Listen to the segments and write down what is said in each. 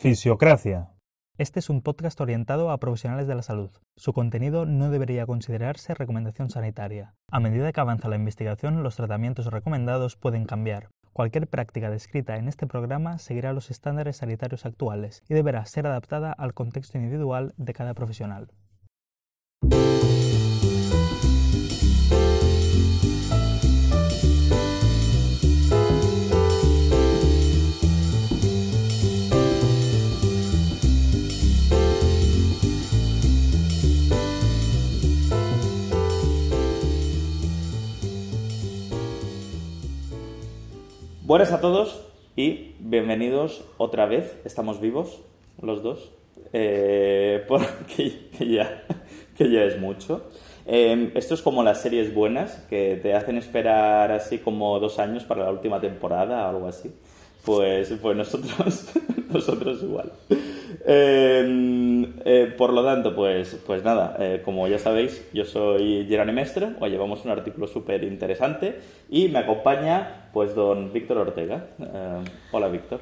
Fisiocracia. Este es un podcast orientado a profesionales de la salud. Su contenido no debería considerarse recomendación sanitaria. A medida que avanza la investigación, los tratamientos recomendados pueden cambiar. Cualquier práctica descrita en este programa seguirá los estándares sanitarios actuales y deberá ser adaptada al contexto individual de cada profesional. Buenas a todos y bienvenidos otra vez. Estamos vivos, los dos, eh, porque que ya, que ya es mucho. Eh, esto es como las series buenas que te hacen esperar así como dos años para la última temporada o algo así. Pues, pues nosotros, nosotros igual. Eh, eh, por lo tanto, pues, pues nada, eh, como ya sabéis, yo soy Gerani Mestre, hoy llevamos un artículo súper interesante y me acompaña pues don Víctor Ortega. hola Víctor.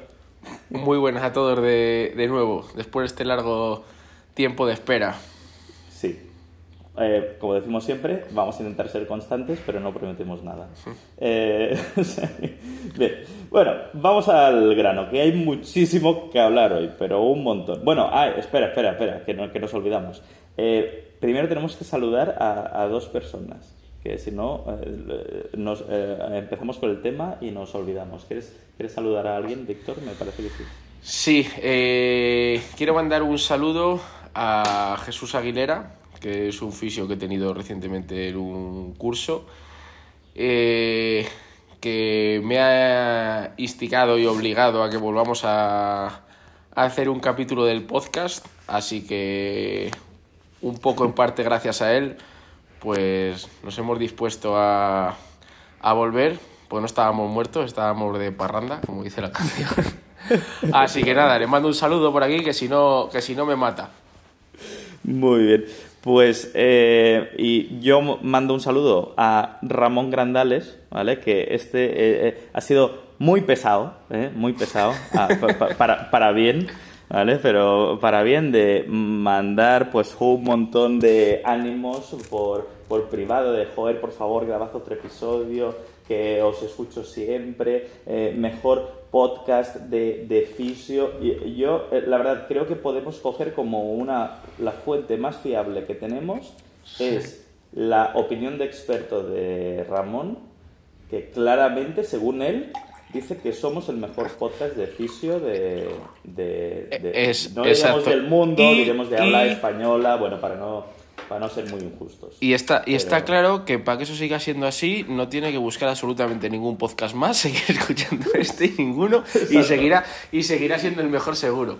Muy buenas a todos de, de nuevo, después de este largo tiempo de espera. Sí, eh, como decimos siempre, vamos a intentar ser constantes, pero no prometemos nada. Eh, bien, bueno, vamos al grano, que hay muchísimo que hablar hoy, pero un montón. Bueno, espera, espera, espera, que, no, que nos olvidamos. Eh, primero tenemos que saludar a, dos personas, que si no, nos, empezamos con el tema y nos olvidamos. ¿Quieres, ¿Quieres saludar a alguien, Víctor? Me parece que sí. Sí, quiero mandar un saludo a Jesús Aguilera, que es un fisio que he tenido recientemente en un curso, eh, que me ha instigado y obligado a que volvamos a, a, hacer un capítulo del podcast, así que un poco en parte gracias a él, pues nos hemos dispuesto a, a volver, pues no estábamos muertos, estábamos de parranda, como dice la canción. Así que nada, le mando un saludo por aquí que si no, que si no me mata. Muy bien. Pues, eh, y yo mando un saludo a Ramón Grandales, ¿vale? Que este eh, eh, ha sido muy pesado, muy pesado, ah, para, para, bien, ¿vale? Pero para bien de mandar, pues, un montón de ánimos por, por privado, de, joder, por favor, grabad otro episodio, que os escucho siempre, mejor podcast de, de fisio. Y yo, eh, la verdad, creo que podemos coger como una, la fuente más fiable que tenemos es la opinión de experto de Ramón, que claramente, según él, dice que somos el mejor podcast de fisio de, de, no diremos del mundo, diremos de habla española, bueno, para no para no ser muy injustos. Y está, y está claro que para que eso siga siendo así, no tiene que buscar absolutamente ningún podcast más, seguir escuchando este y ninguno, y seguirá, y seguirá siendo el mejor seguro.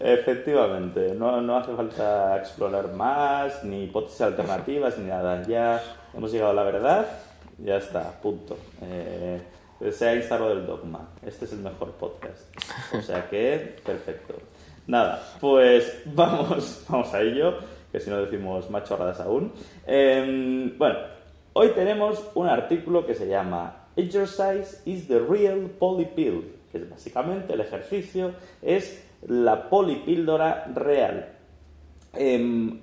Efectivamente, no, no hace falta explorar más, ni hipótesis alternativas, ni nada. Ya hemos llegado a la verdad, ya está, punto. Eh, se ha instalado el dogma. Este es el mejor podcast. O sea que, perfecto. Nada, pues vamos, vamos a ello que si no decimos más chorradas aún. Em, bueno, hoy tenemos un artículo que se llama Exercise is the real polypill, que es básicamente el ejercicio es la polipíldora real. Em,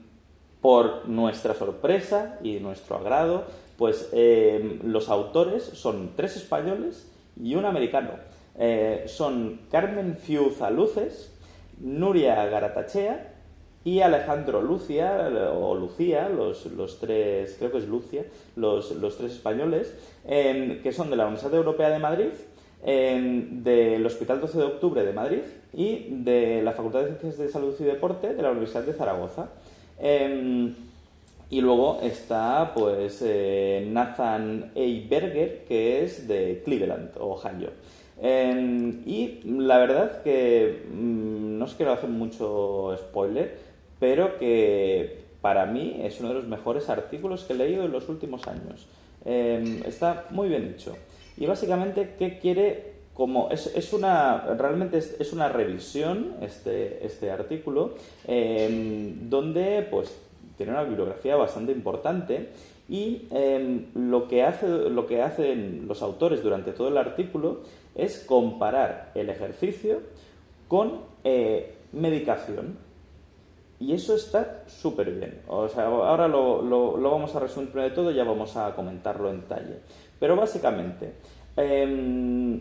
por nuestra sorpresa y nuestro agrado, pues em, los autores son tres españoles y un americano. Eh, son Carmen Fiuzaluces, Nuria Garatachea y Alejandro Lucia, o Lucía, los, los, tres, creo que es Lucia, los, los tres españoles, em, que son de la Universidad Europea de Madrid, em, del Hospital 12 de Octubre de Madrid y de la Facultad de Ciencias de Salud y Deporte de la Universidad de Zaragoza. Em, y luego está pues eh, Nathan A. Que es de Cleveland, Ohio. y la verdad que mm, no os quiero hacer mucho spoiler, pero que para mí es uno de los mejores artículos que he leído en los últimos años. Em, está muy bien hecho. Y básicamente, ¿qué quiere? Como es, es una, realmente es, una revisión este, este artículo, em, donde pues tiene una bibliografía bastante importante y em, lo, que hace, lo que hacen los autores durante todo el artículo es comparar el ejercicio con eh, medicación. Y eso está súper bien. O sea, ahora lo, lo, vamos a resumir de todo ya vamos a comentarlo en detalle. Pero básicamente, em,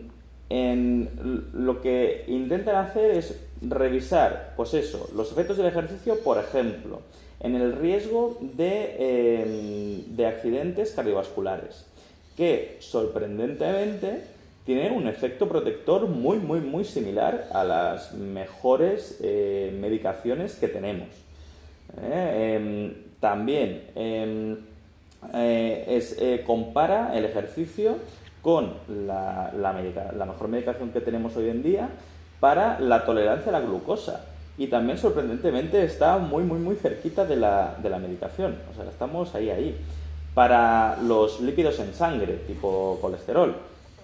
en lo que intentan hacer es revisar, pues eso, los efectos del ejercicio, por ejemplo, en el riesgo de, em, de accidentes cardiovasculares, que sorprendentemente tiene un efecto protector muy, muy, muy similar a las mejores eh, medicaciones que tenemos. Eh, em, también em, eh, compara el ejercicio con la, mejor medicación que tenemos hoy en día para la tolerancia a la glucosa. Y también, sorprendentemente, está muy, muy, muy cerquita de la, de la medicación. O sea, estamos ahí, ahí. Para los lípidos en sangre, tipo colesterol,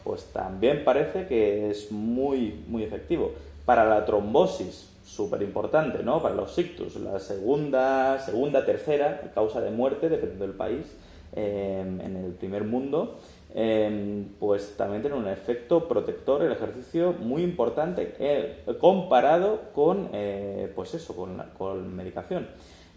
pues también parece que es muy, muy efectivo. Para la trombosis, súper importante, ¿no? Para los ictus, la segunda, segunda, tercera causa de muerte, dependiendo del país, em, en el primer mundo, em, pues también tiene un efecto protector el ejercicio muy importante eh, comparado con, eh, pues eso, con, con medicación.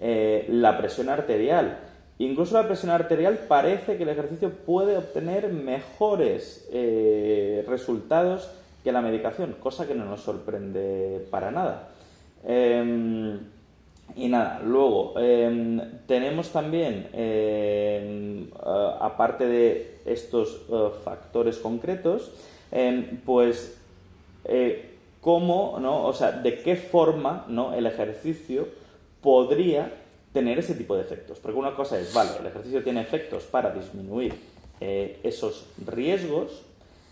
Eh, la presión arterial, Incluso la presión arterial parece que el ejercicio puede obtener mejores eh, resultados que la medicación, cosa que no nos sorprende para nada. Em, y nada, luego em, tenemos también, em, aparte de estos eh, factores concretos, pues eh, cómo, ¿no? o sea, de qué forma ¿no? el ejercicio podría tener ese tipo de efectos. Porque una cosa es, vale, el ejercicio tiene efectos para disminuir eh, esos riesgos,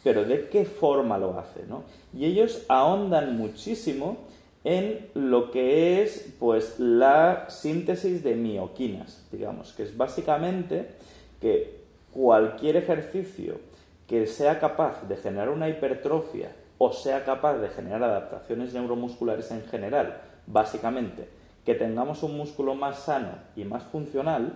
pero ¿de qué forma lo hace? ¿no? Y ellos ahondan muchísimo en lo que es pues la síntesis de mioquinas, digamos, que es básicamente que cualquier ejercicio que sea capaz de generar una hipertrofia o sea capaz de generar adaptaciones neuromusculares en general, básicamente que tengamos un músculo más sano y más funcional,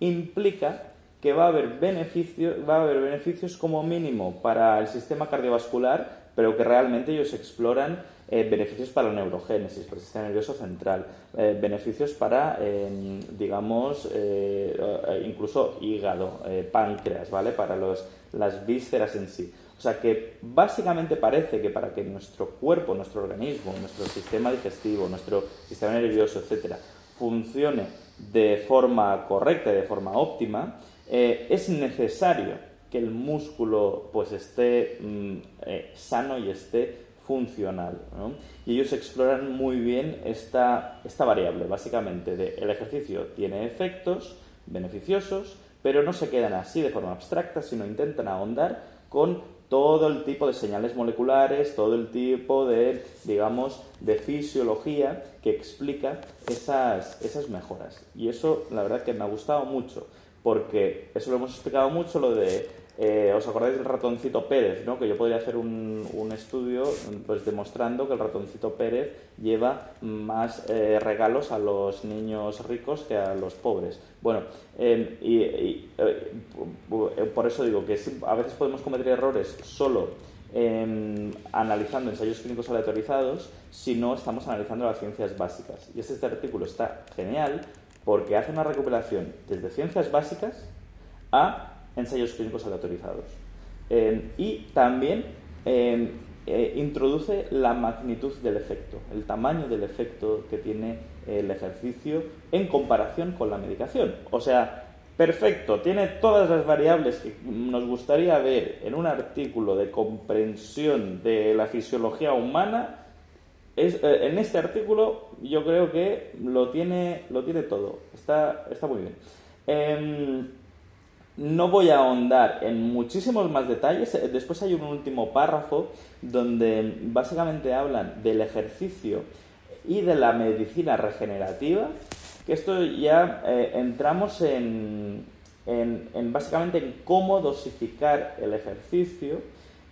implica que va a haber beneficios, va a haber beneficios como mínimo para el sistema cardiovascular, pero que realmente ellos exploran eh, beneficios para la neurogénesis, para el sistema nervioso central, eh, beneficios para, em, digamos, eh, incluso hígado, páncreas, ¿vale? Para los, las vísceras en sí. O sea que básicamente parece que para que nuestro cuerpo, nuestro organismo, nuestro sistema digestivo, nuestro sistema nervioso, etcétera, funcione de forma correcta y de forma óptima, eh, es necesario que el músculo pues esté mm, eh, sano y esté funcional. Y ellos exploran muy bien esta, esta variable, básicamente, de el ejercicio tiene efectos beneficiosos, pero no se quedan así de forma abstracta, sino intentan ahondar con todo el tipo de señales moleculares, todo el tipo de, digamos, de fisiología que explica esas, esas mejoras. Y eso, la verdad, que me ha gustado mucho, porque eso lo hemos explicado mucho, lo de eh, ¿Os acordáis del ratoncito Pérez? ¿no? Que yo podría hacer un, un, estudio pues, demostrando que el ratoncito Pérez lleva más eh, regalos a los niños ricos que a los pobres. Bueno, em, y, eh, por eso digo que a veces podemos cometer errores solo em, analizando ensayos clínicos aleatorizados si no estamos analizando las ciencias básicas. Y este, este artículo está genial porque hace una recuperación desde ciencias básicas a ensayos clínicos aleatorizados. Eh, y también eh, eh, introduce la magnitud del efecto, el tamaño del efecto que tiene el ejercicio en comparación con la medicación. O sea, perfecto, tiene todas las variables que nos gustaría ver en un artículo de comprensión de la fisiología humana. Es, en este artículo yo creo que lo tiene, lo tiene todo, está, está muy bien. No voy a ahondar en muchísimos más detalles. Eh, después hay un último párrafo donde básicamente hablan del ejercicio y de la medicina regenerativa, que esto ya eh, entramos en, en, básicamente en cómo dosificar el ejercicio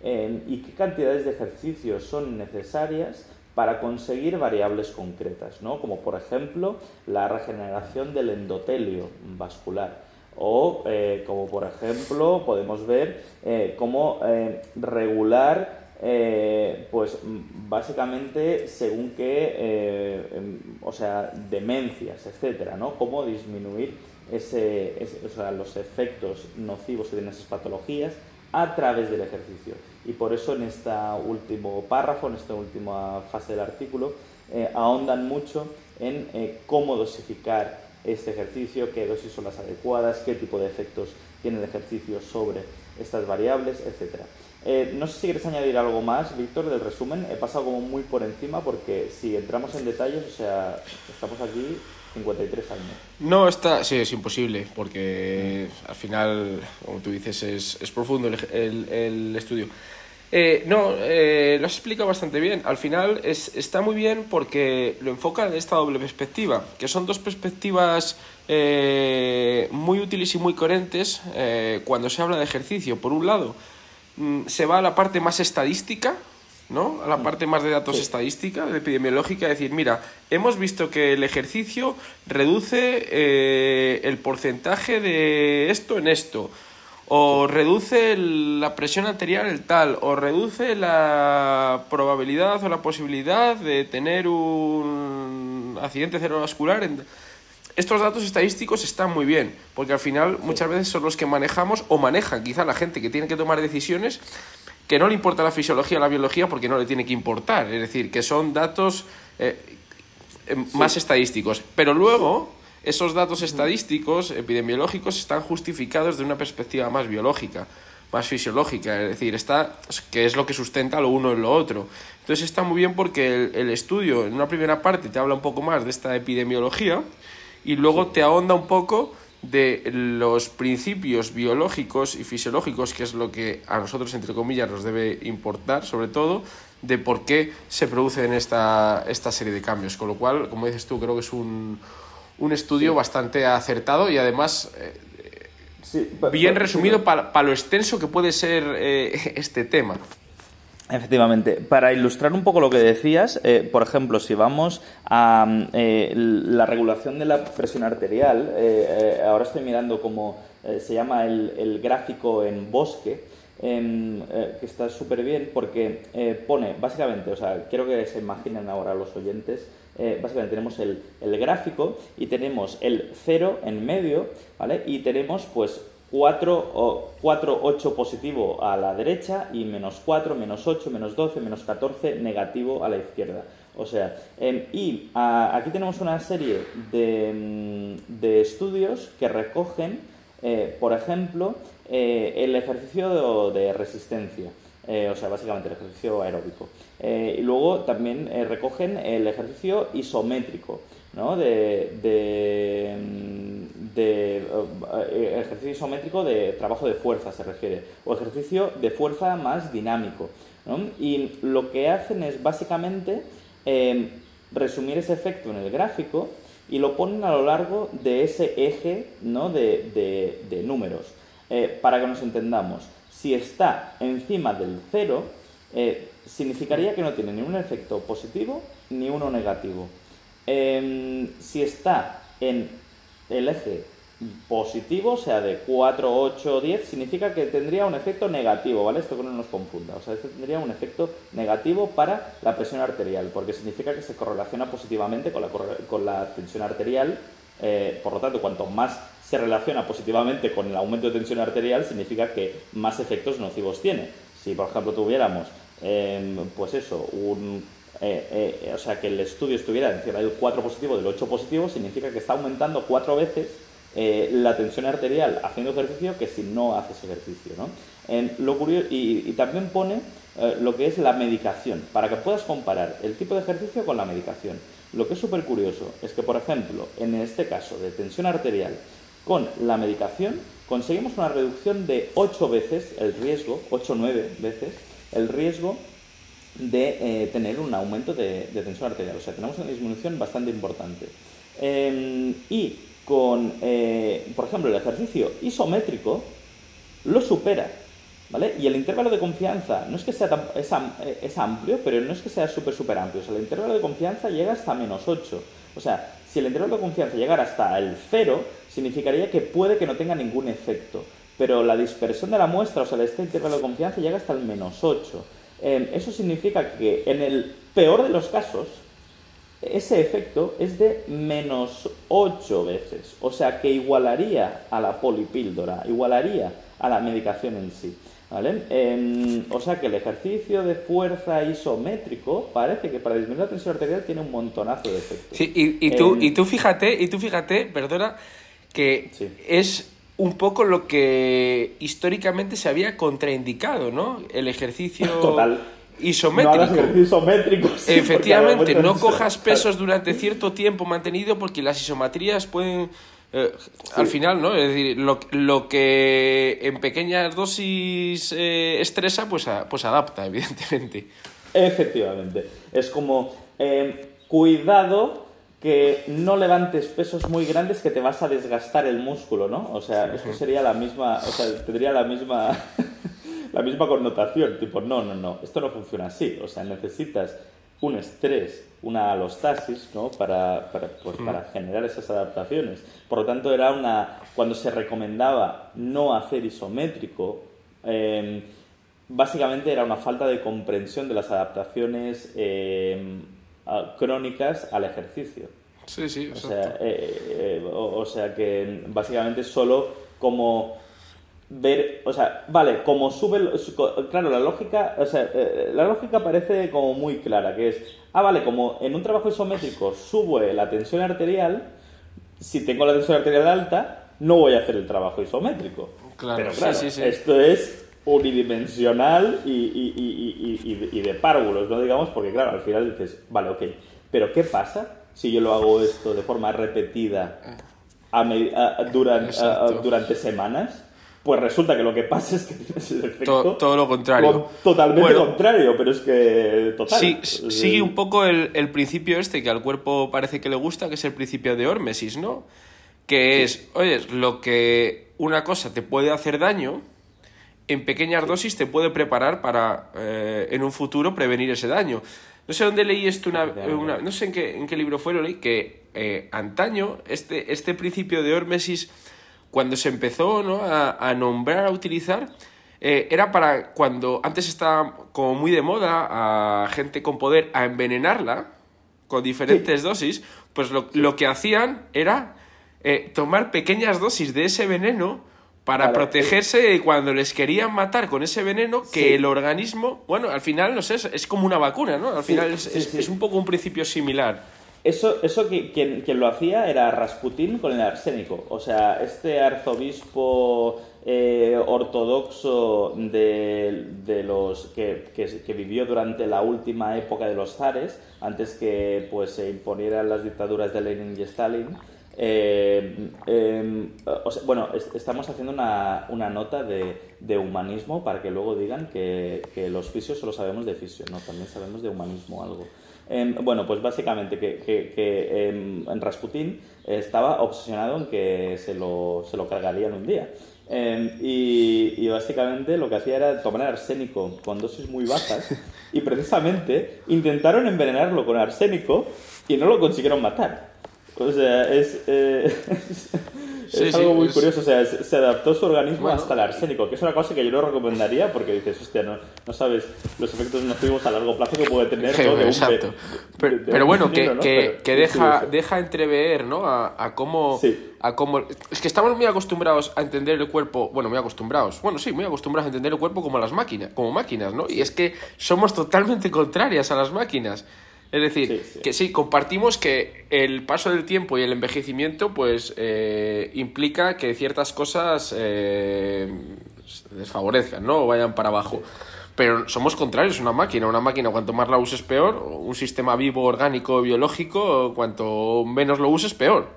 y qué cantidades de ejercicio son necesarias para conseguir variables concretas, ¿no? como por ejemplo la regeneración del endotelio vascular o eh, como por ejemplo podemos ver eh, cómo eh, regular pues básicamente según qué, em, o sea, demencias, etcétera, ¿no? Cómo disminuir ese, o sea, los efectos nocivos que tienen esas patologías a través del ejercicio. Y por eso en este último párrafo, en esta última fase del artículo, ahondan mucho en cómo dosificar este ejercicio, qué dosis son las adecuadas, qué tipo de efectos tiene el ejercicio sobre estas variables, etc. Eh, no sé si quieres añadir algo más, Víctor, del resumen. He pasado como muy por encima porque si entramos en detalles, o sea, estamos aquí 53 años. No, está, sí, es imposible, porque al final, como tú dices, es, es profundo el, el, estudio. Eh, no, eh, lo has explicado bastante bien. Al final es, está muy bien porque lo enfoca en esta doble perspectiva, que son dos perspectivas eh, muy útiles y muy coherentes cuando se habla de ejercicio. Por un lado, mm, se va a la parte más estadística, ¿no? A la parte más de datos estadística, de epidemiológica, decir, mira, hemos visto que el ejercicio reduce eh, el porcentaje de esto en esto, o reduce la presión arterial el tal, o reduce la probabilidad o la posibilidad de tener un accidente cerebrovascular. Estos datos estadísticos están muy bien, porque al final muchas veces son los que manejamos o manejan quizá la gente que tiene que tomar decisiones que no le importa la fisiología o la biología porque no le tiene que importar. Es decir, que son datos eh, eh, más estadísticos. Pero luego, esos datos estadísticos, epidemiológicos, están justificados de una perspectiva más biológica, más fisiológica. Es decir, está, que es lo que sustenta lo uno en lo otro. Entonces está muy bien porque el estudio, en una primera parte, te habla un poco más de esta epidemiología y luego te ahonda un poco de los principios biológicos y fisiológicos, que es lo que a nosotros, entre comillas, nos debe importar, sobre todo, de por qué se producen esta, esta serie de cambios. Con lo cual, como dices tú, creo que es un, un estudio bastante acertado y además eh, bien resumido para lo extenso que puede ser eh, este tema. Efectivamente. Para ilustrar un poco lo que decías, eh, por ejemplo, si vamos a eh, la regulación de la presión arterial, eh, ahora estoy mirando cómo se llama el, gráfico en bosque, que está súper bien porque pone, básicamente, o sea, quiero que se imaginen ahora los oyentes, básicamente tenemos el, el gráfico y tenemos el cero en medio, ¿vale? Y tenemos pues 4, 4, 8 positivo a la derecha y menos 4, menos 8, menos 12, menos 14 negativo a la izquierda. O sea, em, y aquí tenemos una serie de, mm, de estudios que recogen, eh, por ejemplo, eh, el ejercicio de, resistencia. Eh, o sea, básicamente el ejercicio aeróbico. Y luego también recogen el ejercicio isométrico, ¿no? de, de mm, de eh, ejercicio isométrico de trabajo de fuerza se refiere, o ejercicio de fuerza más dinámico. Y lo que hacen es básicamente em, resumir ese efecto en el gráfico y lo ponen a lo largo de ese eje ¿no? de, números. Eh, para que nos entendamos, si está encima del cero, eh, significaría que no tiene ni un efecto positivo ni uno negativo. Em, si está en el eje positivo, o sea, de 4, 8, 10, significa que tendría un efecto negativo, ¿vale? Esto que no nos confunda. O sea, esto tendría un efecto negativo para la presión arterial, porque significa que se correlaciona positivamente con la, con la tensión arterial. Eh, por lo tanto, cuanto más se relaciona positivamente con el aumento de tensión arterial, significa que más efectos nocivos tiene. Si, por ejemplo, tuviéramos, em, pues eso, un eh, eh, o sea, que el estudio estuviera encima del 4 positivo, del 8 positivo, significa que está aumentando cuatro veces eh, la tensión arterial haciendo ejercicio que si no haces ejercicio. ¿no? lo curioso, y, también pone lo que es la medicación, para que puedas comparar el tipo de ejercicio con la medicación. Lo que es súper curioso es que, por ejemplo, en este caso de tensión arterial con la medicación, conseguimos una reducción de 8 veces el riesgo, 8 o 9 veces el riesgo de eh, tener un aumento de, tensión arterial. O sea, tenemos una disminución bastante importante. Em, y con, eh, por ejemplo, el ejercicio isométrico lo supera. ¿Vale? Y el intervalo de confianza no es que sea es, amplio, pero no es que sea súper, súper amplio. O sea, el intervalo de confianza llega hasta menos 8. O sea, si el intervalo de confianza llegara hasta el 0, significaría que puede que no tenga ningún efecto. Pero la dispersión de la muestra, o sea, este intervalo de confianza llega hasta el menos 8. eh, eso significa que en el peor de los casos, ese efecto es de menos 8 veces. O sea que igualaría a la polipíldora, igualaría a la medicación en sí. ¿Vale? o sea que el ejercicio de fuerza isométrico parece que para disminuir la tensión arterial tiene un montonazo de efectos. Sí, y, tú, y tú fíjate, y tú fíjate, perdona, que es un poco lo que históricamente se había contraindicado, ¿no? El ejercicio Total. isométrico. No Efectivamente, no cojas pesos durante cierto tiempo mantenido porque las isometrías pueden eh, al final, ¿no? Es decir, lo, que en pequeñas dosis eh, estresa, pues, pues adapta, evidentemente. Efectivamente. Es como, eh, cuidado que no levantes pesos muy grandes que te vas a desgastar el músculo, ¿no? O sea, eso sería la misma, o sea, tendría la misma, la misma connotación. Tipo, no, no, no, esto no funciona así. O sea, necesitas un estrés, una alostasis, ¿no? Para, para, pues, mm. para generar esas adaptaciones. Por lo tanto, era una. Cuando se recomendaba no hacer isométrico, em, básicamente era una falta de comprensión de las adaptaciones em, crónicas al ejercicio. Sí, sí, o sea, eh, eh, o sea que básicamente solo como ver, o sea, vale, como sube, claro, la lógica, o sea, eh, la lógica parece como muy clara, que es, ah, vale, como en un trabajo isométrico sube la tensión arterial, si tengo la tensión arterial alta, no voy a hacer el trabajo isométrico. Claro, Pero claro, esto es unidimensional y, y, y, y, de párvulos, ¿no? Digamos, porque claro, al final dices, vale, ok, pero ¿qué pasa si yo lo hago esto de forma repetida durante, durante semanas? Pues resulta que lo que pasa es que tienes el efecto. Todo, lo contrario. totalmente contrario, pero es que. Total. Sí, sigue un poco el, el, principio este que al cuerpo parece que le gusta, que es el principio de Hormesis, ¿no? Que es, oye, lo que una cosa te puede hacer daño, en pequeñas dosis te puede preparar para eh, en un futuro prevenir ese daño. No sé dónde leí esto, una, no sé en qué, en qué libro fue, lo leí, que eh, antaño este, este principio de Hormesis cuando se empezó ¿no? a, nombrar, a utilizar, eh, era para cuando antes estaba como muy de moda a gente con poder a envenenarla con diferentes dosis, pues lo, que hacían era tomar pequeñas dosis de ese veneno para protegerse cuando les querían matar con ese veneno, que el organismo, bueno, al final, no sé, es, como una vacuna, ¿no? Al final es, es, un poco un principio similar. Eso, eso que, quien, lo hacía era Rasputín con el arsénico. O sea, este arzobispo eh, ortodoxo de, los que, que, vivió durante la última época de los zares, antes que pues, se imponieran las dictaduras de Lenin y Stalin. Eh, em, bueno, estamos haciendo una, nota de, humanismo para que luego digan que, los fisios solo sabemos de fisio, no, también sabemos de humanismo algo. Em, bueno, pues básicamente que, que, em, estaba obsesionado en que se lo, se lo cargarían un día. Em, y, básicamente lo que hacía era tomar arsénico con dosis muy bajas y precisamente intentaron envenenarlo con arsénico y no lo consiguieron matar. O sea, es, eh, es algo muy curioso, o sea, se adaptó su organismo hasta el arsénico, que es una cosa que yo no recomendaría porque dices, hostia, no, no sabes los efectos nocivos a largo plazo que puede tener todo Exacto. pero, bueno, que, que, deja, deja entrever, ¿no? A, a cómo... A cómo... Es que estamos muy acostumbrados a entender el cuerpo, bueno, muy acostumbrados, bueno, sí, muy acostumbrados a entender el cuerpo como las máquinas, como máquinas, ¿no? Y es que somos totalmente contrarias a las máquinas. Es decir, que sí, compartimos que el paso del tiempo y el envejecimiento pues eh, implica que ciertas cosas eh, desfavorezcan, ¿no? O vayan para abajo. Pero somos contrarios, una máquina. Una máquina, cuanto más la uses, peor. Un sistema vivo, orgánico, biológico, cuanto menos lo uses, peor.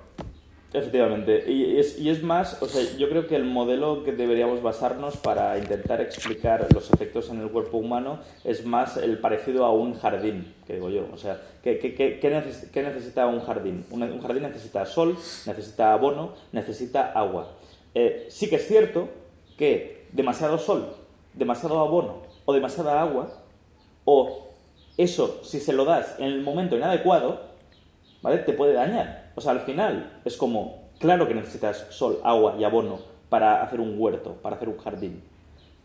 Efectivamente, y es, y es, más, o sea, yo creo que el modelo que deberíamos basarnos para intentar explicar los efectos en el cuerpo humano es más el parecido a un jardín, que digo yo. O sea, ¿qué, qué, necesita un jardín? Un, jardín necesita sol, necesita abono, necesita agua. Eh, sí que es cierto que demasiado sol, demasiado abono o demasiada agua, o eso, si se lo das en el momento inadecuado, ¿vale? Te puede dañar. O sea, al final es como, claro que necesitas sol, agua y abono para hacer un huerto, para hacer un jardín.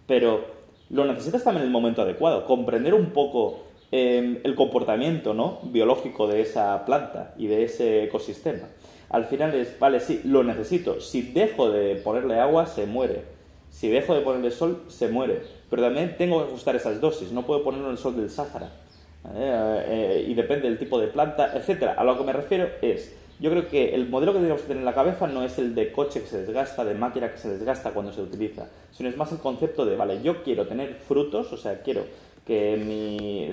Pero lo necesitas también en el momento adecuado, comprender un poco em, el comportamiento ¿no? biológico de esa planta y de ese ecosistema. Al final es, vale, sí, lo necesito. Si dejo de ponerle agua, se muere. Si dejo de ponerle sol, se muere. Pero también tengo que ajustar esas dosis. No puedo ponerlo en el sol del Sáhara. Eh, eh, y depende del tipo de planta, etcétera. A lo que me refiero es, yo creo que el modelo que tenemos que tener en la cabeza no es el de coche que se desgasta, de máquina que se desgasta cuando se utiliza, sino es más el concepto de, vale, yo quiero tener frutos, o sea, quiero que mi,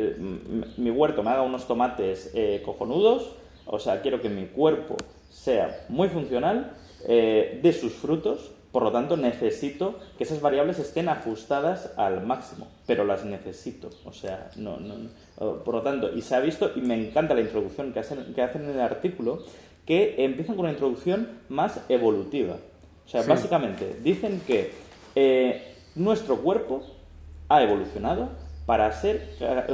mi huerto me haga unos tomates eh, cojonudos, o sea, quiero que mi cuerpo sea muy funcional, de sus frutos, por lo tanto, necesito que esas variables estén ajustadas al máximo, pero las necesito. O sea, no, no, por lo tanto, y se ha visto, y me encanta la introducción que hacen, que hacen en el artículo, que empiezan con una introducción más evolutiva. O sea, básicamente dicen que eh, nuestro cuerpo ha evolucionado para ser,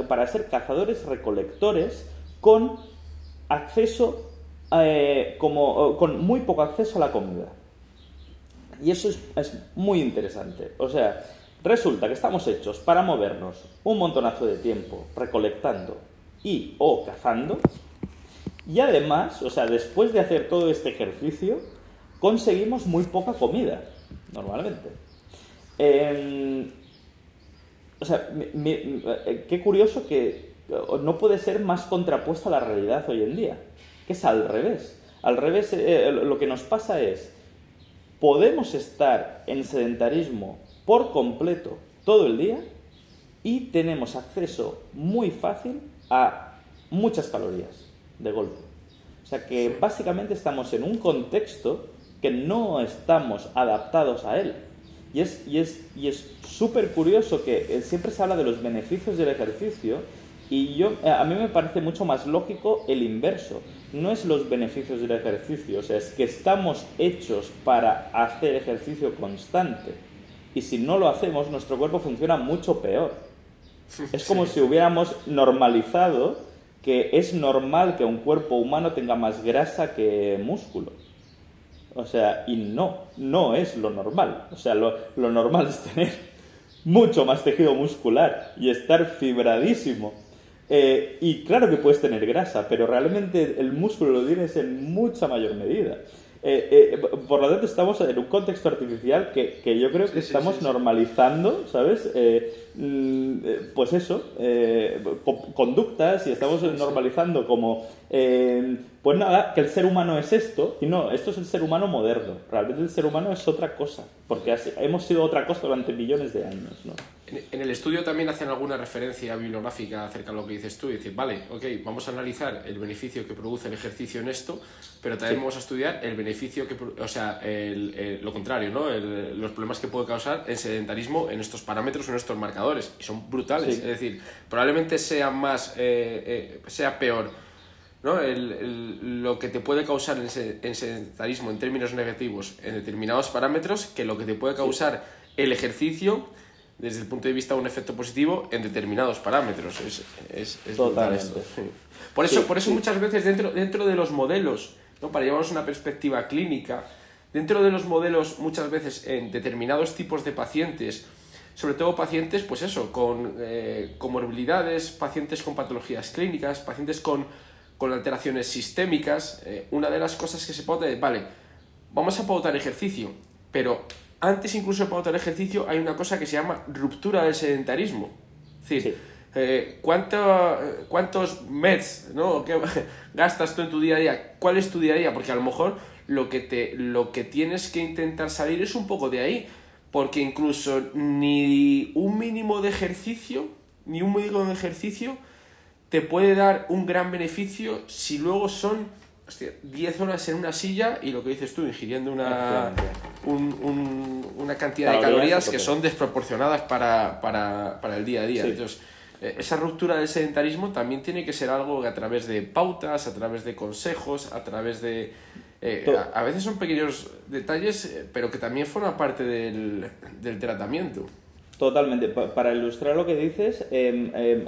para ser cazadores recolectores con acceso, eh, como, con muy poco acceso a la comida. Y eso es, muy interesante. O sea, resulta que estamos hechos para movernos un montonazo de tiempo recolectando y o cazando. Y además, o sea, después de hacer todo este ejercicio, conseguimos muy poca comida, normalmente. Em, o sea, eh, qué curioso que no puede ser más contrapuesta a la realidad hoy en día, que es al revés. Al revés, eh, lo que nos pasa es podemos estar en sedentarismo por completo todo el día y tenemos acceso muy fácil a muchas calorías de golpe. O sea que básicamente estamos en un contexto que no estamos adaptados a él. Y es y es y es súper curioso que eh, siempre se habla de los beneficios del ejercicio y yo, eh, a mí me parece mucho más lógico el inverso. No es los beneficios del ejercicio, o sea, es que estamos hechos para hacer ejercicio constante. Y si no lo hacemos, nuestro cuerpo funciona mucho peor. Es como si hubiéramos normalizado que es normal que un cuerpo humano tenga más grasa que músculo. O sea, y no, no es lo normal. O sea, lo, lo normal es tener mucho más tejido muscular y estar fibradísimo eh, y claro que puedes tener grasa, pero realmente el músculo lo tienes en mucha mayor medida. Eh, eh, por lo tanto, estamos en un contexto artificial que, que yo creo que estamos normalizando, ¿sabes? Mm, pues eso, conductas y estamos normalizando como, pues nada, que el ser humano es esto, y no, esto es el ser humano moderno. Realmente el ser humano es otra cosa, porque hemos sido otra cosa durante millones de años, ¿no? En el estudio también hacen alguna referencia bibliográfica acerca de lo que dices tú y decir, vale, ok, vamos a analizar el beneficio que produce el ejercicio en esto, pero también vamos a estudiar el beneficio que, o sea, lo contrario, ¿no? los problemas que puede causar el sedentarismo en estos parámetros, en estos marcadores, y son brutales. Es decir, probablemente sea más, eh, eh, sea peor, ¿no? lo que te puede causar el sedentarismo en términos negativos en determinados parámetros que lo que te puede causar el ejercicio desde el punto de vista de un efecto positivo en determinados parámetros. Es, es, es Totalmente. Por eso, por eso muchas veces dentro, dentro de los modelos, ¿no? para llevarnos una perspectiva clínica, dentro de los modelos muchas veces en determinados tipos de pacientes, sobre todo pacientes, pues eso, con eh, comorbilidades, pacientes con patologías clínicas, pacientes con, con alteraciones sistémicas, eh, una de las cosas que se puede, vale, vamos a pautar ejercicio, pero antes incluso de pautar ejercicio hay una cosa que se llama ruptura del sedentarismo. Es decir, eh, ¿cuántos meds ¿no? gastas tú en tu día a día? ¿Cuál es tu día a día? Porque a lo mejor lo que, te, lo que tienes que intentar salir es un poco de ahí. Porque incluso ni un mínimo de ejercicio, ni un mínimo de ejercicio te puede dar un gran beneficio si luego son 10 horas en una silla y lo que dices tú, ingiriendo una, una cantidad de calorías que son desproporcionadas para, para, para el día a día. Entonces, eh, esa ruptura del sedentarismo también tiene que ser algo que a través de pautas, a través de consejos, a través de... Eh, a, veces son pequeños detalles, eh, pero que también forman parte del, del tratamiento. Totalmente. para ilustrar lo que dices, em, em,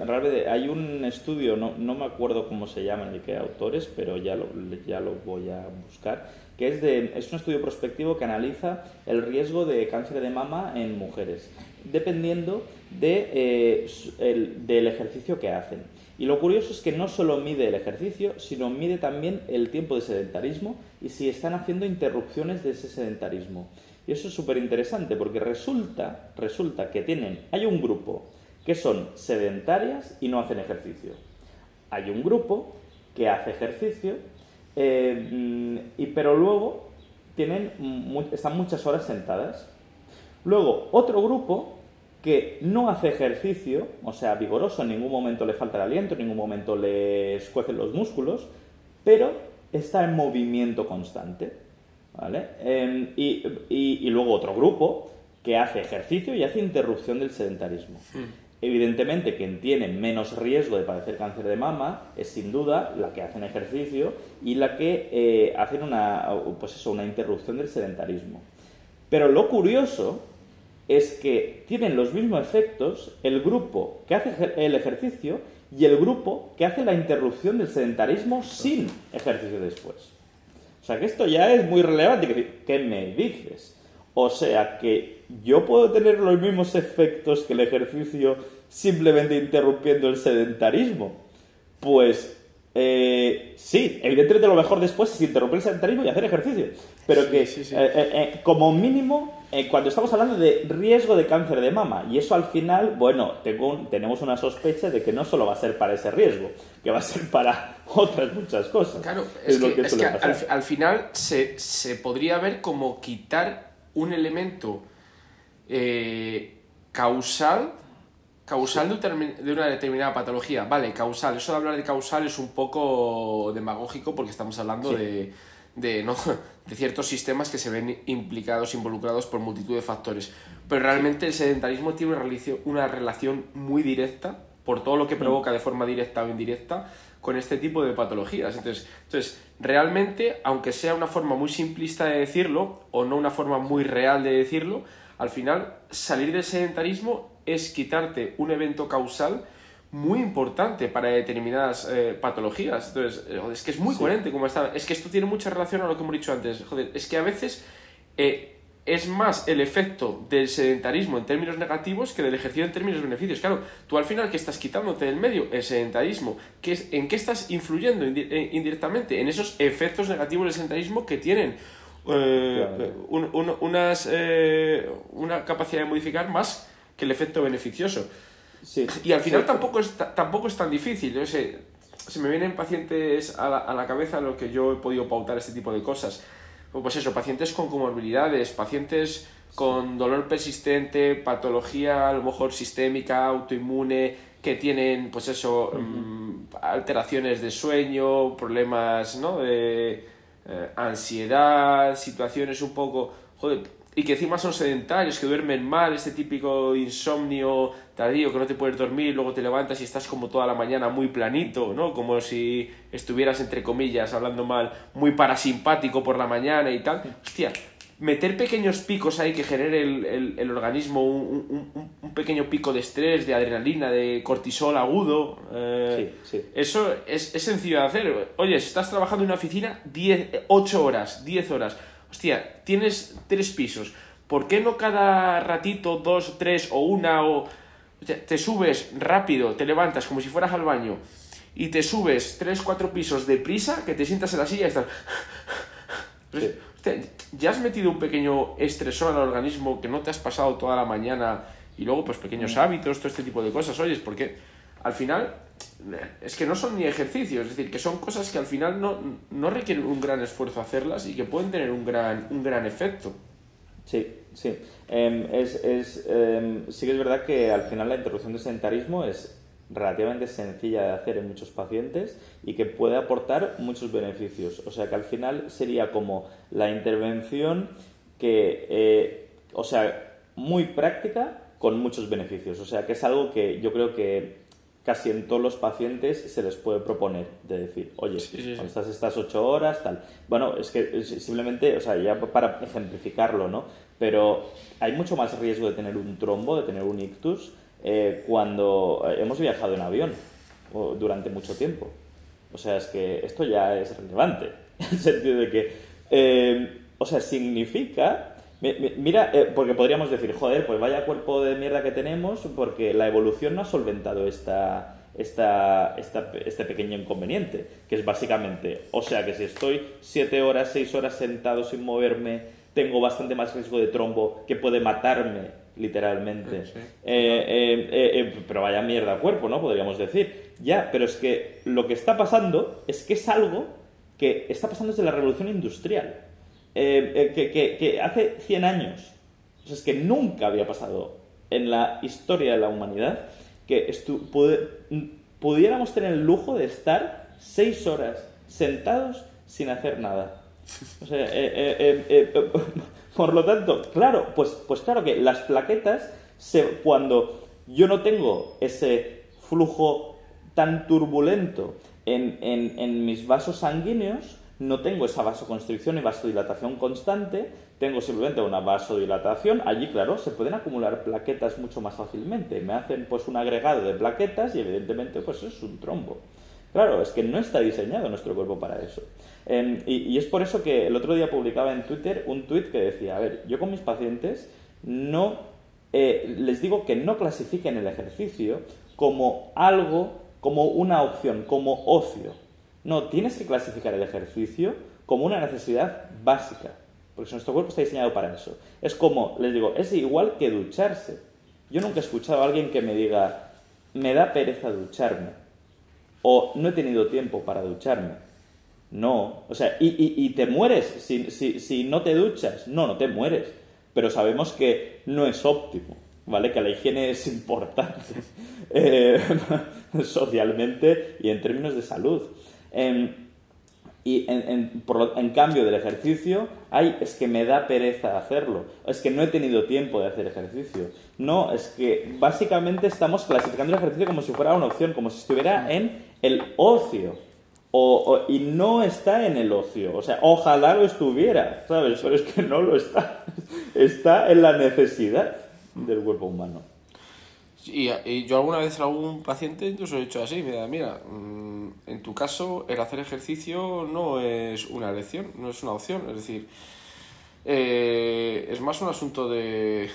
hay un estudio, no, no, me acuerdo cómo se llama ni qué autores, pero ya lo, ya lo voy a buscar, que es, de, es un estudio prospectivo que analiza el riesgo de cáncer de mama en mujeres, dependiendo de, eh, el, del ejercicio que hacen. Y lo curioso es que no solo mide el ejercicio, sino mide también el tiempo de sedentarismo y si están haciendo interrupciones de ese sedentarismo. Y eso es súper interesante porque resulta, resulta que tienen, hay un grupo que son sedentarias y no hacen ejercicio. Hay un grupo que hace ejercicio, eh, y, pero luego tienen, están muchas horas sentadas. Luego, otro grupo que no hace ejercicio, o sea, vigoroso, en ningún momento le falta el aliento, en ningún momento le escuecen los músculos, pero está en movimiento constante. ¿Vale? Em, y, luego otro grupo que hace ejercicio y hace interrupción del sedentarismo. Evidentemente, quien tiene menos riesgo de padecer cáncer de mama es sin duda la que hacen ejercicio y la que eh, hacen una, pues eso, una interrupción del sedentarismo. Pero lo curioso es que tienen los mismos efectos el grupo que hace el ejercicio y el grupo que hace la interrupción del sedentarismo sin ejercicio después. O sea que esto ya es muy relevante. ¿Qué me dices? O sea que yo puedo tener los mismos efectos que el ejercicio simplemente interrumpiendo el sedentarismo. Pues eh, sí, evidentemente lo mejor después es interrumpir el sedentarismo y hacer ejercicio. Pero que eh, eh, como mínimo eh, cuando estamos hablando de riesgo de cáncer de mama, y eso al final, bueno, tengo tenemos una sospecha de que no solo va a ser para ese riesgo, que va a ser para otras muchas cosas. Claro, es, que, al, final se, podría ver como quitar un elemento eh, causal causal de una determinada patología. Vale, causal. Eso de hablar de causal es un poco demagógico porque estamos hablando de de, ¿no? de ciertos sistemas que se ven implicados, involucrados por multitud de factores. Pero realmente el sedentarismo tiene una relación muy directa, por todo lo que provoca de forma directa o indirecta, con este tipo de patologías. Entonces, entonces, realmente, aunque sea una forma muy simplista de decirlo, o no una forma muy real de decirlo, al final salir del sedentarismo es quitarte un evento causal muy importante para determinadas eh, patologías. Entonces, eh, es que es muy coherente como está. Es que esto tiene mucha relación a lo que hemos dicho antes. Joder, es que a veces eh, es más el efecto del sedentarismo en términos negativos que del ejercicio en términos beneficios. Claro, tú al final que estás quitándote del medio el sedentarismo, ¿qué es, ¿en qué estás influyendo indirectamente? En esos efectos negativos del sedentarismo que tienen unas, una capacidad de modificar más que el efecto beneficioso. Y al final tampoco, es, tampoco es tan difícil. Yo sé, se me vienen pacientes a la, a la cabeza en los que yo he podido pautar este tipo de cosas. Pues eso, pacientes con comorbilidades, pacientes con dolor persistente, patología a lo mejor sistémica, autoinmune, que tienen, pues eso, mm, alteraciones de sueño, problemas, ¿no? De eh, ansiedad, situaciones un poco, joder, y que encima son sedentarios, que duermen mal, este típico insomnio tardío que no te puedes dormir, luego te levantas y estás como toda la mañana muy planito, ¿no? Como si estuvieras, entre comillas, hablando mal, muy parasimpático por la mañana y tal. Hostia, meter pequeños picos ahí que genere el, organismo un, pequeño pico de estrés, de adrenalina, de cortisol agudo, eh, eso es, es, sencillo de hacer. Oye, si estás trabajando en una oficina 10, 8 horas, 10 horas, hostia, tienes tres pisos, ¿por qué no cada ratito, dos, tres o una o... Te subes rápido, te levantas como si fueras al baño y te subes tres, cuatro pisos de prisa, que te sientas en la silla y estás... ya has metido un pequeño estresor al organismo que no te has pasado toda la mañana y luego pues pequeños mm. hábitos, todo este tipo de cosas, oyes, porque al final es que no son ni ejercicios, es decir, que son cosas que al final no, no requieren un gran esfuerzo hacerlas y que pueden tener un gran, un gran efecto. Sí, sí. Em, es, es, em, sí que es verdad que al final la interrupción del sedentarismo es relativamente sencilla de hacer en muchos pacientes y que puede aportar muchos beneficios. O sea que al final sería como la intervención que, eh, o sea, muy práctica con muchos beneficios. O sea que es algo que yo creo que casi en todos los pacientes se les puede proponer de decir, oye, cuando estás estas ocho horas, tal. Bueno, es que simplemente, o sea, ya para ejemplificarlo, ¿no? Pero hay mucho más riesgo de tener un trombo, de tener un ictus, eh, cuando hemos viajado en avión durante mucho tiempo. O sea, es que esto ya es relevante, en el sentido de que, eh, o sea, significa Mira, eh, porque podríamos decir, joder, pues vaya cuerpo de mierda que tenemos, porque la evolución no ha solventado esta, esta, este pequeño inconveniente, que es básicamente, o sea que si estoy 7 horas, 6 horas sentado sin moverme, tengo bastante más riesgo de trombo que puede matarme literalmente. Eh, eh, pero vaya mierda cuerpo, ¿no? Podríamos decir. Ya, pero es que lo que está pasando es que es algo que está pasando desde la revolución industrial. Eh, eh, que, hace 100 años, es que nunca había pasado en la historia de la humanidad que pudiéramos tener el lujo de estar 6 horas sentados sin hacer nada. Eh, por lo tanto, claro, pues, pues claro que las plaquetas, cuando yo no tengo ese flujo tan turbulento en, en mis vasos sanguíneos, no tengo esa vasoconstricción y vasodilatación constante, tengo simplemente una vasodilatación. Allí, claro, se pueden acumular plaquetas mucho más fácilmente. Me hacen pues un agregado de plaquetas y evidentemente pues es un trombo. Claro, es que no está diseñado nuestro cuerpo para eso. Em, y, es por eso que el otro día publicaba en Twitter un tweet que decía, a ver, yo con mis pacientes no eh, les digo que no clasifiquen el ejercicio como algo, como una opción, como ocio. No, tienes que clasificar el ejercicio como una necesidad básica, porque nuestro cuerpo está diseñado para eso. Es como, les digo, es igual que ducharse. Yo nunca he escuchado a alguien que me diga, me da pereza ducharme, o no he tenido tiempo para ducharme. No, o sea, y, te mueres si, si, no te duchas. No, no te mueres, pero sabemos que no es óptimo, ¿vale? Que la higiene es importante eh, socialmente y en términos de salud. Em, y en, cambio del ejercicio, hay, es que me da pereza hacerlo, es que no he tenido tiempo de hacer ejercicio. No, es que básicamente estamos clasificando el ejercicio como si fuera una opción, como si estuviera en el ocio. y no está en el ocio. O sea, ojalá lo estuviera, ¿sabes? Pero es que no lo está. Está en la necesidad del cuerpo humano. Y, yo alguna vez a algún paciente incluso he dicho así, mira, mira, mm, en tu caso el hacer ejercicio no es una elección, no es una opción, es decir, eh, es más un asunto de,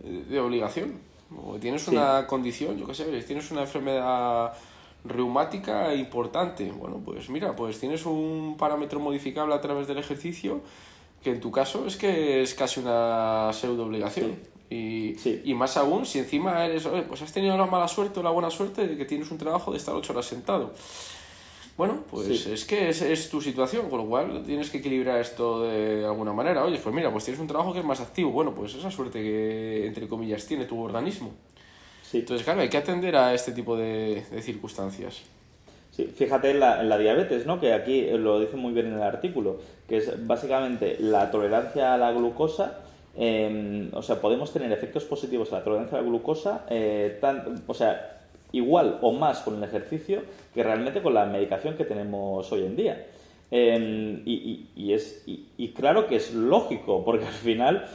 de obligación. O tienes una condición, yo qué sé, tienes una enfermedad reumática importante, bueno, pues mira, pues tienes un parámetro modificable a través del ejercicio que en tu caso es que es casi una pseudo obligación. Y, y, más aún si encima eres, pues has tenido la mala suerte o la buena suerte de que tienes un trabajo de estar ocho horas sentado. Bueno, pues es que es, es, tu situación, con lo cual tienes que equilibrar esto de alguna manera. Oye, pues mira, pues tienes un trabajo que es más activo. Bueno, pues esa suerte que, entre comillas, tiene tu organismo. Sí. Entonces, claro, hay que atender a este tipo de, de circunstancias. Sí, fíjate en la, en la, diabetes, ¿no? que aquí lo dice muy bien en el artículo, que es básicamente la tolerancia a la glucosa Em, o sea, podemos tener efectos positivos a la tolerancia a la glucosa, eh, o sea, igual o más con el ejercicio que realmente con la medicación que tenemos hoy en día. Em, y, es, y, claro que es lógico, porque al final,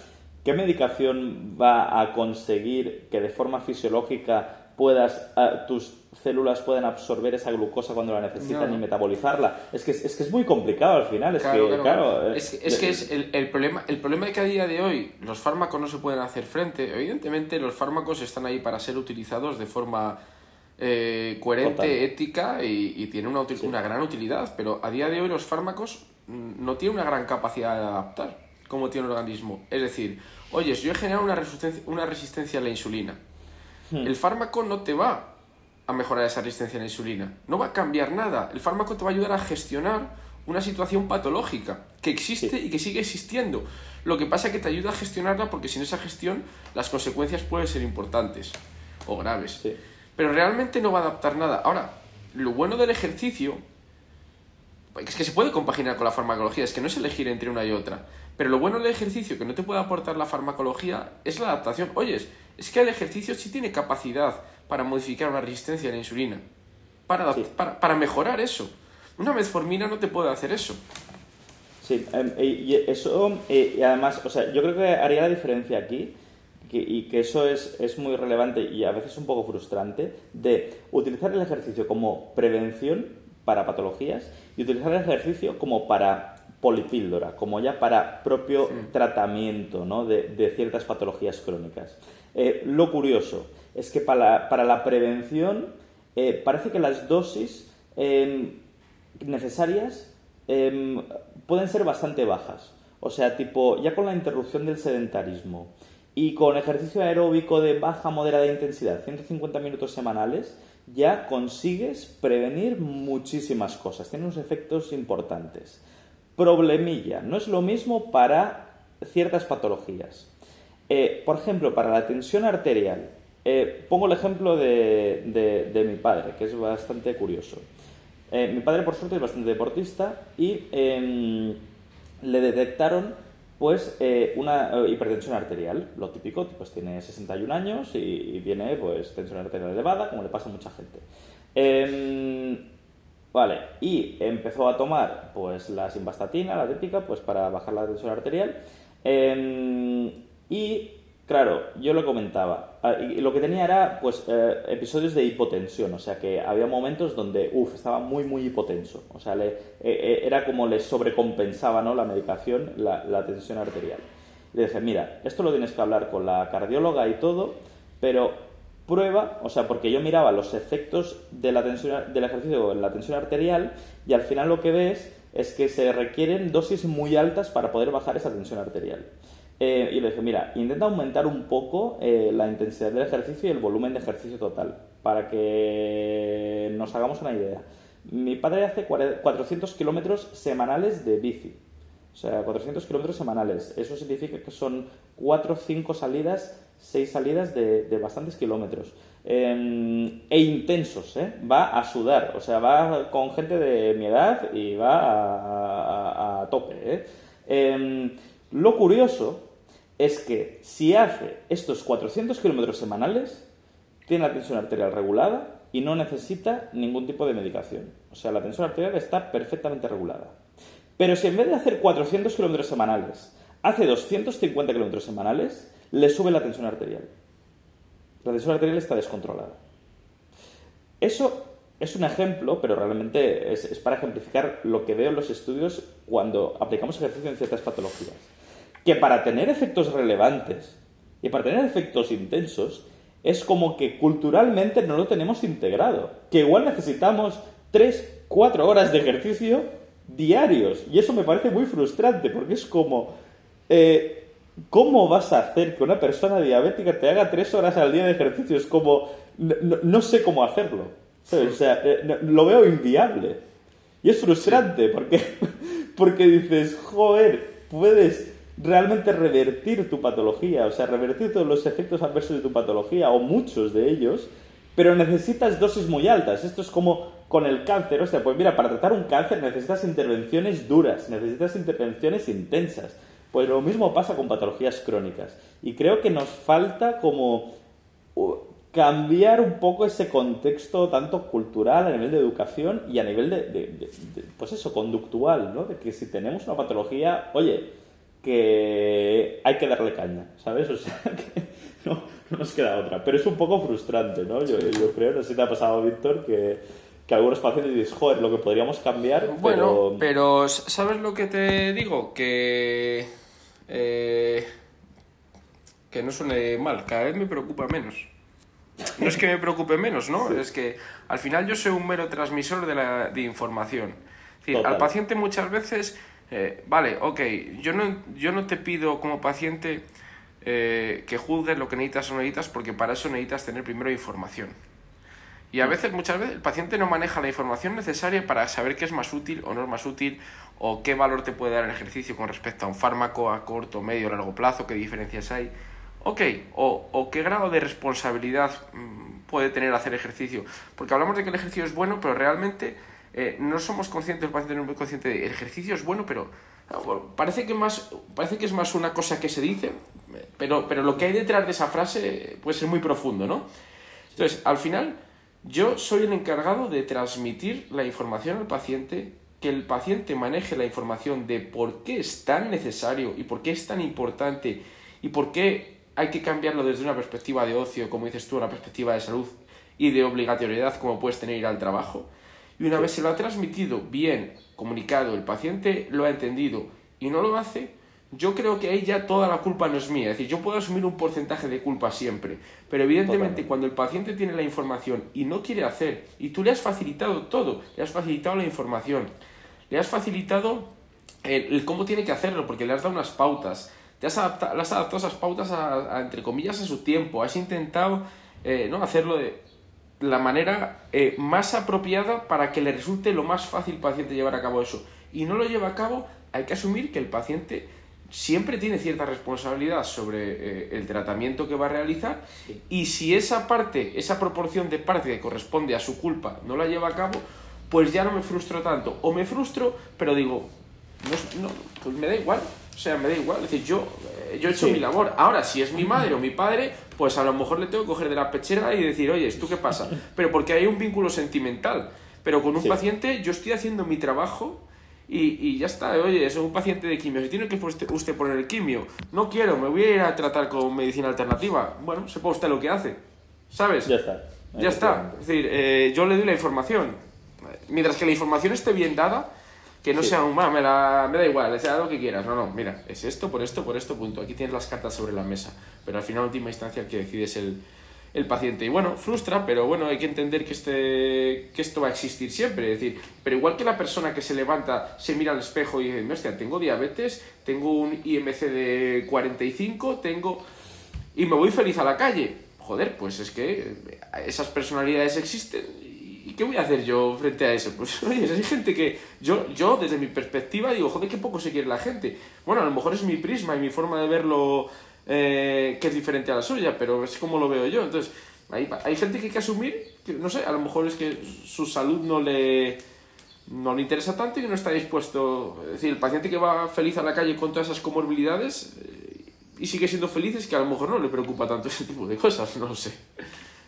¿qué medicación va a conseguir que de forma fisiológica puedas, ah, tus células pueden absorber esa glucosa cuando la necesitan y metabolizarla. Es que es, que es muy complicado al final. Es que, claro, es, que es el, el, problema, el problema es que a día de hoy los fármacos no se pueden hacer frente. Evidentemente los fármacos están ahí para ser utilizados de forma eh, coherente, ética y, y tienen una, una gran utilidad, pero a día de hoy los fármacos mm, no tienen una gran capacidad de adaptar como tiene el organismo. Es decir, oye, yo he generado una resistencia, una resistencia a la insulina. Hmm. El fármaco no te va a mejorar esa resistencia a la insulina. No va a cambiar nada. El fármaco te va a ayudar a gestionar una situación patológica que existe y que sigue existiendo. Lo que pasa es que te ayuda a gestionarla porque sin esa gestión las consecuencias pueden ser importantes o graves. Pero realmente no va a adaptar nada. Ahora, lo bueno del ejercicio es que se puede compaginar con la farmacología, es que no es elegir entre una y otra. Pero lo bueno del ejercicio que no te puede aportar la farmacología es la adaptación. Oyes, es que el ejercicio sí tiene capacidad para modificar una resistencia a la insulina. Para, para, para mejorar eso. Una metformina no te puede hacer eso. Sí, em, y eso, y además, o sea, yo creo que haría la diferencia aquí, y que eso es, es muy relevante y a veces un poco frustrante, de utilizar el ejercicio como prevención para patologías y utilizar el ejercicio como para polipíldora, como ya para propio tratamiento ¿no? de, ciertas patologías crónicas. Eh, lo curioso es que para, para la prevención eh, parece que las dosis em, necesarias em, pueden ser bastante bajas. O sea, tipo, ya con la interrupción del sedentarismo y con ejercicio aeróbico de baja moderada intensidad, 150 minutos semanales, ya consigues prevenir muchísimas cosas. Tiene unos efectos importantes. Problemilla, no es lo mismo para ciertas patologías. Eh, por ejemplo, para la tensión arterial, eh, pongo el ejemplo de, de, mi padre, que es bastante curioso. Eh, mi padre, por suerte, es bastante deportista y em, le detectaron pues una hipertensión arterial, lo típico, pues tiene 61 años y, tiene pues tensión arterial elevada, como le pasa a mucha gente. Em, vale, y empezó a tomar pues la simvastatina, la típica, pues para bajar la tensión arterial. Em, y Claro, yo lo comentaba. Ah, lo que tenía era, pues, eh, episodios de hipotensión. O sea, que había momentos donde, uff, estaba muy, muy hipotenso. O sea, le, eh, eh, era como le sobrecompensaba, ¿no? La medicación, la, tensión arterial. Le dije, mira, esto lo tienes que hablar con la cardióloga y todo, pero prueba, o sea, porque yo miraba los efectos de la tensión, del ejercicio en la tensión arterial y al final lo que ves es que se requieren dosis muy altas para poder bajar esa tensión arterial. Eh, y le dije, mira, intenta aumentar un poco eh, la intensidad del ejercicio y el volumen de ejercicio total, para que nos hagamos una idea. Mi padre hace 400 kilómetros semanales de bici. O sea, 400 kilómetros semanales. Eso significa que son 4 o 5 salidas, 6 salidas de, bastantes kilómetros. Em, e intensos, ¿eh? Va a sudar. O sea, va con gente de mi edad y va a, tope, ¿eh? Em, lo curioso es que si hace estos 400 kilómetros semanales, tiene la tensión arterial regulada y no necesita ningún tipo de medicación. O sea, la tensión arterial está perfectamente regulada. Pero si en vez de hacer 400 kilómetros semanales, hace 250 kilómetros semanales, le sube la tensión arterial. La tensión arterial está descontrolada. Eso es un ejemplo, pero realmente es, es para ejemplificar lo que veo en los estudios cuando aplicamos ejercicio en ciertas patologías que para tener efectos relevantes y para tener efectos intensos, es como que culturalmente no lo tenemos integrado. Que igual necesitamos 3, 4 horas de ejercicio diarios. Y eso me parece muy frustrante, porque es como... Eh, ¿Cómo vas a hacer que una persona diabética te haga 3 horas al día de ejercicio? Es como... No, sé cómo hacerlo. O sea, eh, lo veo inviable. Y es frustrante, porque, porque dices, joder, puedes realmente revertir tu patología, o sea, revertir todos los efectos adversos de tu patología, o muchos de ellos, pero necesitas dosis muy altas. Esto es como con el cáncer, o sea, pues mira, para tratar un cáncer necesitas intervenciones duras, necesitas intervenciones intensas. Pues lo mismo pasa con patologías crónicas. Y creo que nos falta como cambiar un poco ese contexto tanto cultural a nivel de educación y a nivel de, de pues eso, conductual, ¿no? De que si tenemos una patología, oye, que hay que darle caña, ¿sabes? O sea, que no, nos queda otra. Pero es un poco frustrante, ¿no? Yo, creo, no sé si te ha pasado, Víctor, que, que algunos pacientes dices, joder, lo que podríamos cambiar. Bueno, pero, ¿sabes lo que te digo? Que. Eh, que no suene mal, cada vez me preocupa menos. No es que me preocupe menos, ¿no? Es que al final yo soy un mero transmisor de, la, de información. Es decir, al paciente muchas veces eh, vale, ok, yo no, yo no te pido como paciente eh, que juzgues lo que necesitas o no necesitas porque para eso necesitas tener primero información. Y a mm. veces, muchas veces, el paciente no maneja la información necesaria para saber qué es más útil o no es más útil, o qué valor te puede dar el ejercicio con respecto a un fármaco a corto, medio o largo plazo, qué diferencias hay. Ok, o, o qué grado de responsabilidad mm, puede tener hacer ejercicio. Porque hablamos de que el ejercicio es bueno, pero realmente eh, no somos conscientes, el paciente no es muy consciente de el ejercicio es bueno, pero parece, que más, parece que es más una cosa que se dice, pero, pero lo que hay detrás de esa frase puede ser muy profundo, ¿no? Entonces, al final, yo soy el encargado de transmitir la información al paciente, que el paciente maneje la información de por qué es tan necesario y por qué es tan importante y por qué hay que cambiarlo desde una perspectiva de ocio, como dices tú, una perspectiva de salud y de obligatoriedad como puedes tener ir al trabajo. Y una vez se lo ha transmitido bien, comunicado, el paciente lo ha entendido y no lo hace, yo creo que ahí ya toda la culpa no es mía. Es decir, yo puedo asumir un porcentaje de culpa siempre, pero evidentemente cuando el paciente tiene la información y no quiere hacer, y tú le has facilitado todo, le has facilitado la información, le has facilitado el, cómo tiene que hacerlo, porque le has dado unas pautas, te has adaptado, le has adaptado esas pautas a, entre comillas, a su tiempo, has intentado eh, ¿no? hacerlo de la manera eh, más apropiada para que le resulte lo más fácil al paciente llevar a cabo eso. Y no lo lleva a cabo, hay que asumir que el paciente siempre tiene cierta responsabilidad sobre eh, el tratamiento que va a realizar y si esa parte, esa proporción de parte que corresponde a su culpa no la lleva a cabo, pues ya no me frustro tanto. O me frustro, pero digo, no, pues me da igual. O sea, me da igual. Es decir, yo, eh, yo he hecho mi labor. Ahora, si es mi madre o mi padre, pues a lo mejor le tengo que coger de la pechera y decir, oye, ¿tú qué pasa? Pero porque hay un vínculo sentimental. Pero con un paciente yo estoy haciendo mi trabajo y, y, ya está, oye, es un paciente de quimio, si tiene que usted poner el quimio, no quiero, me voy a ir a tratar con medicina alternativa, bueno, sepa usted lo que hace, ¿sabes? Ya está. Ya está, es decir, eh, yo le doy la información, mientras que la información esté bien dada, que no sea un, me, la, me da igual, sea lo que quieras, no, no, mira, es esto, por esto, por esto, punto, aquí tienes las cartas sobre la mesa, pero al final, última instancia, el que decide es el, el paciente. Y bueno, frustra, pero bueno, hay que entender que, este, que esto va a existir siempre. Es decir, pero igual que la persona que se levanta, se mira al espejo y dice, hostia, tengo diabetes, tengo un IMC de 45, tengo... y me voy feliz a la calle. Joder, pues es que esas personalidades existen. ¿Y qué voy a hacer yo frente a eso? Pues oye, hay gente que yo, yo desde mi perspectiva digo, joder, qué poco se quiere la gente. Bueno, a lo mejor es mi prisma y mi forma de verlo eh, que es diferente a la suya, pero es como lo veo yo. Entonces, hay, hay gente que hay que asumir, que no sé, a lo mejor es que su salud no le, no le interesa tanto y no está dispuesto. Es decir, el paciente que va feliz a la calle con todas esas comorbilidades eh, y sigue siendo feliz es que a lo mejor no le preocupa tanto ese tipo de cosas, no lo sé.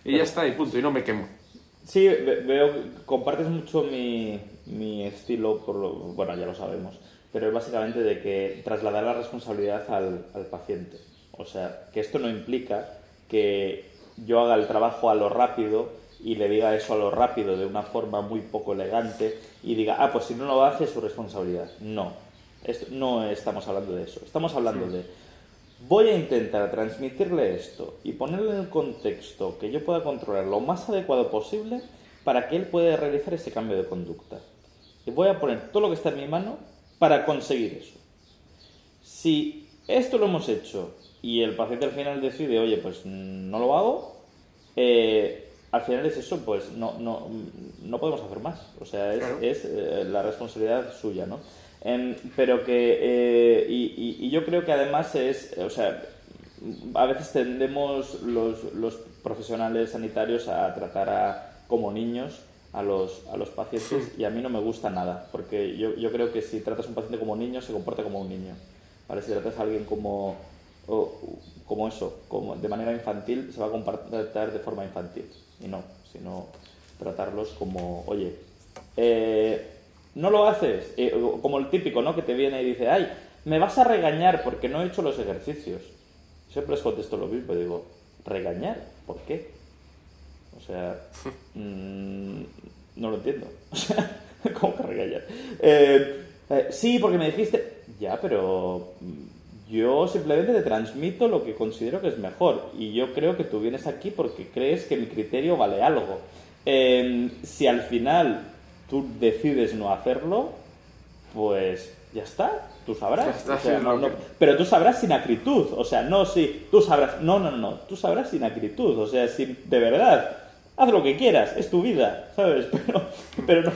Y ya está, y punto, y no me quemo. Sí, veo, compartes mucho mi, mi estilo, por lo, bueno, ya lo sabemos, pero es básicamente de que trasladar la responsabilidad al, al paciente. O sea, que esto no implica que yo haga el trabajo a lo rápido y le diga eso a lo rápido de una forma muy poco elegante y diga, ah, pues si no lo hace es su responsabilidad. No, no estamos hablando de eso. Estamos hablando de, voy a intentar transmitirle esto y ponerle en el contexto que yo pueda controlar lo más adecuado posible para que él pueda realizar ese cambio de conducta. Y voy a poner todo lo que está en mi mano para conseguir eso. Si esto lo hemos hecho y el paciente al final decide, oye, pues no lo hago, eh, al final es eso, pues no, no, no podemos hacer más. O sea, es, eh, la responsabilidad suya, ¿no? Pero que, eh, y, yo creo que además es, o sea, a veces tendemos los, los profesionales sanitarios a tratar a, como niños a los, a los pacientes y a mí no me gusta nada, porque yo, yo creo que si tratas a un paciente como niño, se comporta como un niño. ¿vale? Si tratas a alguien como o, como eso, como de manera infantil, se va a comportar de forma infantil. Y no, sino tratarlos como, oye, eh, no lo haces, eh, como el típico, ¿no? Que te viene y dice, ay, me vas a regañar porque no he hecho los ejercicios. Siempre les contesto lo mismo, digo, ¿regañar? ¿Por qué? O sea, mm, no lo entiendo. O sea, ¿cómo que regañar? Eh, sí, porque me dijiste, ya, pero yo simplemente te transmito lo que considero que es mejor y yo creo que tú vienes aquí porque crees que mi criterio vale algo. Em, si al final tú decides no hacerlo, pues ya está, tú sabrás. pero tú sabrás sin acritud, o sea, no si tú sabrás, no, no, no, tú sabrás sin acritud, o sea, si de verdad, haz lo que quieras, es tu vida, ¿sabes? Pero, pero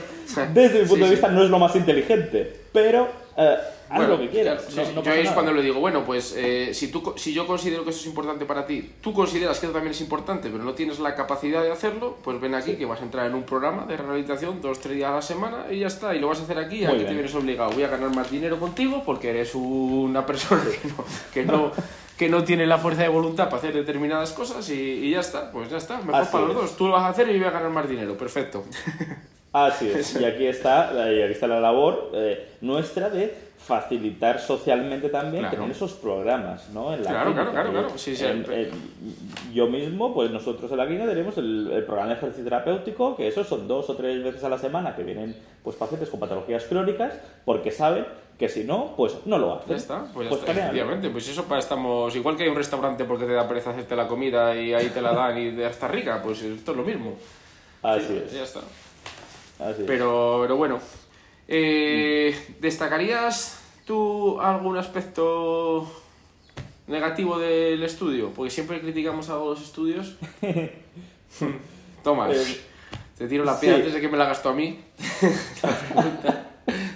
desde mi punto de vista no es lo más inteligente, pero... Eh, haz lo que quieras. yo es cuando le digo, bueno, pues eh, si, tú, si yo considero que eso es importante para ti, tú consideras que eso también es importante, pero no tienes la capacidad de hacerlo, pues ven aquí que vas a entrar en un programa de rehabilitación dos, tres días a la semana y ya está, y lo vas a hacer aquí, aquí te vienes obligado. Voy a ganar más dinero contigo porque eres una persona que no, que no que no tiene la fuerza de voluntad para hacer determinadas cosas y, y ya está, pues ya está, mejor Así para los es. dos. Tú lo vas a hacer y yo voy a ganar más dinero, perfecto. Así es. Y aquí está, y aquí está la labor eh, nuestra de facilitar socialmente también Claro. tener esos programas, ¿no? En la Claro, clínica. claro, claro, Eh, claro. Sí, sí, en- pero- en- yo mismo, pues nosotros en la clínica tenemos el, el programa de ejercicio terapéutico, que eso son dos o tres veces a la semana que vienen pues pacientes con patologías crónicas, porque saben que si no, pues no lo hacen. Ya está, pues ya está, genial. efectivamente. Pues eso para estamos. Igual que hay un restaurante porque te da pereza hacerte la comida y ahí te la dan y ya está rica, pues esto es lo mismo. Así Sí, es. Ya está. Así. Pero, pero bueno. Eh, ¿Destacarías tú algún aspecto negativo del estudio? Porque siempre criticamos a los estudios. Toma, Eh, te tiro la sí. piedra antes de que me la gasto a mí. La pregunta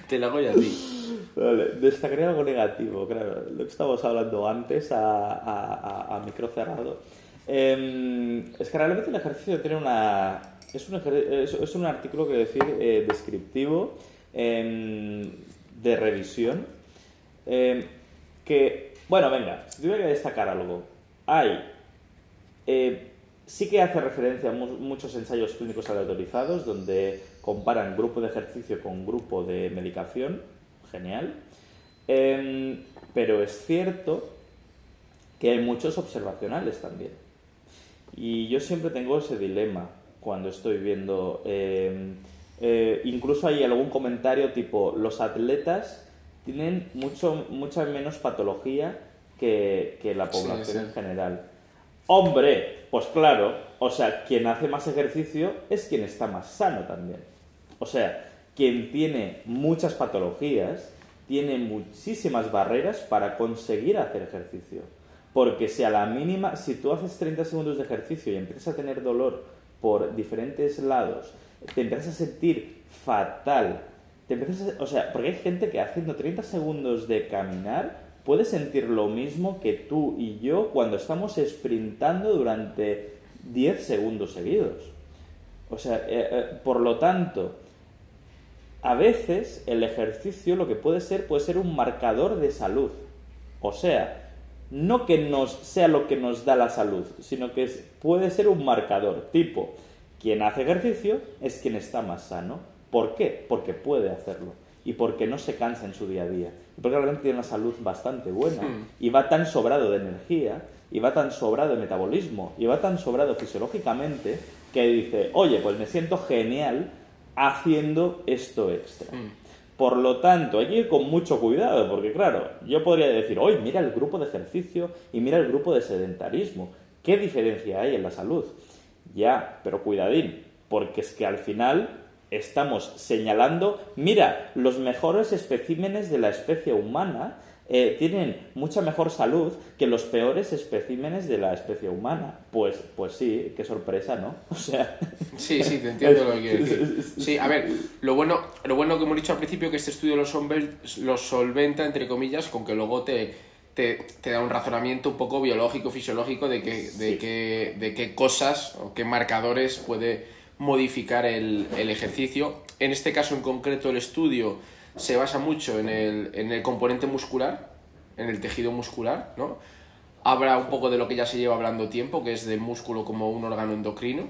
te la hago yo a ti. Vale, destacaría algo negativo, claro, lo que estábamos hablando antes a, a, a- a micro cerrado. Em, es que realmente el ejercicio tiene una... Es un, es, un artículo que decir eh, descriptivo em, de revisión em, que, bueno, venga, si tuviera que destacar algo, hay eh, sí que hace referencia a mu- muchos ensayos clínicos aleatorizados donde comparan grupo de ejercicio con grupo de medicación, genial. Em, pero es cierto que hay muchos observacionales también. Y yo siempre tengo ese dilema cuando estoy viendo... em, eh, incluso hay algún comentario tipo, los atletas tienen mucho, mucha menos patología que, que la Sí, población sí. en general. Hombre, pues claro, o sea, quien hace más ejercicio es quien está más sano también. O sea, quien tiene muchas patologías tiene muchísimas barreras para conseguir hacer ejercicio. Porque si a la mínima, si tú haces 30 segundos de ejercicio y empiezas a tener dolor por diferentes lados, te empiezas a sentir fatal, te empiezas o sea, porque hay gente que haciendo 30 segundos de caminar puede sentir lo mismo que tú y yo cuando estamos sprintando durante 10 segundos seguidos. O sea, eh, eh, por lo tanto, a veces el ejercicio lo que puede ser puede ser un marcador de salud. O sea, no que nos sea lo que nos da la salud, sino que es- puede ser un marcador tipo, quien hace ejercicio es quien está más sano. ¿Por qué? Porque puede hacerlo y porque no se cansa en su día a día. Y porque realmente tiene una salud bastante buena Hmm. y va tan sobrado de energía y va tan sobrado de metabolismo y va tan sobrado fisiológicamente que dice, oye, pues me siento genial haciendo esto extra. Por lo tanto, hay que ir con mucho cuidado, porque claro, yo podría decir, oye, mira el grupo de ejercicio y mira el grupo de sedentarismo. ¿Qué diferencia hay en la salud? Ya, pero cuidadín, porque es que al final estamos señalando, mira, los mejores especímenes de la especie humana eh, tienen mucha mejor salud que los peores especímenes de la especie humana. Pues, pues sí, qué sorpresa, ¿no? O sea, Sí, sí, te entiendo lo que quieres decir. Sí, a ver, lo bueno, lo bueno que hemos dicho al principio que este estudio lo, solvel- lo solventa, entre comillas, con que luego te, te, te da un razonamiento un poco biológico, fisiológico de, que, de, Sí. que, de qué cosas o qué marcadores puede modificar el, el ejercicio. En este caso en concreto el estudio se basa mucho en el, en el componente muscular, en el tejido muscular, ¿no? Habla un poco de lo que ya se lleva hablando tiempo, que es del músculo como un órgano endocrino.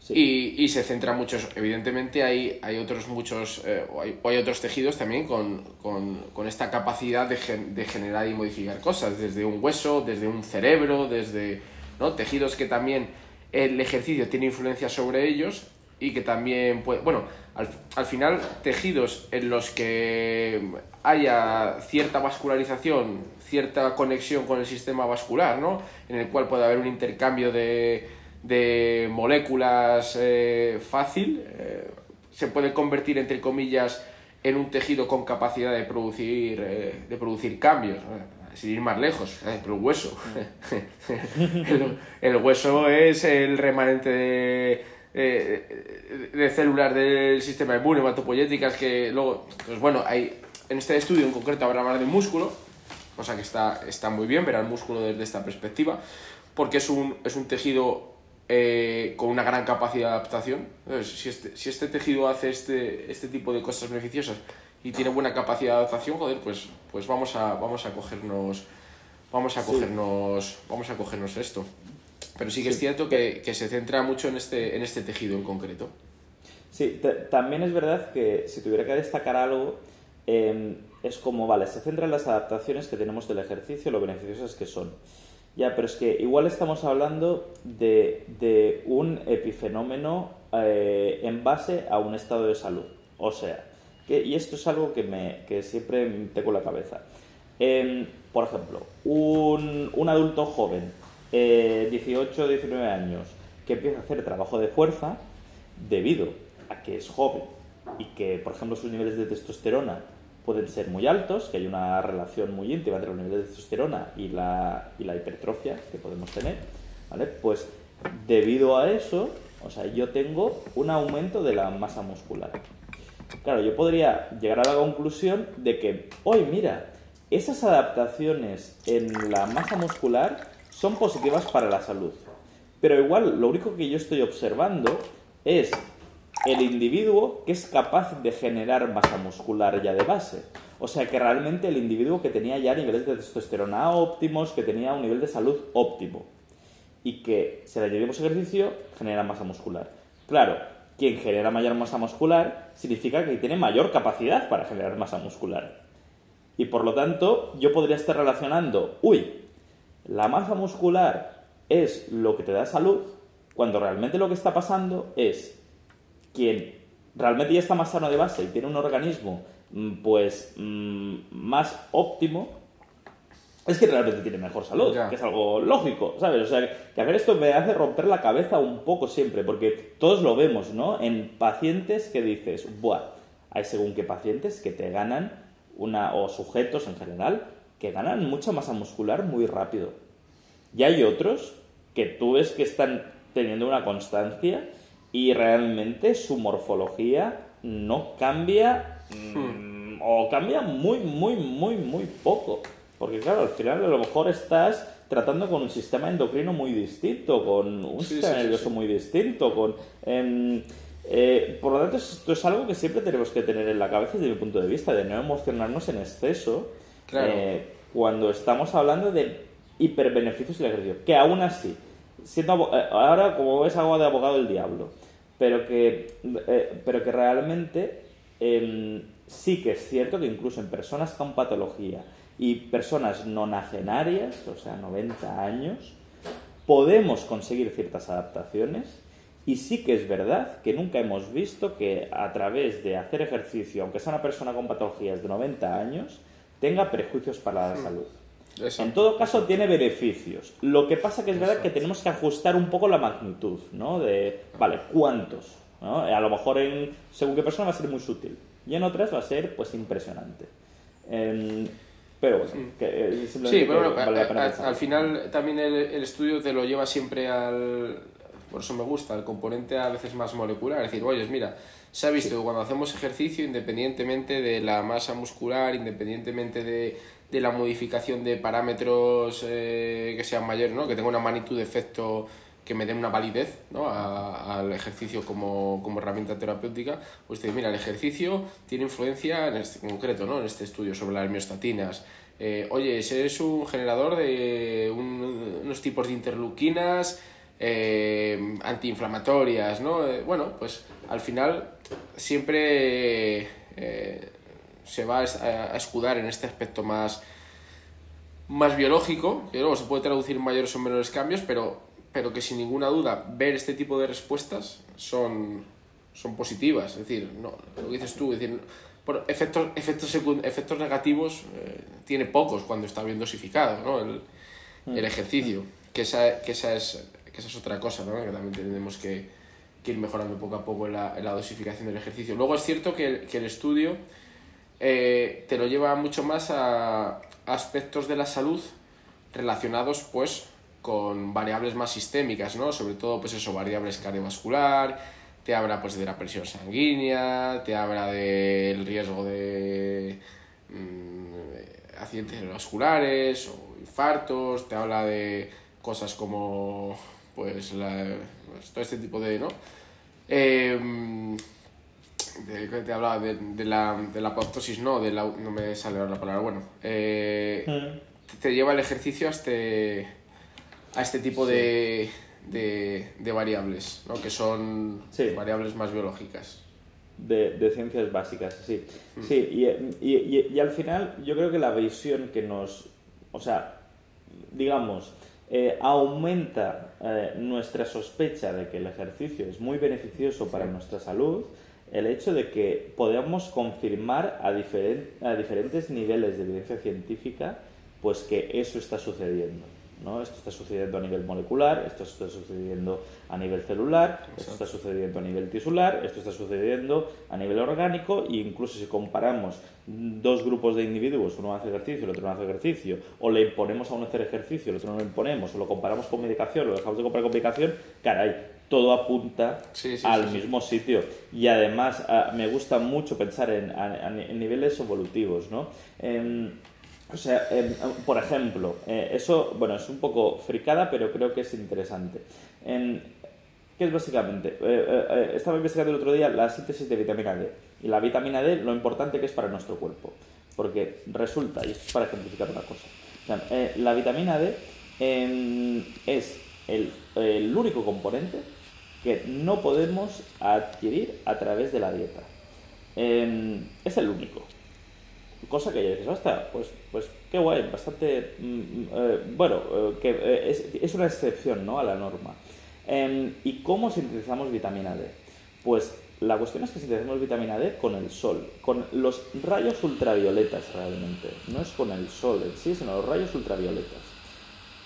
Sí. Y, y se centra mucho, evidentemente hay, hay otros muchos, eh, hay, hay otros tejidos también con, con- con esta capacidad de, gen- de generar y modificar cosas, desde un hueso, desde un cerebro, desde ¿no? tejidos que también el ejercicio tiene influencia sobre ellos y que también puede, bueno, al, al final tejidos en los que haya cierta vascularización, cierta conexión con el sistema vascular, ¿no? En el cual puede haber un intercambio de, de moléculas eh, fácil, eh, se puede convertir, entre comillas, en un tejido con capacidad de producir, eh, de producir cambios. Sin ir más lejos, pero el hueso. el, el hueso es el remanente de, eh, de células del sistema inmune, hematopoyéticas, que luego, pues bueno, hay, en este estudio en concreto habrá hablar de músculo, cosa que está, está muy bien ver al músculo desde esta perspectiva, porque es un, es un tejido eh, con una gran capacidad de adaptación. Entonces, si este, si este tejido hace este, este tipo de cosas beneficiosas y tiene buena capacidad de adaptación, joder, pues, pues vamos, a, vamos a cogernos vamos a cogernos, vamos a cogernos esto. Pero sí que es cierto que, que, se centra mucho en este, en este tejido en concreto. Sí, también es verdad que si tuviera que destacar algo, em, es como, vale, se centra en las adaptaciones que tenemos del ejercicio, lo beneficiosas que son. Ya, pero es que igual estamos hablando de, de un epifenómeno eh, en base a un estado de salud. O sea, que, y esto es algo que, me, que siempre me tengo la cabeza. Em, por ejemplo, un, un adulto joven, eh, 18 19 años, que empieza a hacer trabajo de fuerza debido a que es joven y que, por ejemplo, sus niveles de testosterona pueden ser muy altos, que hay una relación muy íntima entre los niveles de testosterona y la, y la hipertrofia que podemos tener, ¿vale? Pues debido a eso, o sea, yo tengo un aumento de la masa muscular. Claro, yo podría llegar a la conclusión de que, hoy mira, esas adaptaciones en la masa muscular son positivas para la salud. Pero igual, lo único que yo estoy observando es el individuo que es capaz de generar masa muscular ya de base. O sea que realmente el individuo que tenía ya niveles de testosterona óptimos, que tenía un nivel de salud óptimo y que si le añadimos ejercicio genera masa muscular. Claro, quien genera mayor masa muscular significa que tiene mayor capacidad para generar masa muscular. Y por lo tanto, yo podría estar relacionando, uy, la masa muscular es lo que te da salud, cuando realmente lo que está pasando es quien realmente ya está más sano de base y tiene un organismo mm, pues mm, más óptimo, es que realmente tiene mejor salud, que es algo lógico, ¿sabes? O sea, que hacer esto me hace romper la cabeza un poco siempre, porque todos lo vemos, ¿no? En pacientes que dices, buah, hay según qué pacientes que te ganan una, o sujetos en general, que ganan mucha masa muscular muy rápido. Y hay otros que tú ves que están teniendo una constancia y realmente su morfología no cambia mm, o cambia muy, muy, muy, muy poco. Porque claro, al final a lo mejor estás tratando con un sistema endocrino muy distinto, con un sistema nervioso muy distinto, con... Em, eh, por lo tanto, esto es algo que siempre tenemos que tener en la cabeza desde mi punto de vista, de no emocionarnos en exceso eh, cuando estamos hablando de hiperbeneficios del ejercicio. Que aún así, siendo, eh, ahora como ves algo de abogado del diablo, pero que, eh, pero que realmente em, sí que es cierto que incluso en personas con patología y personas nonagenarias, o sea, 90 años, podemos conseguir ciertas adaptaciones y sí que es verdad que nunca hemos visto que a través de hacer ejercicio, aunque sea una persona con patologías de 90 años, tenga prejuicios para la salud. En todo caso, tiene beneficios. Lo que pasa que es verdad que tenemos que ajustar un poco la magnitud, ¿no? De, vale, ¿cuántos? A lo mejor en según qué persona va a ser muy sutil y en otras va a ser, pues, impresionante. pero bueno, que, eh, sí, pero al, final también el, el, estudio te lo lleva siempre al... Por eso me gusta, el componente a veces más molecular. Es decir, oye, mira, se ha visto que cuando hacemos ejercicio, independientemente de la masa muscular, independientemente de de la modificación de parámetros eh, que sean mayores, ¿no? que tenga una magnitud de efecto que me dé una validez ¿no? al ejercicio como, como, herramienta terapéutica, pues te mira, el ejercicio tiene influencia en este concreto, ¿no? en este estudio sobre las miostatinas. Eh, oye, ese es un generador de unos tipos de interleuquinas eh, antiinflamatorias, ¿no? bueno, pues al final siempre se va a escudar en este aspecto más, más biológico, que luego se puede traducir en mayores o menores cambios, pero, pero que sin ninguna duda ver este tipo de respuestas son, son positivas. Es decir, no, lo dices tú, decir, por efectos, efectos, efectos negativos eh, tiene pocos cuando está bien dosificado ¿no? el, el, ejercicio, que esa, que, esa es, esa es otra cosa ¿no? que también tenemos que, ir mejorando poco a poco en la, dosificación del ejercicio. Luego es cierto que, que el estudio eh, te lo lleva mucho más a aspectos de la salud relacionados pues con variables más sistémicas, ¿no? Sobre todo pues eso, variables cardiovascular, te habla pues de la presión sanguínea, te habla del riesgo de mm, accidentes vasculares o infartos, te habla de cosas como pues, pues todo este tipo de, ¿no? Eh, de, te hablaba de, de, la, de la apoptosis, no, de la, no me sale ahora la palabra, bueno, eh, te lleva el ejercicio a este, a este tipo de, de, de variables, ¿no? que son Sí. variables más biológicas. de, de ciencias básicas, sí. Sí, y, y- y- y al final yo creo que la visión que nos, o sea, digamos, eh, aumenta eh, nuestra sospecha de que el ejercicio es muy beneficioso para nuestra salud, el hecho de que podamos confirmar a, a diferentes niveles de evidencia científica, pues que eso está sucediendo. ¿No? Esto está sucediendo a nivel molecular, esto está sucediendo a nivel celular, esto está sucediendo a nivel tisular, esto está sucediendo a nivel orgánico e incluso si comparamos dos grupos de individuos, uno hace ejercicio, el otro no hace ejercicio, o le imponemos a uno hacer ejercicio, el otro no lo imponemos, o lo comparamos con medicación, lo dejamos de comparar con medicación, caray, todo apunta Sí, sí, al sí, mismo sitio. Y además ah, me gusta mucho pensar en, a- a- en niveles evolutivos, ¿no? Em, o sea, em, por ejemplo, eh, eso, bueno, es un poco fricada, pero creo que es interesante. Em, ¿Qué es básicamente? Eh, eh, estaba investigando el otro día la síntesis de vitamina D. Y la vitamina D, lo importante que es para nuestro cuerpo. Porque resulta, y esto es para ejemplificar una cosa, la vitamina D em, es el, único componente que no podemos adquirir a través de la dieta. Es el único. Cosa que ya dices, hostia, pues, pues qué guay, bastante. mm, eh, bueno, eh, que eh, es, es una excepción ¿no? a la norma. Em, ¿Y cómo sintetizamos vitamina D? Pues la cuestión es que sintetizamos vitamina D con el sol, con los rayos ultravioletas realmente. No es con el sol en sí, sino los rayos ultravioletas.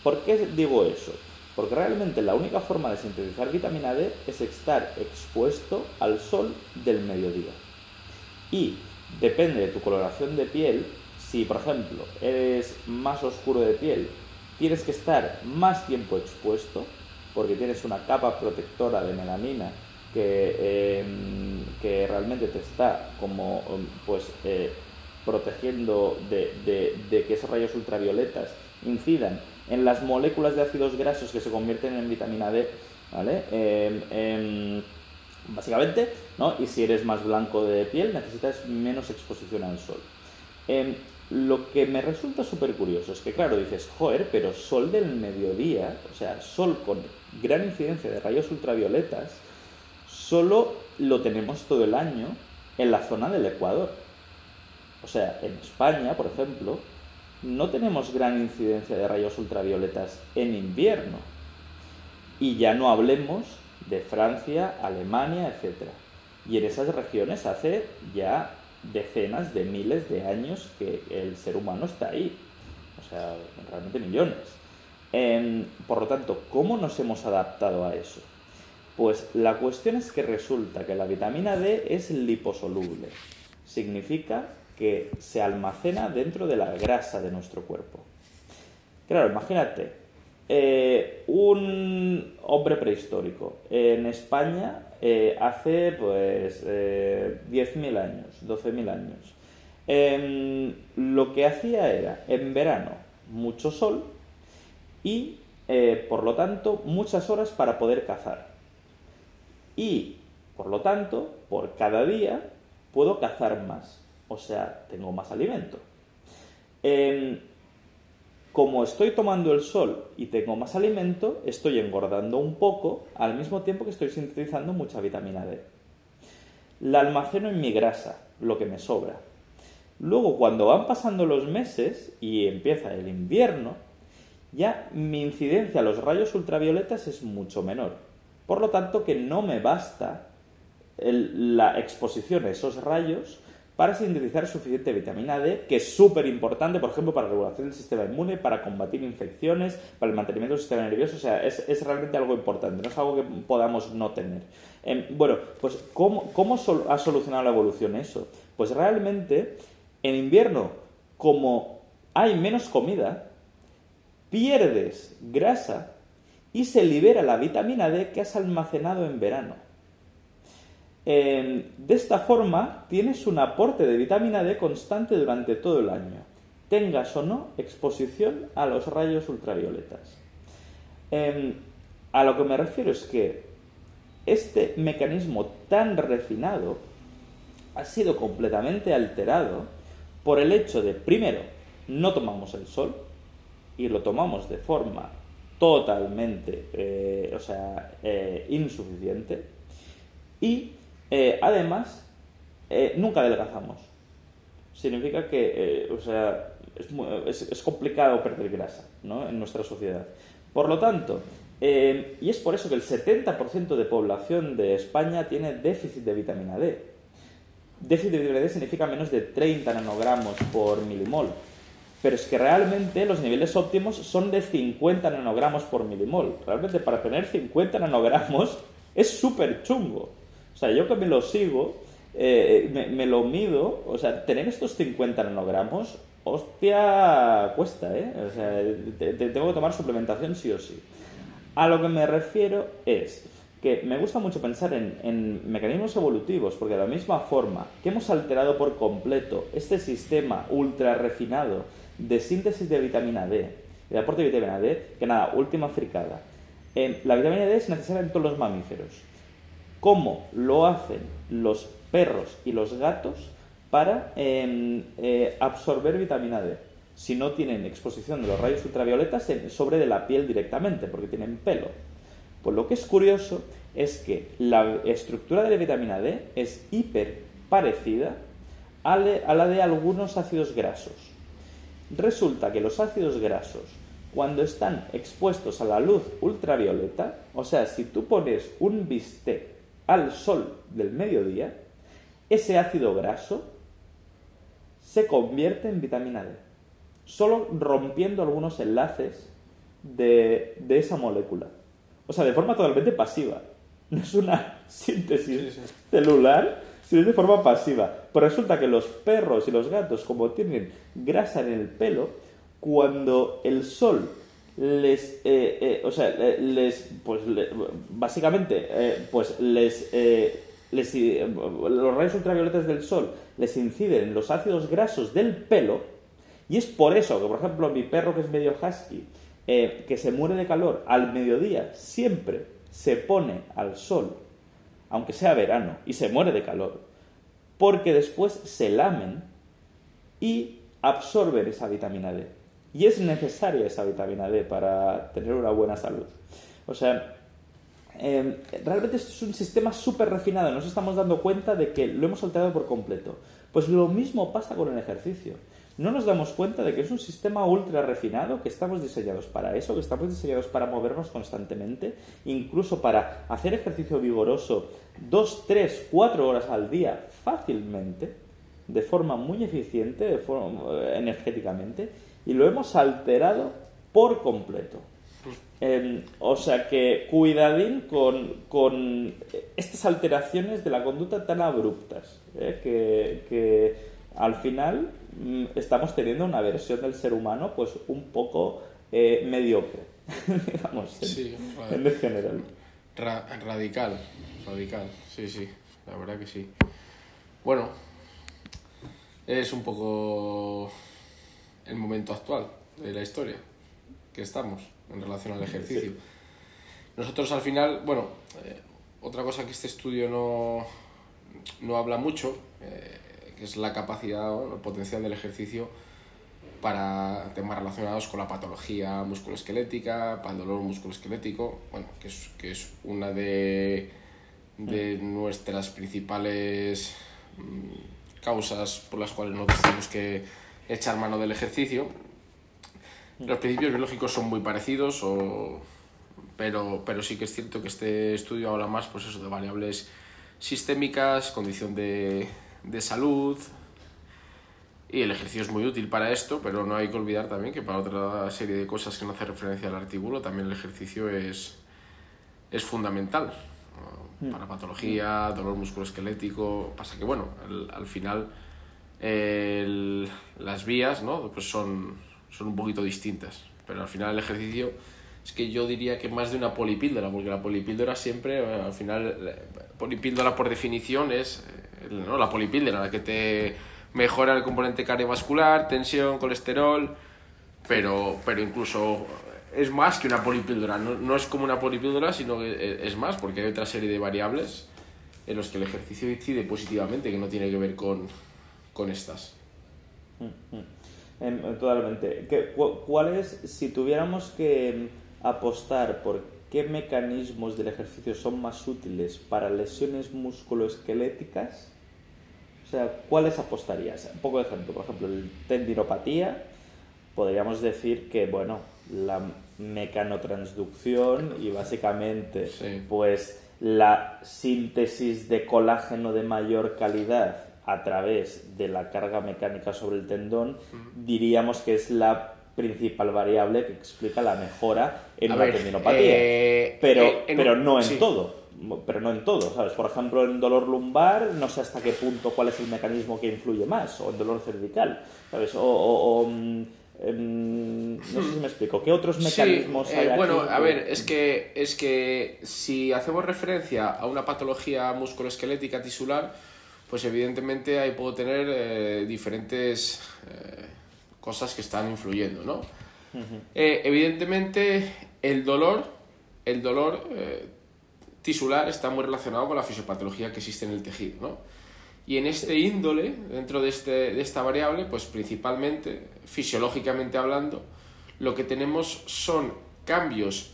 ¿Por qué digo eso? Porque realmente la única forma de sintetizar vitamina D es estar expuesto al sol del mediodía. Y depende de tu coloración de piel, si por ejemplo eres más oscuro de piel, tienes que estar más tiempo expuesto, porque tienes una capa protectora de melanina que, eh, que realmente te está como um, pues eh, protegiendo de, de- que esos rayos ultravioletas incidan en las moléculas de ácidos grasos que se convierten en vitamina D, ¿vale? Em, em, básicamente, ¿no? Y si eres más blanco de piel, necesitas menos exposición al sol. Em, lo que me resulta súper curioso es que, claro, dices, joder, pero sol del mediodía, o sea, sol con gran incidencia de rayos ultravioletas, solo lo tenemos todo el año en la zona del Ecuador. O sea, en España, por ejemplo, no tenemos gran incidencia de rayos ultravioletas en invierno. Y ya no hablemos de Francia, Alemania, etc. Y en esas regiones hace ya decenas de miles de años que el ser humano está ahí. O sea, realmente millones. Em, por lo tanto, ¿cómo nos hemos adaptado a eso? Pues la cuestión es que resulta que la vitamina D es liposoluble. Significa que se almacena dentro de la grasa de nuestro cuerpo. Claro, imagínate, eh, un hombre prehistórico en España eh, hace pues eh, 10.000 años, 12.000 años. Em, lo que hacía era, en verano, mucho sol y, eh, por lo tanto, muchas horas para poder cazar. Y, por lo tanto, por cada día puedo cazar más. O sea, tengo más alimento. Como estoy tomando el sol y tengo más alimento, estoy engordando un poco al mismo tiempo que estoy sintetizando mucha vitamina D. La almaceno en mi grasa, lo que me sobra. Luego, cuando van pasando los meses y empieza el invierno, ya mi incidencia a los rayos ultravioletas es mucho menor. Por lo tanto, que no me basta la exposición a esos rayos para sintetizar suficiente vitamina D, que es súper importante, por ejemplo, para la regulación del sistema inmune, para combatir infecciones, para el mantenimiento del sistema nervioso. O sea, es, realmente algo importante, no es algo que podamos no tener. Em, bueno, pues ¿cómo, ha solucionado la evolución eso? Pues realmente, en invierno, como hay menos comida, pierdes grasa y se libera la vitamina D que has almacenado en verano. Eh, de esta forma, tienes un aporte de vitamina D constante durante todo el año, tengas o no exposición a los rayos ultravioletas. Eh, a lo que me refiero es que este mecanismo tan refinado ha sido completamente alterado por el hecho de, primero, no tomamos el sol, y lo tomamos de forma totalmente, eh, o sea, eh, insuficiente. Y eh, además, nunca adelgazamos. Significa que, o sea, es, es, complicado perder grasa ¿no? en nuestra sociedad. Por lo tanto, y es por eso que el 70% de población de España tiene déficit de vitamina D. Déficit de vitamina D significa menos de 30 nanogramos por milimol pero es que realmente los niveles óptimos son de 50 nanogramos por milimol. Realmente para tener 50 nanogramos es súper chungo. O sea, yo que me lo sigo, eh, me, lo mido, o sea, tener estos 50 nanogramos, hostia, cuesta, ¿eh? O sea, tengo que tomar suplementación sí o sí. A lo que me refiero es que me gusta mucho pensar en, en, mecanismos evolutivos, porque de la misma forma que hemos alterado por completo este sistema ultra refinado de síntesis de vitamina D, de aporte de vitamina D, que nada, última fricada. la vitamina D es necesaria en todos los mamíferos. ¿Cómo lo hacen los perros y los gatos para em, eh, absorber vitamina D? Si no tienen exposición de los rayos ultravioletas sobre de la piel directamente, porque tienen pelo. Pues lo que es curioso es que la estructura de la vitamina D es hiper parecida a la de algunos ácidos grasos. Resulta que los ácidos grasos, cuando están expuestos a la luz ultravioleta, o sea, si tú pones un bistec al sol del mediodía, ese ácido graso se convierte en vitamina D, solo rompiendo algunos enlaces de, esa molécula. O sea, de forma totalmente pasiva. No es una síntesis celular, sino de forma pasiva. Pero resulta que los perros y los gatos, como tienen grasa en el pelo, cuando el sol les, eh, eh, o sea, les, pues, básicamente, eh, pues les, les, los rayos ultravioletas del sol les inciden en los ácidos grasos del pelo, y es por eso que, por ejemplo, mi perro que es medio husky, que se muere de calor al mediodía, siempre se pone al sol aunque sea verano, y se muere de calor, porque después se lamen y absorben esa vitamina D. Y es necesaria esa vitamina D para tener una buena salud. O sea, em, realmente esto es un sistema súper refinado, nos estamos dando cuenta de que lo hemos alterado por completo. Pues lo mismo pasa con el ejercicio no nos damos cuenta de que es un sistema ultra refinado, que estamos diseñados para eso, que estamos diseñados para movernos constantemente, incluso para hacer ejercicio vigoroso dos, tres, cuatro horas al día fácilmente, de forma muy eficiente, de forma, eh, energéticamente, y lo hemos alterado por completo. Em, o sea que cuidadín con, estas alteraciones de la conducta tan abruptas, ¿eh? que al final Mm, estamos teniendo una versión del ser humano pues un poco eh, mediocre, digamos, en, general. radical, radical, sí, sí, la verdad que sí. Bueno, es un poco el momento actual de la historia que estamos en relación al ejercicio. Nosotros al final, bueno, eh, otra cosa que este estudio no, no habla mucho, eh, es la capacidad o el potencial del ejercicio para temas relacionados con la patología musculoesquelética, para el dolor musculoesquelético, bueno, que es, que es una de, de nuestras principales mm, causas por las cuales nosotros tenemos que echar mano del ejercicio. Mm. Los principios biológicos son muy parecidos, o, pero, pero sí que es cierto que este estudio habla más pues eso, de variables sistémicas, condición de, de salud. Y el ejercicio es muy útil para esto, pero no hay que olvidar también que para otra serie de cosas que no hace referencia al artículo, también el ejercicio es, es fundamental. Mm. Para patología, dolor musculoesquelético. Pasa que, bueno, al final las vías ¿no? pues son, son un poquito distintas. Pero al final el ejercicio es que yo diría que más de una polipíldora, porque la polipíldora siempre, al final, polipíldora por definición es ¿no? la polipíldora, la que te mejora el componente cardiovascular, tensión, colesterol, pero, pero incluso es más que una polipíldora, no, no es como una polipíldora, sino que es más, porque hay otra serie de variables en los que el ejercicio incide positivamente, que no tiene que ver con, con estas. Mm, mm. Em, totalmente. ¿Qué, ¿Cuál es, si tuviéramos que apostar por qué mecanismos del ejercicio son más útiles para lesiones musculoesqueléticas, o sea, ¿cuáles apostarías? Un poco de ejemplo, por ejemplo, el tendinopatía, podríamos decir que, bueno, la mecanotransducción y básicamente, pues, la síntesis de colágeno de mayor calidad a través de la carga mecánica sobre el tendón, diríamos que es la principal variable que explica la mejora en la tendinopatía. Eh, pero, eh, pero no en todo. Pero no en todo, ¿sabes? Por ejemplo, en dolor lumbar, no sé hasta qué punto cuál es el mecanismo que influye más, o en dolor cervical, ¿sabes? O, mm, no sé si me explico. ¿Qué otros mecanismos hay eh, Bueno, a ver, es que, es que si hacemos referencia a una patología musculoesquelética tisular, pues evidentemente ahí puedo tener diferentes cosas que están influyendo, ¿no? Eh, evidentemente, el dolor, el dolor eh, tisular está muy relacionado con la fisiopatología que existe en el tejido, ¿no? Y en este índole, dentro de, este, de esta variable, pues principalmente, fisiológicamente hablando, lo que tenemos son cambios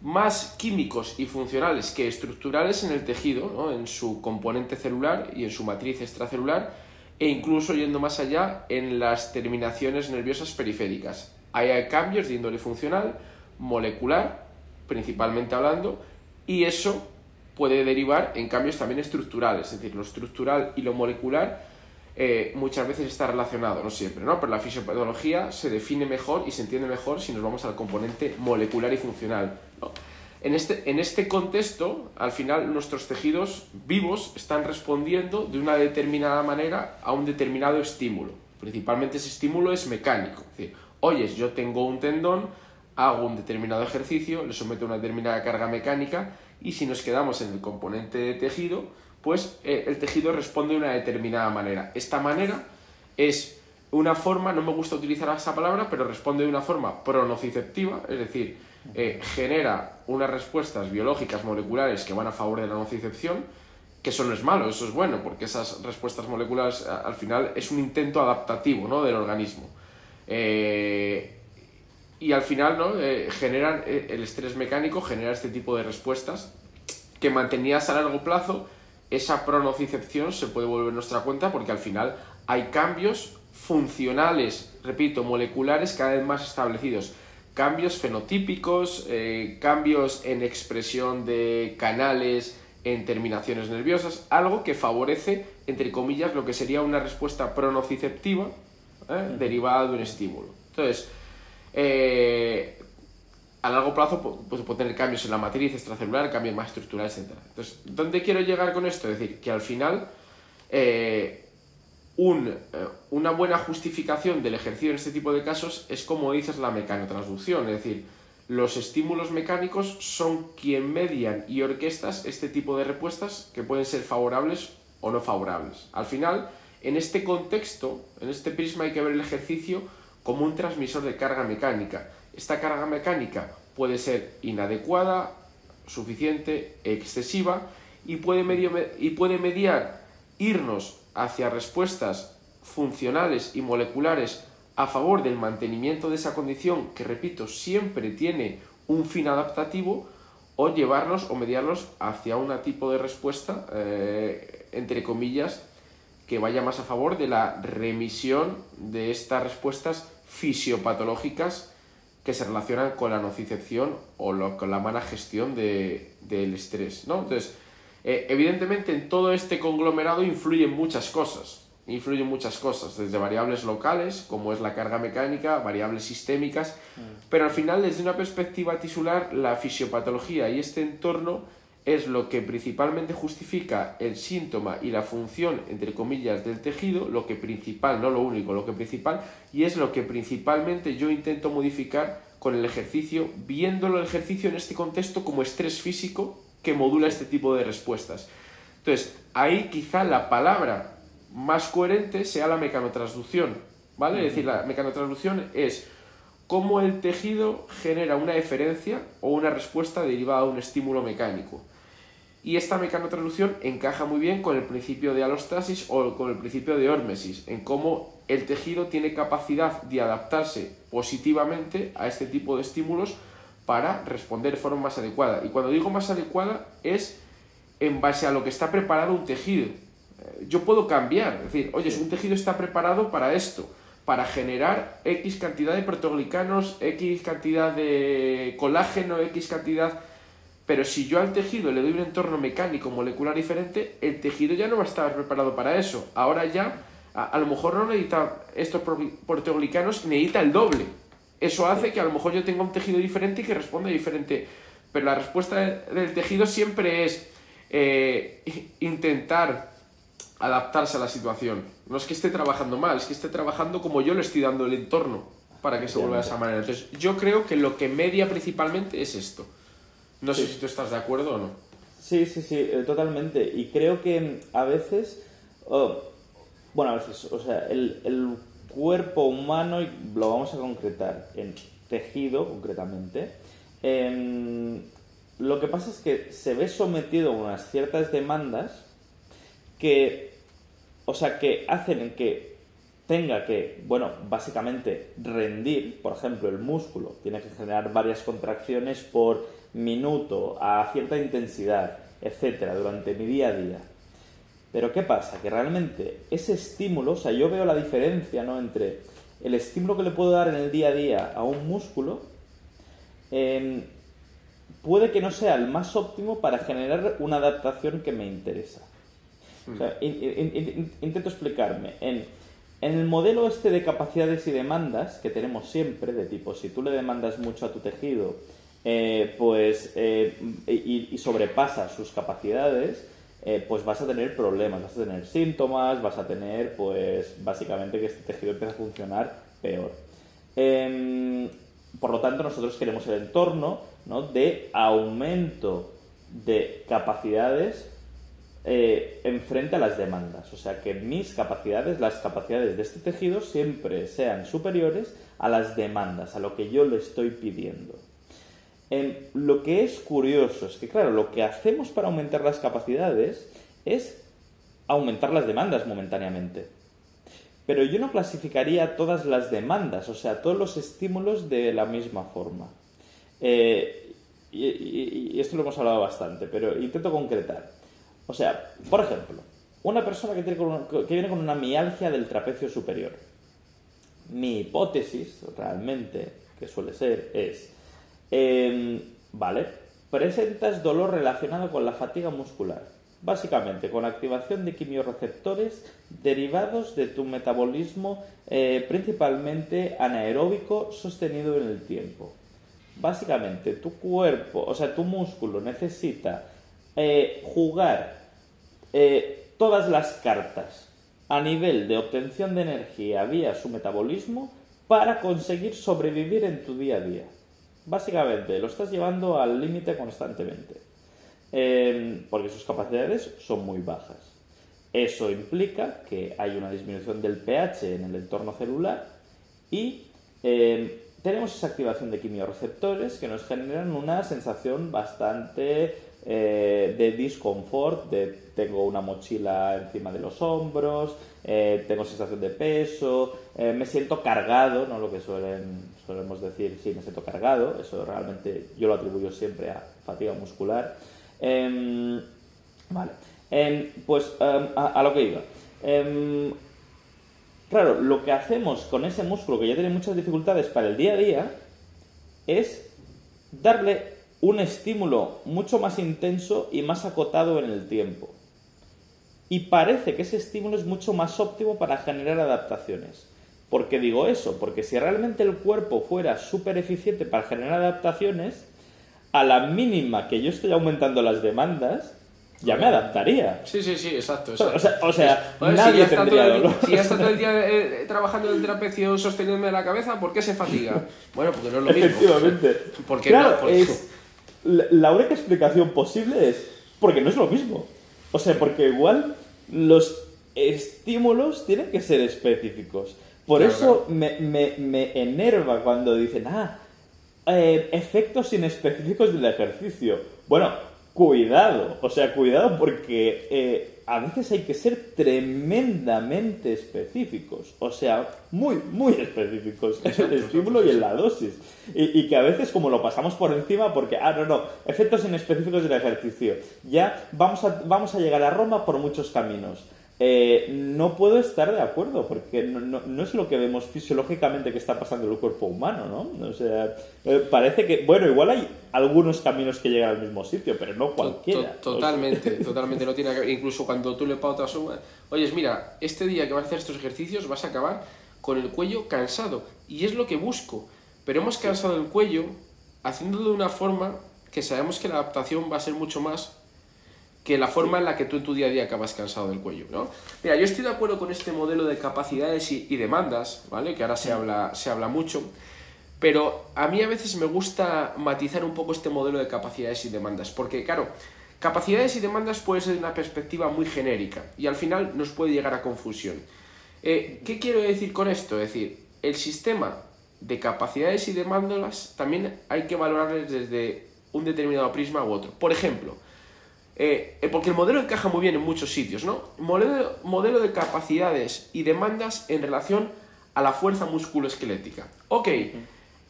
más químicos y funcionales que estructurales en el tejido, ¿no? en su componente celular y en su matriz extracelular, e incluso yendo más allá en las terminaciones nerviosas periféricas. Ahí hay cambios de índole funcional, molecular, principalmente hablando, y eso puede derivar en cambios también estructurales, es decir, lo estructural y lo molecular eh, muchas veces está relacionado, no siempre, ¿no? Pero la fisiopatología se define mejor y se entiende mejor si nos vamos al componente molecular y funcional. En este, en este contexto, al final, nuestros tejidos vivos están respondiendo de una determinada manera a un determinado estímulo. Principalmente ese estímulo es mecánico. Es decir, oyes, yo tengo un tendón, hago un determinado ejercicio, le someto una determinada carga mecánica y si nos quedamos en el componente de tejido, pues eh, el tejido responde de una determinada manera. Esta manera es una forma, no me gusta utilizar esa palabra, pero responde de una forma pronociceptiva, es decir, eh, genera unas respuestas biológicas moleculares que van a favor de la nocicepción, que eso no es malo, eso es bueno, porque esas respuestas moleculares al final es un intento adaptativo ¿no? del organismo. Eh, y al final ¿no? Eh, generan el estrés mecánico, genera este tipo de respuestas que mantenidas a largo plazo, esa pronocicepción se puede volver nuestra cuenta porque al final hay cambios funcionales, repito, moleculares cada vez más establecidos cambios fenotípicos, eh, cambios en expresión de canales, en terminaciones nerviosas, algo que favorece, entre comillas, lo que sería una respuesta pronociceptiva ¿eh? derivada de un estímulo. Entonces, eh, a largo plazo pues, puede tener cambios en la matriz extracelular, cambios más estructurales, etc. Entonces, ¿dónde quiero llegar con esto? Es decir, que al final eh, una buena justificación del ejercicio en este tipo de casos es como dices la mecanotransducción, es decir, los estímulos mecánicos son quien median y orquestas este tipo de respuestas que pueden ser favorables o no favorables. Al final, en este contexto, en este prisma hay que ver el ejercicio como un transmisor de carga mecánica. Esta carga mecánica puede ser inadecuada, suficiente, excesiva y puede, y puede mediar irnos hacia respuestas funcionales y moleculares a favor del mantenimiento de esa condición que, repito, siempre tiene un fin adaptativo, o llevarlos o mediarlos hacia un tipo de respuesta, eh, entre comillas, que vaya más a favor de la remisión de estas respuestas fisiopatológicas que se relacionan con la nocicepción o con la mala gestión del estrés. ¿no? Entonces, eh, evidentemente en todo este conglomerado influyen muchas cosas, influyen muchas cosas, desde variables locales, como es la carga mecánica, variables sistémicas, mm. pero al final desde una perspectiva tisular, la fisiopatología y este entorno es lo que principalmente justifica el síntoma y la función, entre comillas, del tejido, lo que principal, no lo único, lo que principal, y es lo que principalmente yo intento modificar con el ejercicio, viéndolo el ejercicio en este contexto como estrés físico que modula este tipo de respuestas. Entonces, ahí quizá la palabra más coherente sea la mecanotransducción, ¿vale? Es decir, la mecanotransducción es cómo el tejido genera una eferencia o una respuesta derivada de un estímulo mecánico. Y esta mecanotransducción encaja muy bien con el principio de alostasis o con el principio de hormesis, en cómo el tejido tiene capacidad de adaptarse positivamente a este tipo de estímulos para responder de forma más adecuada. Y cuando digo más adecuada es en base a lo que está preparado un tejido. Eh, yo puedo cambiar, es decir, oye, un tejido está preparado para esto, para generar X cantidad de proteoglicanos, X cantidad de colágeno, X cantidad... Pero si yo al tejido le doy un entorno mecánico molecular diferente, el tejido ya no va a estar preparado para eso. Ahora ya, a, lo mejor no necesita estos proteoglicanos, necesita el doble. Eso hace que a lo mejor yo tenga un tejido diferente y que responda diferente. Pero la respuesta del tejido siempre es eh, intentar adaptarse a la situación. No es que esté trabajando mal, es que esté trabajando como yo le estoy dando el entorno para que se vuelva de esa manera. Entonces, yo creo que lo que media principalmente es esto. No sé si tú estás de acuerdo o no. Sí, sí, sí, eh, totalmente. Y creo que a veces, oh, bueno, a veces, o sea, el, el cuerpo humano, y lo vamos a concretar en tejido concretamente, em, lo que pasa es que se ve sometido a unas ciertas demandas que, o sea, que hacen que tenga que, bueno, básicamente rendir, por ejemplo, el músculo tiene que generar varias contracciones por minuto a cierta intensidad, etcétera, durante mi día a día. Pero ¿qué pasa? Que realmente ese estímulo, o sea, yo veo la diferencia, ¿no? Entre el estímulo que le puedo dar en el día a día a un músculo, em, puede que no sea el más óptimo para generar una adaptación que me interesa. intento explicarme. En, el modelo este de capacidades y demandas que tenemos siempre, de tipo, si tú le demandas mucho a tu tejido, eh, pues, eh, y, sobrepasa sus capacidades, eh, pues vas a tener problemas, vas a tener síntomas, vas a tener, pues, básicamente que este tejido empieza a funcionar peor. Em, por lo tanto, nosotros queremos el entorno de aumento de capacidades eh, en frente a las demandas. O sea, que mis capacidades, las capacidades de este tejido siempre sean superiores a las demandas, a lo que yo le estoy pidiendo. Lo que es curioso es que, claro, lo que hacemos para aumentar las capacidades es aumentar las demandas momentáneamente. Pero yo no clasificaría todas las demandas, o sea, todos los estímulos de la misma forma. Eh, y, esto lo hemos hablado bastante, pero intento concretar. O sea, por ejemplo, una persona que, tiene que viene con una mialgia del trapecio superior. Mi hipótesis, realmente, que suele ser, es, em, vale, presentas dolor relacionado con la fatiga muscular, básicamente con activación de quimiorreceptores derivados de tu metabolismo eh, principalmente anaeróbico sostenido en el tiempo básicamente tu cuerpo, o sea, tu músculo necesita eh, jugar eh, todas las cartas a nivel de obtención de energía vía su metabolismo para conseguir sobrevivir en tu día a día. Básicamente, lo estás llevando al límite constantemente, em, porque sus capacidades son muy bajas. Eso implica que hay una disminución del pH en el entorno celular y em, tenemos esa activación de quimiorreceptores que nos generan una sensación bastante eh, de disconfort, de tengo una mochila encima de los hombros, eh, tengo sensación de peso, eh, me siento cargado, no lo que suelen, solemos decir, sí, me siento cargado, eso realmente yo lo atribuyo siempre a fatiga muscular. Em, vale, em, pues em, a, lo que iba. Claro, lo que hacemos con ese músculo que ya tiene muchas dificultades para el día a día es darle un estímulo mucho más intenso y más acotado en el tiempo. Y parece que ese estímulo es mucho más óptimo para generar adaptaciones. ¿Por qué digo eso? Porque si realmente el cuerpo fuera súper eficiente para generar adaptaciones, a la mínima que yo estoy aumentando las demandas, ya me adaptaría. Sí, sí, sí, exacto. O sea, nadie si tendría todo Si ya está todo el día eh, trabajando en el trapecio sosteniéndome la cabeza, ¿por qué se fatiga? Bueno, porque no es lo mismo. Efectivamente. Porque claro, no, es, la única explicación posible es porque no es lo mismo. O sea, porque igual los estímulos tienen que ser específicos. Por eso Me, me, me, enerva cuando dicen, ah, eh, efectos inespecíficos del ejercicio. Bueno, cuidado, o sea, cuidado porque eh, a veces hay que ser tremendamente específicos, o sea, muy, muy específicos en el estímulo y en la dosis. Y, y, que a veces como lo pasamos por encima porque, ah, no, no, efectos inespecíficos del ejercicio, ya vamos a, vamos a llegar a Roma por muchos caminos. Eh, no puedo estar de acuerdo, porque no, es lo que vemos fisiológicamente que está pasando en el cuerpo humano, ¿no? O sea, eh, parece que, bueno, igual hay algunos caminos que llegan al mismo sitio, pero no cualquiera. Totalmente, totalmente. No tiene incluso cuando tú le pautas. Oyes, mira, este día que vas a hacer estos ejercicios vas a acabar con el cuello cansado. Y es lo que busco. Pero hemos cansado el cuello haciéndolo de una forma que sabemos que la adaptación va a ser mucho más que la forma en la que tú en tu día a día acabas cansado del cuello, ¿no? Mira, yo estoy de acuerdo con este modelo de capacidades y, demandas, ¿vale? Que ahora se habla, se habla mucho, pero a mí a veces me gusta matizar un poco este modelo de capacidades y demandas, porque claro, capacidades y demandas puede ser de una perspectiva muy genérica y al final nos puede llegar a confusión. Eh, ¿Qué quiero decir con esto? Es decir, el sistema de capacidades y demandas también hay que valorarles desde un determinado prisma u otro. Por ejemplo, eh, eh, porque el modelo encaja muy bien en muchos sitios, ¿no? Modelo, de capacidades y demandas en relación a la fuerza musculoesquelética. Ok,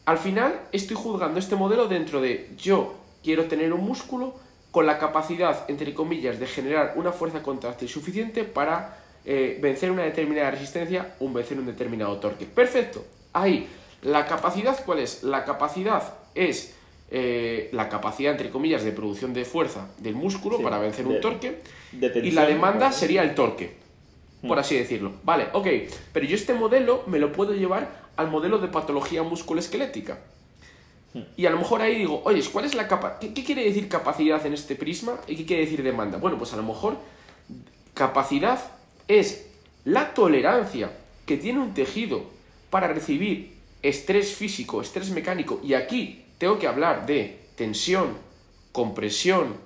al final estoy juzgando este modelo dentro de yo quiero tener un músculo con la capacidad, entre comillas, de generar una fuerza contráctil suficiente para eh, vencer una determinada resistencia o vencer un determinado torque. Perfecto. Ahí, la capacidad, ¿cuál es? La capacidad es eh, la capacidad, entre comillas, de producción de fuerza del músculo para vencer un torque. y la demanda sería el torque, por hmm. así decirlo. Vale, ok, pero yo este modelo me lo puedo llevar al modelo de patología musculoesquelética. Hmm. Y a lo mejor ahí digo, oye, ¿cuál es la capa ¿Qué, ¿qué, quiere decir capacidad en este prisma? ¿Y qué quiere decir demanda? Bueno, pues a lo mejor capacidad es la tolerancia que tiene un tejido para recibir estrés físico, estrés mecánico, y aquí tengo que hablar de tensión, compresión,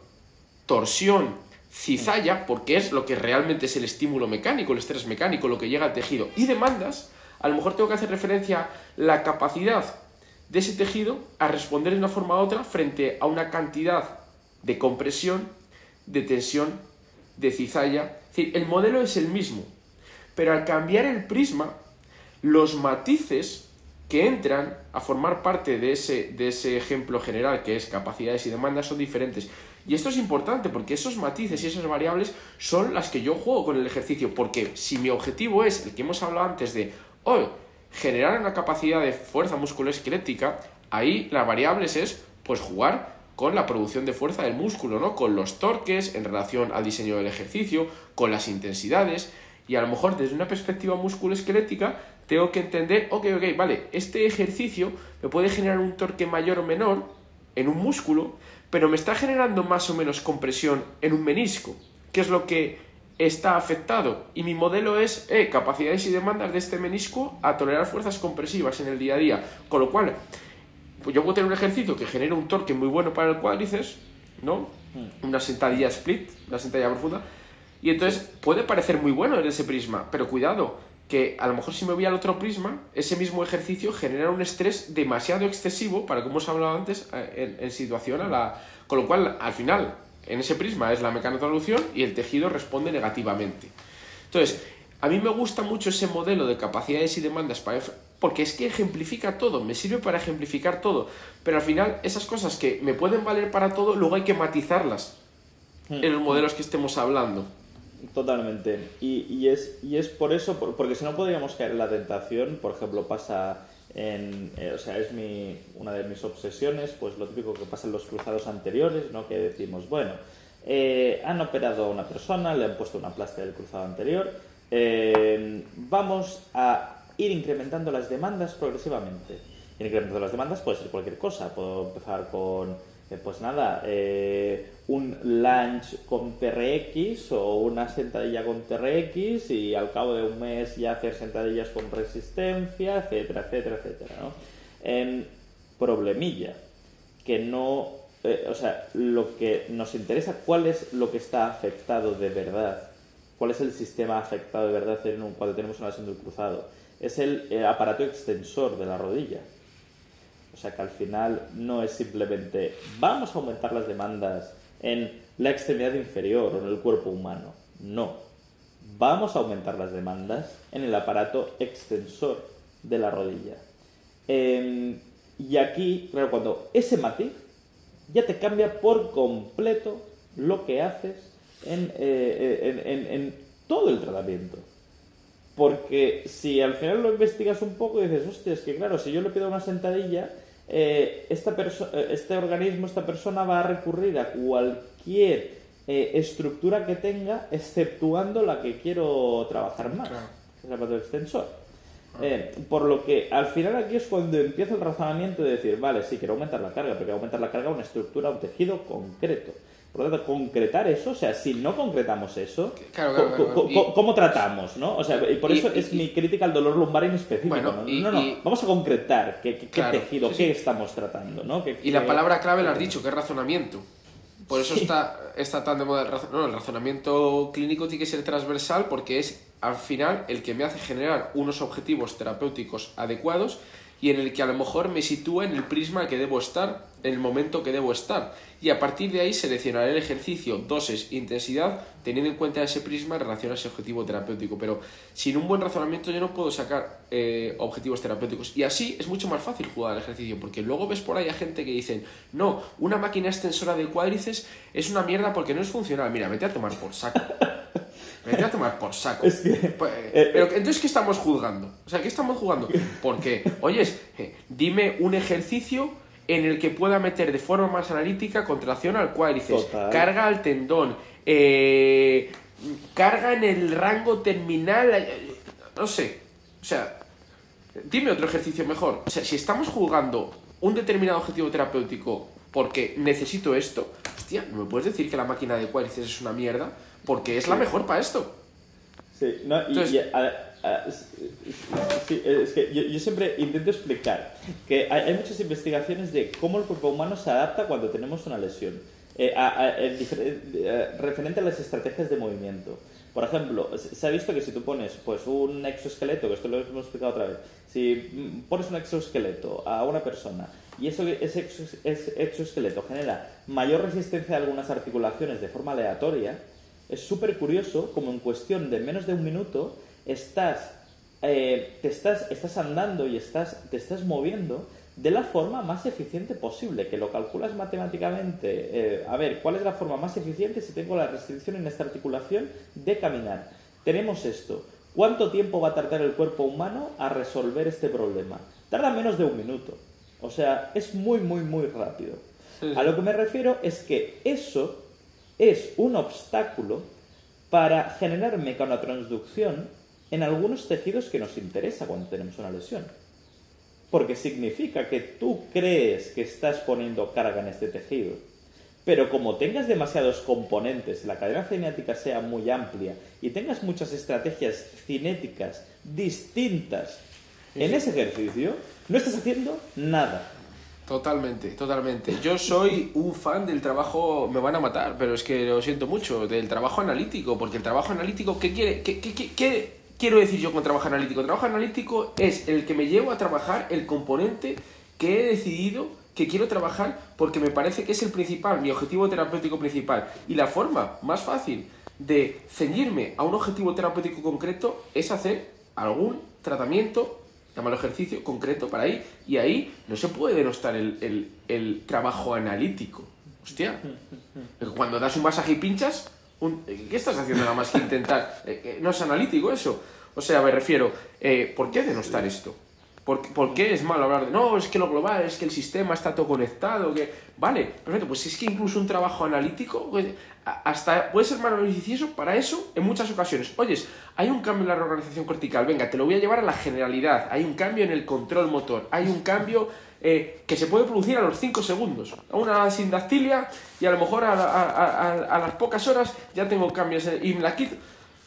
torsión, cizalla, porque es lo que realmente es el estímulo mecánico, el estrés mecánico, lo que llega al tejido, y demandas, a lo mejor tengo que hacer referencia a la capacidad de ese tejido a responder de una forma u otra frente a una cantidad de compresión, de tensión, de cizalla. Es decir, el modelo es el mismo, pero al cambiar el prisma, los matices que entran a formar parte de ese, de ese ejemplo general que es capacidades y demandas son diferentes. Y esto es importante porque esos matices y esas variables son las que yo juego con el ejercicio. Porque si mi objetivo es el que hemos hablado antes de oh, generar una capacidad de fuerza musculoesquelética, ahí las variables es pues jugar con la producción de fuerza del músculo, ¿no? Con los torques en relación al diseño del ejercicio, con las intensidades. Y a lo mejor desde una perspectiva musculoesquelética tengo que entender, ok, ok, vale, este ejercicio me puede generar un torque mayor o menor en un músculo, pero me está generando más o menos compresión en un menisco, que es lo que está afectado. Y mi modelo es eh, capacidades y demandas de este menisco a tolerar fuerzas compresivas en el día a día. Con lo cual, pues yo puedo tener un ejercicio que genera un torque muy bueno para el cuádriceps, ¿no? Mm. Una sentadilla split, una sentadilla profunda. Y entonces puede parecer muy bueno en ese prisma, pero cuidado, que a lo mejor si me voy al otro prisma, ese mismo ejercicio genera un estrés demasiado excesivo para, como hemos hablado antes, eh, en, situación a la... Con lo cual, al final, en ese prisma es la mecanotraducción y el tejido responde negativamente. Entonces, a mí me gusta mucho ese modelo de capacidades y demandas para, porque es que ejemplifica todo, me sirve para ejemplificar todo, pero al final esas cosas que me pueden valer para todo, luego hay que matizarlas hmm. en los modelos que estemos hablando. Totalmente. Y, y, es, y es por eso, porque si no podríamos caer en la tentación, por ejemplo, pasa en, eh, o sea, es mi, una de mis obsesiones, pues lo típico que pasa en los cruzados anteriores, ¿no? Que decimos, bueno, eh, han operado a una persona, le han puesto una plástica del cruzado anterior, eh, vamos a ir incrementando las demandas progresivamente. Ir incrementando las demandas puede ser cualquier cosa, puedo empezar con pues nada, eh, un lunch con TRX o una sentadilla con TRX y al cabo de un mes ya hacer sentadillas con resistencia, etcétera, etcétera, etcétera, ¿no? problemilla, que no, eh, o sea, lo que nos interesa, cuál es lo que está afectado de verdad, cuál es el sistema afectado de verdad en un, cuando tenemos lesión del cruzado, es el eh, aparato extensor de la rodilla o sea que al final no es simplemente vamos a aumentar las demandas en la extremidad inferior o en el cuerpo humano. No. Vamos a aumentar las demandas en el aparato extensor de la rodilla. Em, y aquí, claro, cuando ese matiz ya te cambia por completo lo que haces en, eh, en todo el tratamiento. Porque si al final lo investigas un poco y dices, hostia, es que claro, si yo le pido una sentadilla, eh, esta eh, este organismo, esta persona va a recurrir a cualquier eh, estructura que tenga, exceptuando la que quiero trabajar más, que es el extensor. Ah. por lo que al final aquí es cuando empieza el razonamiento de decir, vale, sí, quiero aumentar la carga, pero quiero aumentar la carga a una estructura, a un tejido concreto. Por lo tanto, concretar eso, o sea, si no concretamos eso, ¿cómo, tratamos? ¿no? O sea, y por eso es mi crítica al dolor lumbar en específico. ¿no? no, no, vamos a concretar qué, tejido, qué estamos tratando. ¿no? y la palabra clave la has dicho, que es razonamiento. Por eso está, está tan de moda el razonamiento. El razonamiento clínico tiene que ser transversal porque es al final el que me hace generar unos objetivos terapéuticos adecuados y en el que a lo mejor me sitúa en el prisma que debo estar, en el momento que debo estar. Y a partir de ahí seleccionaré el ejercicio, dosis, intensidad, teniendo en cuenta ese prisma en relación a ese objetivo terapéutico. Pero sin un buen razonamiento yo no puedo sacar eh, objetivos terapéuticos. Y así es mucho más fácil jugar al ejercicio, porque luego ves por ahí a gente que dicen, no, una máquina extensora de cuádriceps es una mierda porque no es funcional. Mira, vete a tomar por saco. Me voy a tomar por saco. Pues, eh, eh, pero entonces, ¿qué estamos juzgando? O sea, ¿qué estamos jugando? Porque, oyes, eh, dime un ejercicio en el que pueda meter de forma más analítica contracción al cuádriceps, carga al tendón, carga en el rango terminal, no sé. O sea, dime otro ejercicio mejor. O sea, si estamos jugando un determinado objetivo terapéutico porque necesito esto, hostia, ¿no me puedes decir que la máquina de cuádriceps es una mierda? Porque es la mejor para esto. Sí, no, y, es que yo, siempre intento explicar que hay, muchas investigaciones de cómo el cuerpo humano se adapta cuando tenemos una lesión, eh, eh, referente a las estrategias de movimiento. Por ejemplo, se ha visto que si tú pones pues, un exoesqueleto, que esto lo hemos explicado otra vez, si pones un exoesqueleto a una persona y eso, ese exoesqueleto genera mayor resistencia a algunas articulaciones de forma aleatoria, es súper curioso como en cuestión de menos de un minuto estás, eh, te estás, estás andando y estás, te estás moviendo de la forma más eficiente posible, que lo calculas matemáticamente. Eh, a ver, ¿cuál es la forma más eficiente si tengo la restricción en esta articulación de caminar? Tenemos esto. ¿Cuánto tiempo va a tardar el cuerpo humano a resolver este problema? Tarda menos de un minuto. O sea, es muy, muy, muy rápido. A lo que me refiero es que eso es un obstáculo para generar mecanotransducción en algunos tejidos que nos interesa cuando tenemos una lesión. Porque significa que tú crees que estás poniendo carga en este tejido, pero como tengas demasiados componentes, la cadena cinética sea muy amplia y tengas muchas estrategias cinéticas distintas en ese ejercicio, no estás haciendo nada. Totalmente, totalmente. Yo soy un fan del trabajo, me van a matar, pero es que lo siento mucho, del trabajo analítico, porque el trabajo analítico, ¿qué quiere? ¿Qué, qué, qué, quiero decir yo con trabajo analítico? El trabajo analítico es el que me llevo a trabajar el componente que he decidido que quiero trabajar porque me parece que es el principal, mi objetivo terapéutico principal. Y la forma más fácil de ceñirme a un objetivo terapéutico concreto es hacer algún tratamiento llámalo ejercicio concreto para ahí. Y ahí no se puede denostar el, trabajo analítico. Hostia. Cuando das un masaje y pinchas, ¿qué estás haciendo nada más que intentar? Eh, eh, no es analítico eso. O sea, me refiero, eh, ¿por qué denostar esto? ¿Por, qué es malo hablar de, no, es que lo global, es que el sistema está todo conectado? Que... Vale, perfecto, pues es que incluso un trabajo analítico pues, hasta puede ser más beneficioso para eso en muchas ocasiones. Oyes, hay un cambio en la reorganización cortical, venga, te lo voy a llevar a la generalidad, hay un cambio en el control motor, hay un cambio eh, que se puede producir a los 5 segundos, una sindactilia y a lo mejor a, las pocas horas ya tengo cambios y me la quito.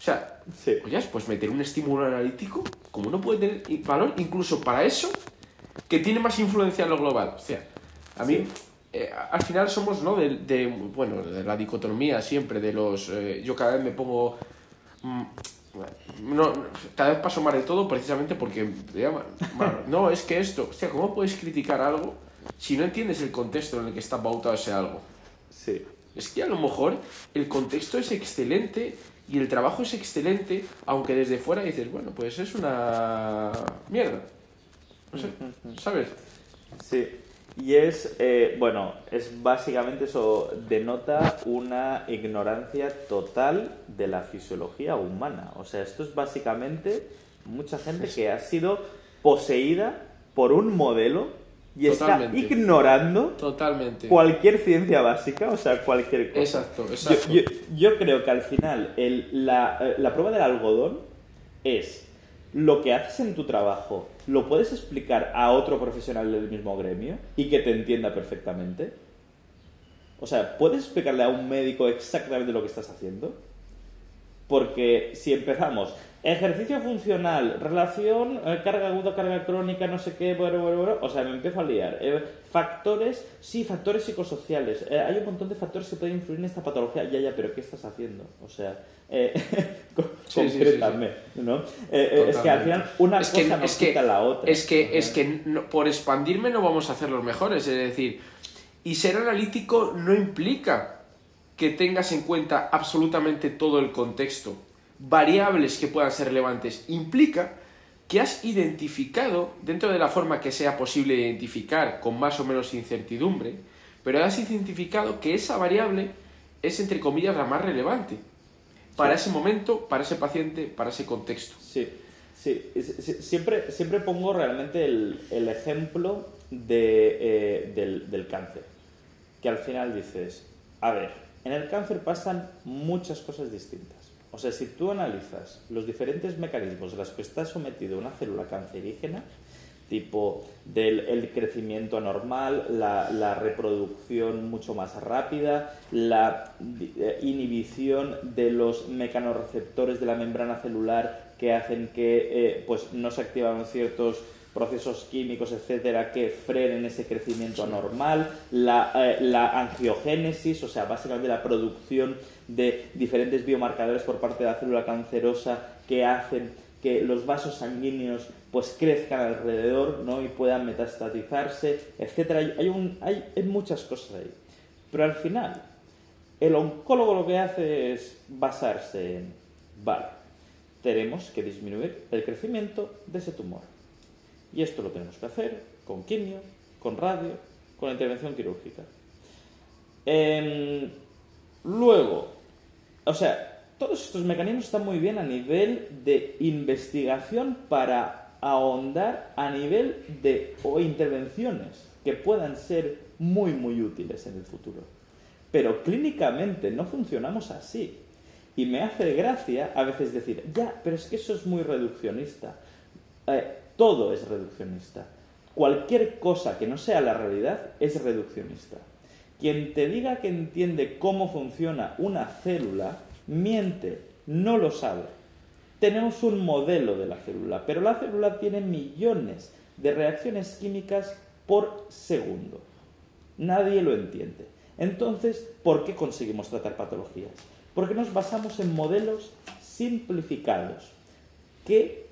O sea, sí. pues meter un estímulo analítico, como no puede tener valor, incluso para eso, que tiene más influencia en lo global. O sea, a mí, eh, al final somos, ¿no? De, bueno, de la dicotomía siempre, de los... Eh, yo cada vez me pongo... Mm, no, cada vez paso mal de todo precisamente porque no, es que esto, o sea, ¿cómo puedes criticar algo si no entiendes el contexto en el que está pautado ese algo? Sí. Es que a lo mejor el contexto es excelente y el trabajo es excelente, aunque desde fuera dices, bueno, pues es una mierda. No sé, ¿sabes? Sí, y es, eh, bueno, es básicamente eso, denota una ignorancia total de la fisiología humana. O sea, esto es básicamente mucha gente que ha sido poseída por un modelo y está ignorando Totalmente. cualquier ciencia básica, o sea, cualquier cosa. Exacto, exacto. Yo, yo creo que al final el- la, eh, la prueba del algodón es lo que haces en tu trabajo, ¿lo puedes explicar a otro profesional del mismo gremio y que te entienda perfectamente? O sea, ¿puedes explicarle a un médico exactamente lo que estás haciendo? Porque si empezamos, ejercicio funcional, relación, eh, carga aguda, carga crónica, no sé qué, bueno, bueno, bueno, o sea, me empiezo a liar. Eh, factores, sí, factores psicosociales. Eh, hay un montón de factores que pueden influir en esta patología. Ya, ya, pero ¿qué estás haciendo? O sea, Sí, ¿no? Es que al final una Es cosa que, no es que, quita la otra. es que, es que no- por expandirme no vamos a hacer los mejores, es decir, y ser analítico no implica que tengas en cuenta absolutamente todo el contexto, variables que puedan ser relevantes, implica que has identificado, dentro de la forma que sea posible identificar con más o menos incertidumbre, pero has identificado que esa variable es, entre comillas, la más relevante para ese momento, para ese paciente, para ese contexto. Sí, sí. Siempre, siempre pongo realmente el, el ejemplo de, eh, del, del cáncer. Que al final dices, a ver, en el cáncer pasan muchas cosas distintas. O sea, si tú analizas los diferentes mecanismos a los que está sometido una célula cancerígena, tipo del el crecimiento anormal, la, reproducción mucho más rápida, la eh, inhibición de los mecanorreceptores de la membrana celular que hacen que eh, pues no se activan ciertos procesos químicos, etcétera, que frenen ese crecimiento anormal, la, eh, la angiogénesis, o sea, básicamente la producción de diferentes biomarcadores por parte de la célula cancerosa que hacen que los vasos sanguíneos pues crezcan alrededor ¿no? y puedan metastatizarse, etcétera. Hay, hay muchas cosas ahí. Pero al final, el oncólogo lo que hace es basarse en, vale, tenemos que disminuir el crecimiento de ese tumor. Y esto lo tenemos que hacer con quimio, con radio, con intervención quirúrgica. Em, luego, o sea, todos estos mecanismos están muy bien a nivel de investigación para ahondar a nivel de intervenciones que puedan ser muy muy útiles en el futuro. Pero clínicamente no funcionamos así. Y me hace gracia a veces decir, ya, pero es que eso es muy reduccionista. Eh, todo es reduccionista. Cualquier cosa que no sea la realidad es reduccionista. Quien te diga que entiende cómo funciona una célula, miente, no lo sabe. Tenemos un modelo de la célula, pero la célula tiene millones de reacciones químicas por segundo. Nadie lo entiende. Entonces, ¿por qué conseguimos tratar patologías? Porque nos basamos en modelos simplificados que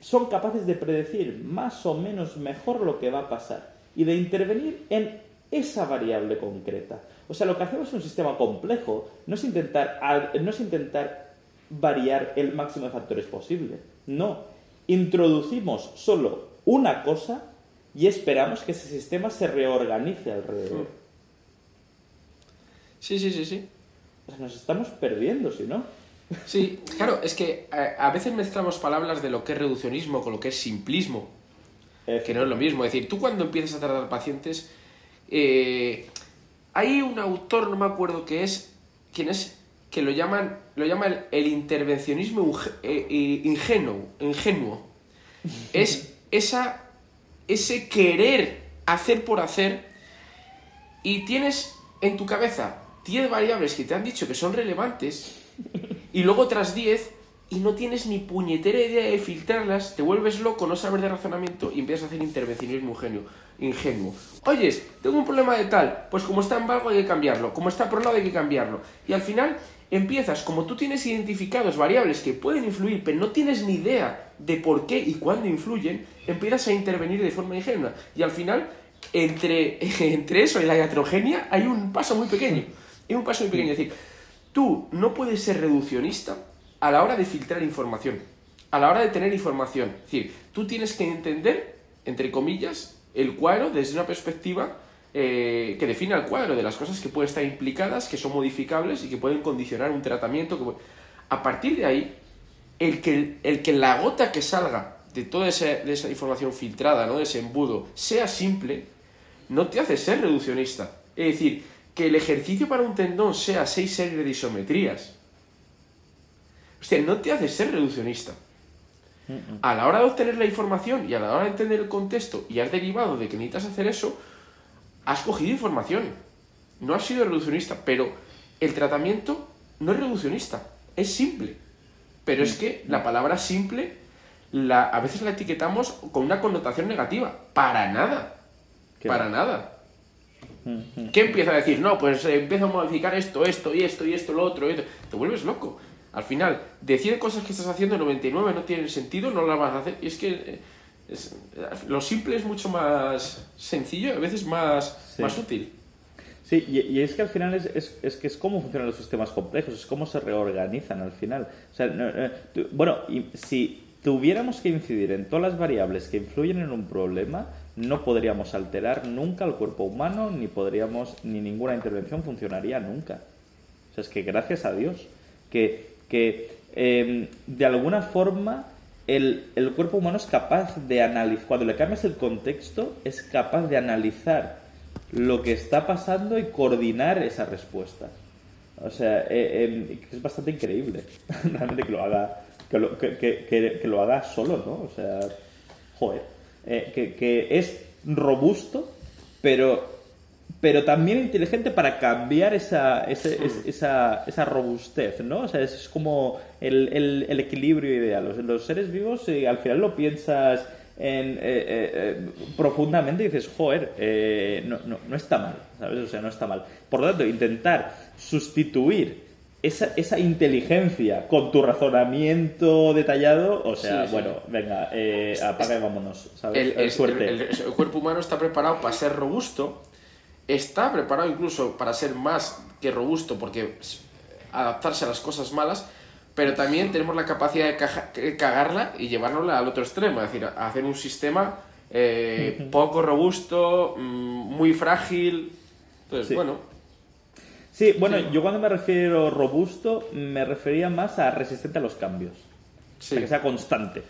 son capaces de predecir más o menos mejor lo que va a pasar y de intervenir en esa variable concreta. O sea, lo que hacemos en un sistema complejo no es intentar, no es intentar variar el máximo de factores posible. No. Introducimos solo una cosa y esperamos que ese sistema se reorganice alrededor. Sí, sí, sí, sí. O sea, nos estamos perdiendo, si no. Sí, claro, es que eh, a veces mezclamos palabras de lo que es reduccionismo con lo que es simplismo, que no es lo mismo. Es decir, tú cuando empiezas a tratar pacientes, eh, hay un autor, no me acuerdo qué es, quién es, que lo llaman, lo llama el, el intervencionismo eh, eh, ingenuo, ingenuo. Es esa, ese querer hacer por hacer y tienes en tu cabeza 10 variables que te han dicho que son relevantes y luego otras 10 y no tienes ni puñetera idea de filtrarlas, te vuelves loco, no sabes de razonamiento y empiezas a hacer intervencionismo ingenuo. ingenuo. Oyes, tengo un problema de tal, pues como está en valgo hay que cambiarlo, como está por lado hay que cambiarlo. Y al final empiezas, como tú tienes identificados variables que pueden influir, pero no tienes ni idea de por qué y cuándo influyen, empiezas a intervenir de forma ingenua. Y al final, entre, entre eso y la iatrogenia hay un paso muy pequeño. Es un paso muy pequeño. Es decir, tú no puedes ser reduccionista a la hora de filtrar información, a la hora de tener información. Es decir, tú tienes que entender, entre comillas, el cuadro desde una perspectiva eh, que define el cuadro de las cosas que pueden estar implicadas, que son modificables y que pueden condicionar un tratamiento. Que... A partir de ahí, el que, el que la gota que salga de toda esa, de esa información filtrada, ¿no? de ese embudo, sea simple, no te hace ser reduccionista. Es decir, que el ejercicio para un tendón sea seis series de isometrías. Hostia, no te hace ser reduccionista. A la hora de obtener la información y a la hora de entender el contexto y has derivado de que necesitas hacer eso, has cogido información. No has sido reduccionista, pero el tratamiento no es reduccionista, es simple. Pero es que la palabra simple la, a veces la etiquetamos con una connotación negativa. Para nada. Para nada. ¿Qué empieza a decir? No, pues eh, empieza a modificar esto, esto y esto y esto, lo otro. Te vuelves loco. Al final, decir cosas que estás haciendo 99 no tienen sentido, no las vas a hacer. Y es que eh, lo simple es mucho más sencillo, a veces más, más útil. Sí, y, es que al final es, es, es, que es cómo funcionan los sistemas complejos, es cómo se reorganizan al final. O sea, bueno, y si tuviéramos que incidir en todas las variables que influyen en un problema, no podríamos alterar nunca el cuerpo humano, ni podríamos, ni ninguna intervención funcionaría nunca. O sea, es que gracias a Dios, que, que em, de alguna forma el, el, cuerpo humano es capaz de analizar, cuando le cambias el contexto, es capaz de analizar lo que está pasando y coordinar esa respuesta. O sea, eh, em, es bastante increíble realmente que lo haga que lo, que, que, lo haga solo, ¿no? O sea, joder, eh, que, es robusto, pero pero también inteligente para cambiar esa, esa, esa, robustez, ¿no? O sea, es como el, el, equilibrio ideal. Los, los seres vivos, si al final lo piensas en, eh, eh, profundamente, dices, joder, no, no, no, está mal, ¿sabes? O sea, no está mal. Por lo tanto, intentar sustituir esa, esa, inteligencia con tu razonamiento detallado, o sea, bueno, venga, eh, apaga y vámonos, ¿sabes? El, el, cuerpo humano está preparado para ser robusto, está preparado incluso para ser más que robusto, porque adaptarse a las cosas malas, pero también tenemos la capacidad de cagarla y llevárnosla al otro extremo, es decir, hacer un sistema eh, poco robusto, mm, muy frágil. Entonces, bueno, Sí, bueno, yo cuando me refiero robusto, me refería más a resistente a los cambios. Sí. que sea constante.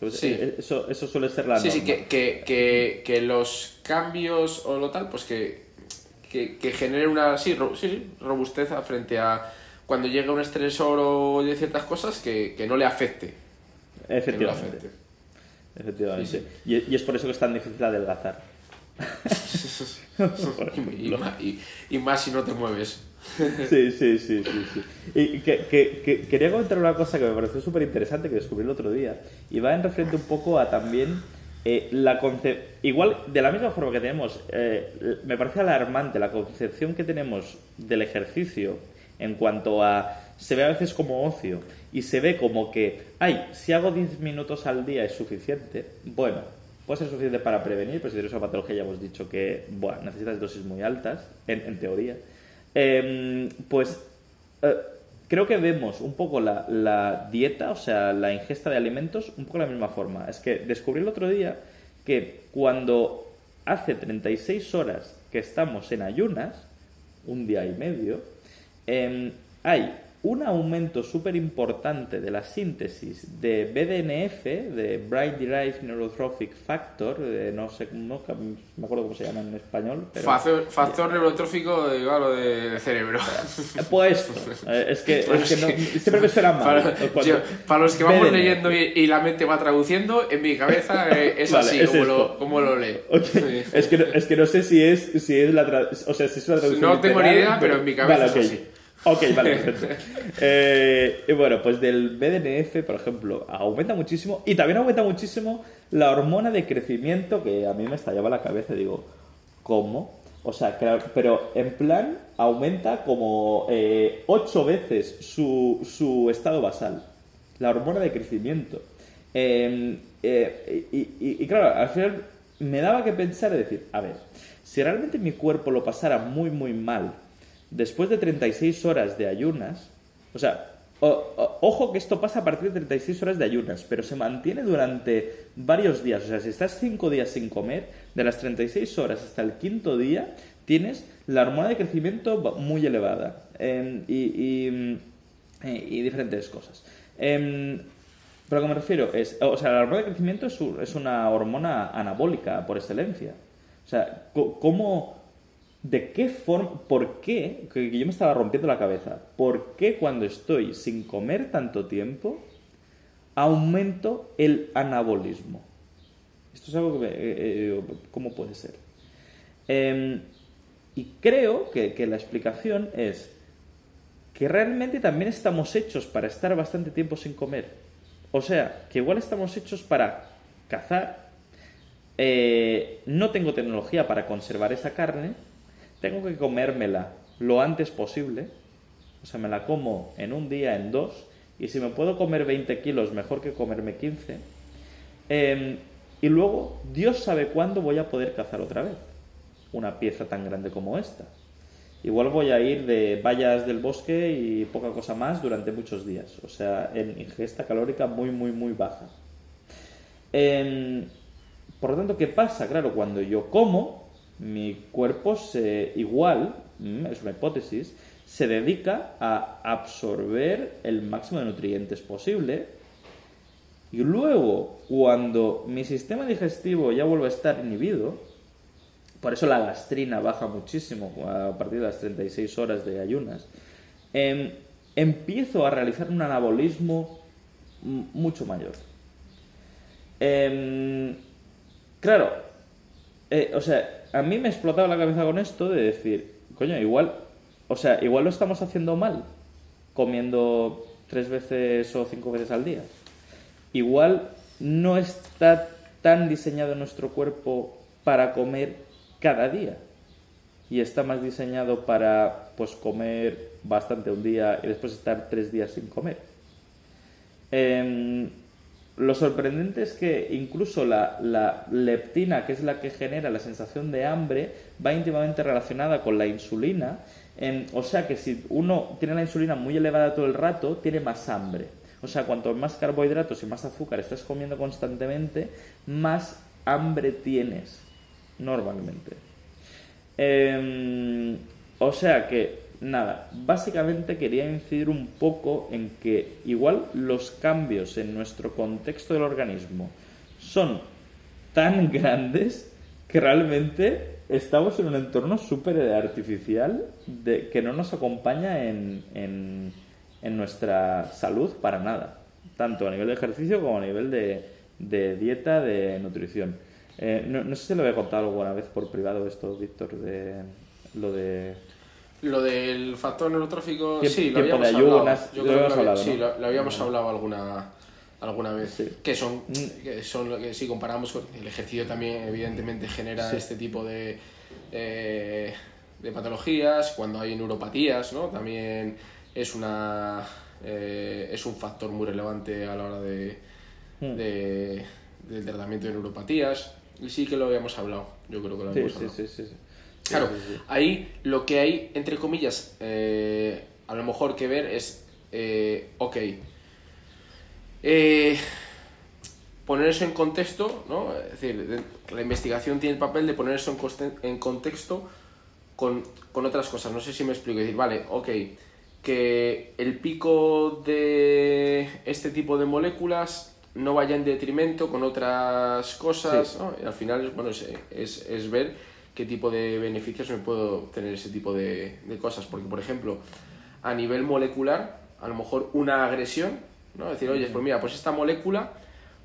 Pues, sí. Eh, eso, eso suele ser la Sí, sí, que, que, que, los cambios o lo tal, pues que, que, genere una sí, sí, robustez frente a cuando llega un estresor o de ciertas cosas que, no le afecte. Efectivamente. Efectivamente. Y, y es por eso que es tan difícil adelgazar. y, más si no te mueves. Sí, sí, sí, sí. Y que, quería comentar una cosa que me pareció súper interesante que descubrí el otro día y va en referente un poco a también eh, la. Igual, de la misma forma que tenemos, eh, me parece alarmante la concepción que tenemos del ejercicio en cuanto a... Se ve a veces como ocio y se ve como que, ay, si hago 10 minutos al día es suficiente. Bueno, puede ser suficiente para prevenir, pero si tienes una patología ya hemos dicho que bueno, necesitas dosis muy altas, en, teoría. Em, pues eh, creo que vemos un poco la, dieta, o sea, la ingesta de alimentos, un poco de la misma forma. Es que descubrí el otro día que cuando hace 36 horas que estamos en ayunas, un día y medio, em, hay un aumento súper importante de la síntesis de BDNF, de Brain Derived Neurotrophic Factor, no sé, no me acuerdo cómo se llama en español. factor, neurotrófico de, de, cerebro. Pues eh, es que, es que no, siempre me suena mal. Para, los que vamos leyendo y, la mente va traduciendo, en mi cabeza eh, es así como, lo, como, lo, leo. Es, que, es que no sé si es, si es la, o sea, si es una traducción. No tengo ni idea, pero, en mi cabeza es así. Ok, vale, perfecto. Eh, bueno, pues del BDNF, por ejemplo, aumenta muchísimo y también aumenta muchísimo la hormona de crecimiento que a mí me estallaba la cabeza. Digo, ¿cómo? O sea, claro, pero en plan aumenta como eh, ocho veces su, su, estado basal, la hormona de crecimiento. Em, eh, y, y, claro, al final me daba que pensar y decir, a ver, si realmente mi cuerpo lo pasara muy, muy mal después de 36 horas de ayunas, o sea, ojo que esto pasa a partir de 36 horas de ayunas, pero se mantiene durante varios días. O sea, si estás 5 días sin comer, de las 36 horas hasta el quinto día, tienes la hormona de crecimiento muy elevada em, y, y, diferentes cosas. Em, pero lo que me refiero es, o sea, la hormona de crecimiento es, es una hormona anabólica por excelencia. O sea, ¿cómo, de qué forma, por qué, que yo me estaba rompiendo la cabeza, por qué cuando estoy sin comer tanto tiempo aumento el anabolismo? Esto es algo que, eh, eh, ¿cómo puede ser? Em, y creo que, que la explicación es que realmente también estamos hechos para estar bastante tiempo sin comer. O sea, que igual estamos hechos para cazar, eh, no tengo tecnología para conservar esa carne, tengo que comérmela lo antes posible, o sea, me la como en un día, en dos, y si me puedo comer 20 kilos, mejor que comerme 15. Em, y luego, Dios sabe cuándo voy a poder cazar otra vez una pieza tan grande como esta. Igual voy a ir de vallas del bosque y poca cosa más durante muchos días. O sea, en ingesta calórica muy, muy, muy baja. Em, por lo tanto, ¿qué pasa? Claro, cuando yo como, mi cuerpo se igual, mm, es una hipótesis, se dedica a absorber el máximo de nutrientes posible y luego cuando mi sistema digestivo ya vuelve a estar inhibido, por eso la gastrina baja muchísimo a partir de las 36 horas de ayunas, em, empiezo a realizar un anabolismo mucho mayor. Em, claro, eh, o sea, a mí me explotaba la cabeza con esto de decir, coño, igual, o sea, igual lo estamos haciendo mal, comiendo tres veces o cinco veces al día. Igual no está tan diseñado nuestro cuerpo para comer cada día y está más diseñado para pues comer bastante un día y después estar tres días sin comer. Em, lo sorprendente es que incluso la, leptina, que es la que genera la sensación de hambre, va íntimamente relacionada con la insulina. o sea que si uno tiene la insulina muy elevada todo el rato, tiene más hambre. O sea, cuanto más carbohidratos y más azúcar estás comiendo constantemente, más hambre tienes normalmente. Em, o sea que nada, básicamente quería incidir un poco en que igual los cambios en nuestro contexto del organismo son tan grandes que realmente estamos en un entorno súper artificial de, que no nos acompaña en, en, nuestra salud para nada, tanto a nivel de ejercicio como a nivel de, dieta, de nutrición. Eh, no, no, sé si lo había contado alguna vez por privado esto, Víctor, de lo de lo del factor neurotrófico, sí, lo habíamos hablado. Yo creo que lo, sí, lo, habíamos hablado alguna alguna vez. Que son, mm. que son que si comparamos con el ejercicio también, evidentemente genera este tipo de, eh, de patologías. Cuando hay neuropatías, ¿no? También es una eh, es un factor muy relevante a la hora de, mm. de, del tratamiento de neuropatías. Y sí que lo habíamos hablado. Yo creo que lo habíamos hablado. sí, sí. sí. Claro, ahí lo que hay, entre comillas, eh, a lo mejor que ver es, eh, ok, eh, poner eso en contexto, ¿no? Es decir, la investigación tiene el papel de poner eso en, contexto con, con, otras cosas. No sé si me explico. Es decir, vale, ok, que el pico de este tipo de moléculas no vaya en detrimento con otras cosas, ¿no? Y al final, bueno, es, es, es ver qué tipo de beneficios me puedo tener ese tipo de, cosas. Porque, por ejemplo, a nivel molecular, a lo mejor una agresión, ¿no? Decir, oye, pues mira, pues esta molécula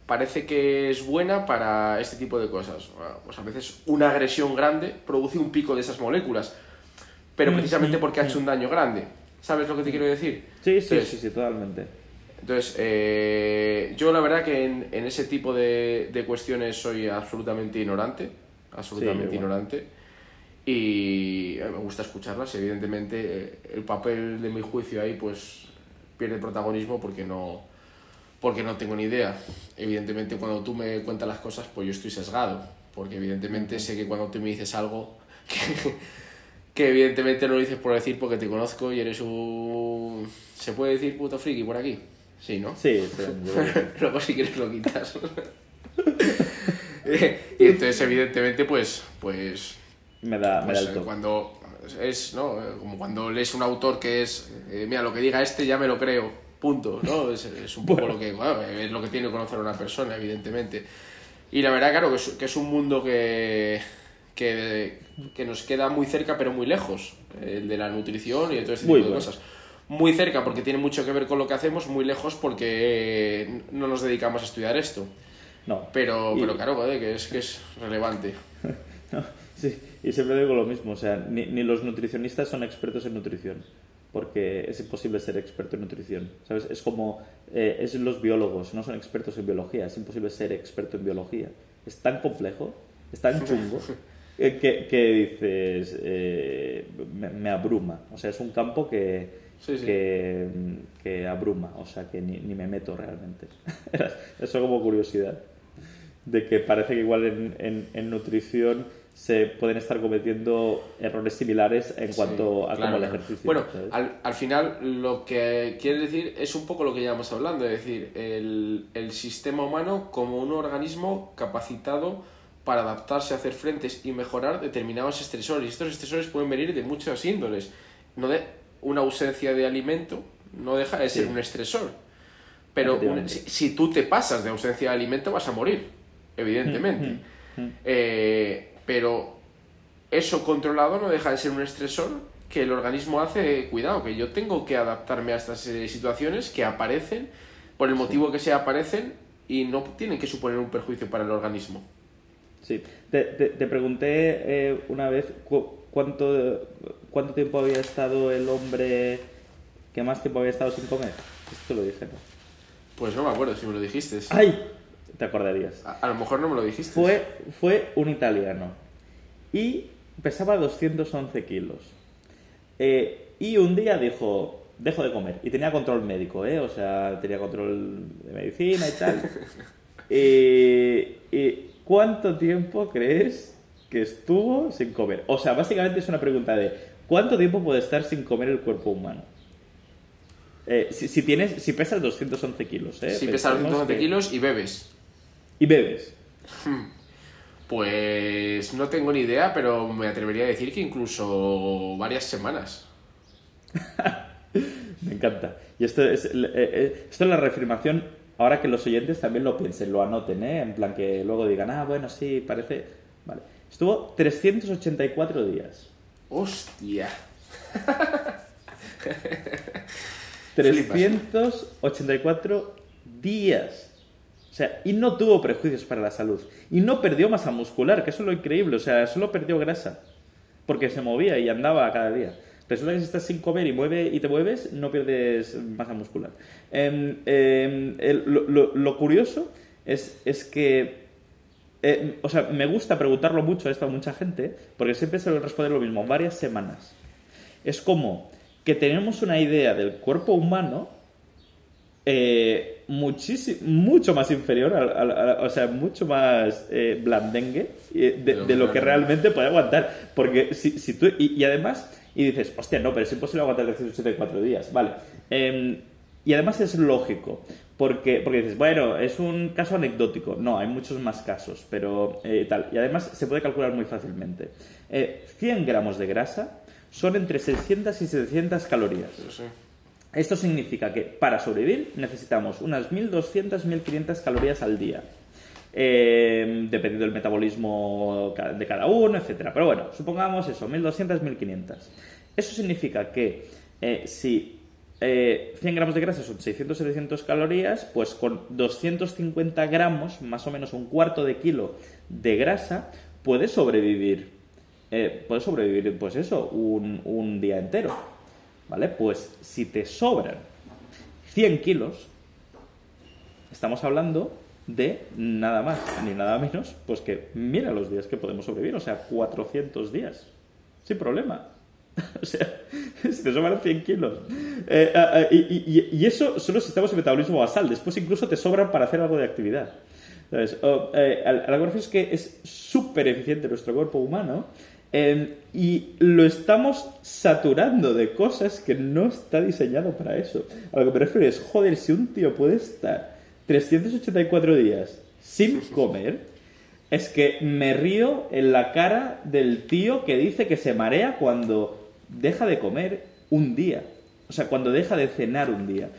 parece que es buena para este tipo de cosas. Pues a veces una agresión grande produce un pico de esas moléculas, pero mm, precisamente porque ha hecho un daño grande. ¿Sabes lo que te quiero decir? Sí, sí, sí, sí, totalmente. Entonces, eh, yo la verdad que en, en ese tipo de, de, cuestiones soy absolutamente ignorante absolutamente ignorante. Y eh, me gusta escucharlas. Evidentemente, eh, el papel de mi juicio ahí pues pierde protagonismo porque no, porque no tengo ni idea. Evidentemente, cuando tú me cuentas las cosas, pues yo estoy sesgado. Porque evidentemente sé que cuando tú me dices algo que evidentemente no lo dices por decir porque te conozco y eres un... ¿Se puede decir puto friki por aquí? Sí, ¿no? Sí, sí, que- Luego si quieres lo quitas. y entonces evidentemente pues... pues me da, me pues, da eh, el toque. cuando es no como cuando lees un autor que es eh, mira lo que diga este ya me lo creo. Punto no es, es un poco lo que bueno, es lo que tiene que conocer a una persona evidentemente. Y la verdad claro que es, que es un mundo que, que que nos queda muy cerca pero muy lejos el de la nutrición y de todo este tipo Muy de bueno. cosas. Muy cerca porque tiene mucho que ver con lo que hacemos muy lejos porque eh, no nos dedicamos a estudiar esto No. pero Y- pero claro joder, que es que es relevante No, sí, y siempre digo lo mismo, o sea, ni, ni los nutricionistas son expertos en nutrición, porque es imposible ser experto en nutrición, ¿sabes? Es como, eh, es los biólogos, no son expertos en biología, es imposible ser experto en biología. Es tan complejo, es tan chungo, eh, que, que dices, eh, me, me abruma, o sea, es un campo que, Sí, sí. que, que abruma, o sea, que ni, ni me meto realmente. Eso como curiosidad de que parece que igual en, en- en nutrición se pueden estar cometiendo errores similares en cuanto Sí, a claro, cómo el ejercicio. Bueno, al, al final lo que quiere decir es un poco lo que llevamos hablando, es decir, el, el sistema humano como un organismo capacitado para adaptarse, hacer frentes y mejorar determinados estresores. Y estos estresores pueden venir de muchas índoles. No de una ausencia de alimento no deja de ser Sí. un estresor. Pero un- si, si tú te pasas de ausencia de alimento vas a morir, evidentemente. Mm, Eh, pero eso controlado no deja de ser un estresor que el organismo hace, cuidado, que yo tengo que adaptarme a estas eh, situaciones que aparecen, por el motivo que sea aparecen, y no tienen que suponer un perjuicio para el organismo. Sí. Te, te- te pregunté eh, una vez cu- cuánto, cuánto tiempo había estado el hombre que más tiempo había estado sin comer. Esto lo dije, ¿no? Pues no me acuerdo si me lo dijiste. ¡Ay! Te acordarías. A, a lo mejor no me lo dijiste. Fue, fue un italiano y pesaba 211 kilos. Eh, y un día dijo, dejo de comer. Y tenía control médico, ¿eh? O sea, tenía control de medicina y tal. Eh, eh, ¿Cuánto tiempo crees que estuvo sin comer? O sea, básicamente es una pregunta de ¿cuánto tiempo puede estar sin comer el cuerpo humano? Eh, si, si tienes, si pesas 211 kilos, ¿eh? si pesas Pensemos 120 que- kilos y bebes. Y bebes. Pues no tengo ni idea, pero me atrevería a decir que incluso varias semanas. Me encanta. Y esto es, eh, eh, esto es la reafirmación, ahora que los oyentes también lo piensen, lo anoten, ¿eh? En plan que luego digan, ah, bueno, sí, parece... Vale. Estuvo 384 días. ¡Hostia! 384 días. O sea, y no tuvo prejuicios para la salud. Y no perdió masa muscular, que eso es lo increíble. O sea, solo perdió grasa. Porque se movía y andaba cada día. Resulta que si estás sin comer y, mueve, y te mueves, no pierdes masa muscular. Em, em, el- lo, lo- lo curioso es, es que eh, o sea, me gusta preguntarlo mucho a esto a mucha gente, porque siempre se lo responde lo mismo, varias semanas. Es como que tenemos una idea del cuerpo humano eh, muchísimo, mucho más inferior, al- al- o sea, mucho más eh, blandengue eh, de, de lo que realmente puede aguantar. Porque si, si tú, y, y además, y dices, hostia, no, pero es imposible aguantar 384 días, vale. Y además es lógico, porque, porque dices, bueno, es un caso anecdótico. No, hay muchos más casos, pero eh, tal. Y además se puede calcular muy fácilmente. Eh, 100 gramos de grasa son entre 600 y 700 calorías. Esto significa que para sobrevivir necesitamos unas 1200, 1500 calorías al día. Eh, dependiendo del metabolismo de cada uno, etcétera. Pero bueno, supongamos eso, 1200, 1500. Eso significa que eh, si eh, 100 gramos de grasa son 600, 700 calorías, pues con 250 gramos, más o menos un cuarto de kilo de grasa, puedes sobrevivir. Eh, puedes sobrevivir, pues eso, un, un día entero. ¿Vale? Pues si te sobran 100 kilos, estamos hablando de nada más ni nada menos, pues que mira los días que podemos sobrevivir, o sea, 400 días, sin problema. O sea, si te sobran 100 kilos. Eh, ah, ah, y, y- y eso solo si estamos en metabolismo basal, después incluso te sobran para hacer algo de actividad. ¿Sabes? O, eh, a, lo que me refiero es que es súper eficiente nuestro cuerpo humano eh, y lo estamos saturando de cosas que no está diseñado para eso. A lo que me refiero es, joder, si un tío puede estar 384 días sin comer, es que me río en la cara del tío que dice que se marea cuando deja de comer un día. O sea, cuando deja de cenar un día.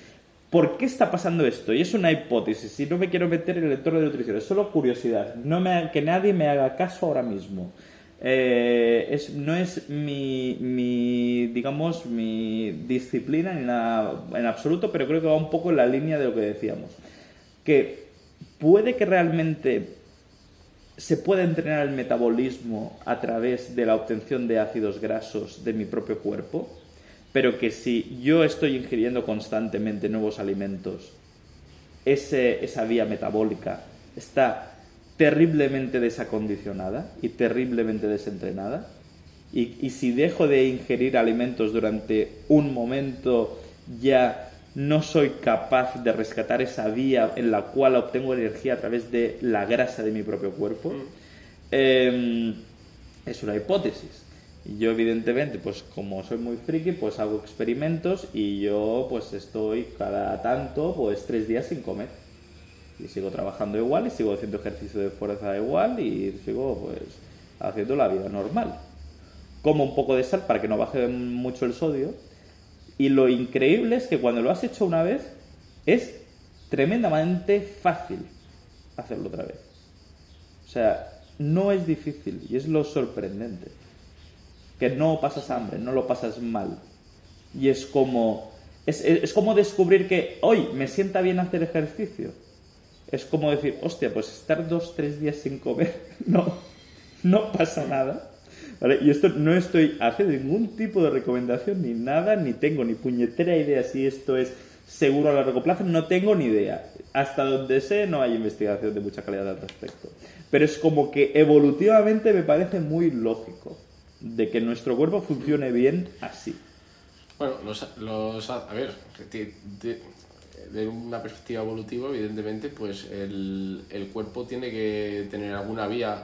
¿Por qué está pasando esto? Y es una hipótesis, y no me quiero meter en el entorno de nutrición, es solo curiosidad. No me, que nadie me haga caso ahora mismo. Eh, no es mi, mi, digamos, mi disciplina nada en absoluto, pero creo que va un poco en la línea de lo que decíamos. Que puede que realmente se pueda entrenar el metabolismo a través de la obtención de ácidos grasos de mi propio cuerpo, pero que si yo estoy ingiriendo constantemente nuevos alimentos, ese, esa vía metabólica está terriblemente desacondicionada y terriblemente desentrenada. Y, y si dejo de ingerir alimentos durante un momento, ya no soy capaz de rescatar esa vía en la cual obtengo energía a través de la grasa de mi propio cuerpo. Eh, es una hipótesis. Yo evidentemente, pues como soy muy friki, pues hago experimentos y yo pues estoy cada tanto, pues tres días sin comer. Y sigo trabajando igual y sigo haciendo ejercicio de fuerza igual y sigo pues haciendo la vida normal. Como un poco de sal para que no baje mucho el sodio. Y lo increíble es que cuando lo has hecho una vez es tremendamente fácil hacerlo otra vez. O sea, no es difícil y es lo sorprendente que no pasas hambre, no lo pasas mal. Y es como, es, es, como descubrir que hoy me sienta bien hacer ejercicio. Es como decir, hostia, pues estar dos, tres días sin comer, no, no pasa nada. Y esto no estoy haciendo ningún tipo de recomendación ni nada, ni tengo ni puñetera idea si esto es seguro a largo plazo, no tengo ni idea. Hasta donde sé no hay investigación de mucha calidad al respecto. Pero es como que evolutivamente me parece muy lógico de que nuestro cuerpo funcione bien así. Bueno, los, los a ver, de, de, de, una perspectiva evolutiva, evidentemente, pues el, el, cuerpo tiene que tener alguna vía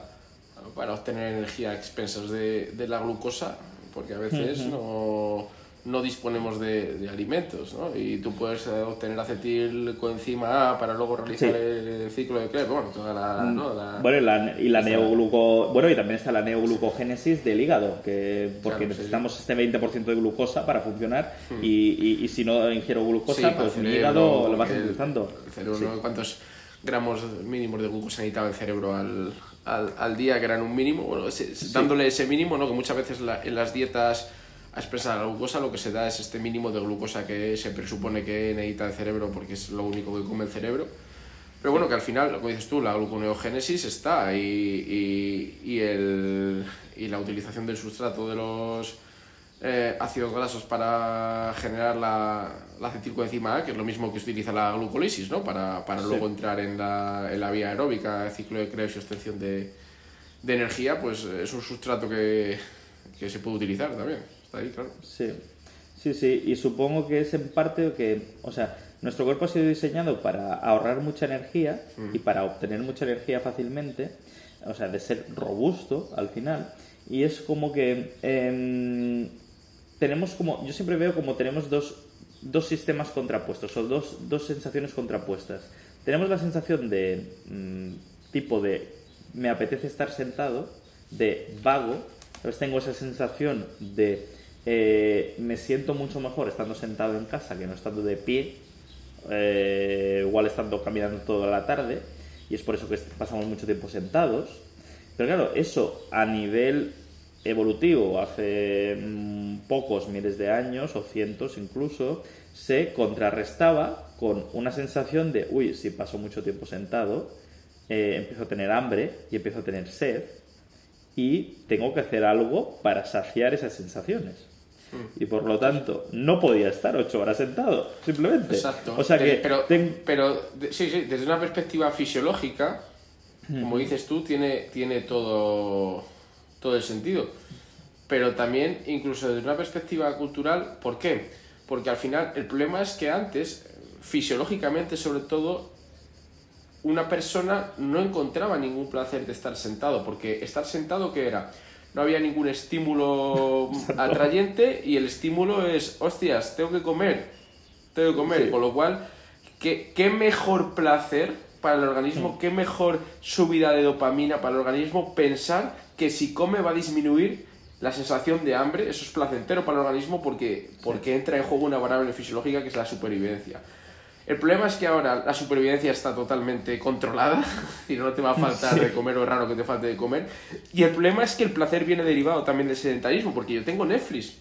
para obtener energía a expensas de, de la glucosa, porque a veces uh -huh. no, no, disponemos de, de, alimentos, ¿no? Y tú puedes obtener acetilcoenzima A para luego realizar sí. el, ciclo de Krebs, bueno, toda la... ¿no? la bueno, y la, y la neogluco... Bueno, y también está la neoglucogénesis del hígado, que porque claro, necesitamos sí. este 20% de glucosa para funcionar hmm. y, y, y, si no ingiero glucosa, sí, pues mi hígado lo vas utilizando. El cerebro. ¿Cuántos gramos mínimos de glucosa necesitaba el cerebro al, al, al, día, que eran un mínimo? Bueno, ese, dándole ese mínimo, ¿no? Que muchas veces la, en las dietas a expresar la glucosa lo que se da es este mínimo de glucosa que se presupone que necesita el cerebro porque es lo único que come el cerebro. Pero bueno, que al final, como dices tú, la gluconeogénesis está y, y, y, el, y la utilización del sustrato de los eh, ácidos grasos para generar la, la acetilcoenzima A, que es lo mismo que utiliza la glucólisis, ¿no? Para, para sí. luego entrar en la, en la vía aeróbica, ciclo de Krebs y obtención de, de energía, pues es un sustrato que, que se puede utilizar también. Está ahí, claro. Sí. Sí, sí, y supongo que es en parte que, o sea, nuestro cuerpo ha sido diseñado para ahorrar mucha energía mm. y para obtener mucha energía fácilmente, o sea, de ser robusto al final, y es como que eh, tenemos como, yo siempre veo como tenemos dos, dos sistemas contrapuestos, o dos, dos sensaciones contrapuestas. Tenemos la sensación de mmm, tipo de me apetece estar sentado, de vago, entonces tengo esa sensación de eh, me siento mucho mejor estando sentado en casa que no estando de pie, eh, igual estando caminando toda la tarde, y es por eso que pasamos mucho tiempo sentados. Pero claro, eso a nivel evolutivo, hace mmm, pocos miles de años, o cientos incluso, se contrarrestaba con una sensación de, uy, si paso mucho tiempo sentado, eh, empiezo a tener hambre y empiezo a tener sed, y tengo que hacer algo para saciar esas sensaciones. Y por lo tanto, no podía estar ocho horas sentado, simplemente. Exacto. O sea que. Pero, ten... pero sí, sí, desde una perspectiva fisiológica, como dices tú, tiene, tiene todo, todo el sentido. Pero también, incluso desde una perspectiva cultural, ¿por qué? Porque al final el problema es que antes, fisiológicamente sobre todo, una persona no encontraba ningún placer de estar sentado, porque estar sentado, ¿qué era? No había ningún estímulo atrayente y el estímulo es, hostias, tengo que comer, tengo que comer, con lo cual, ¿qué, qué mejor placer para el organismo, Mm. qué mejor subida de dopamina para el organismo pensar que si come va a disminuir la sensación de hambre, eso es placentero para el organismo porque, porque entra en juego una variable fisiológica que es la supervivencia. El problema es que ahora la supervivencia está totalmente controlada y no te va a faltar de comer o es raro que te falte de comer. Y el problema es que el placer viene derivado también del sedentarismo, porque yo tengo Netflix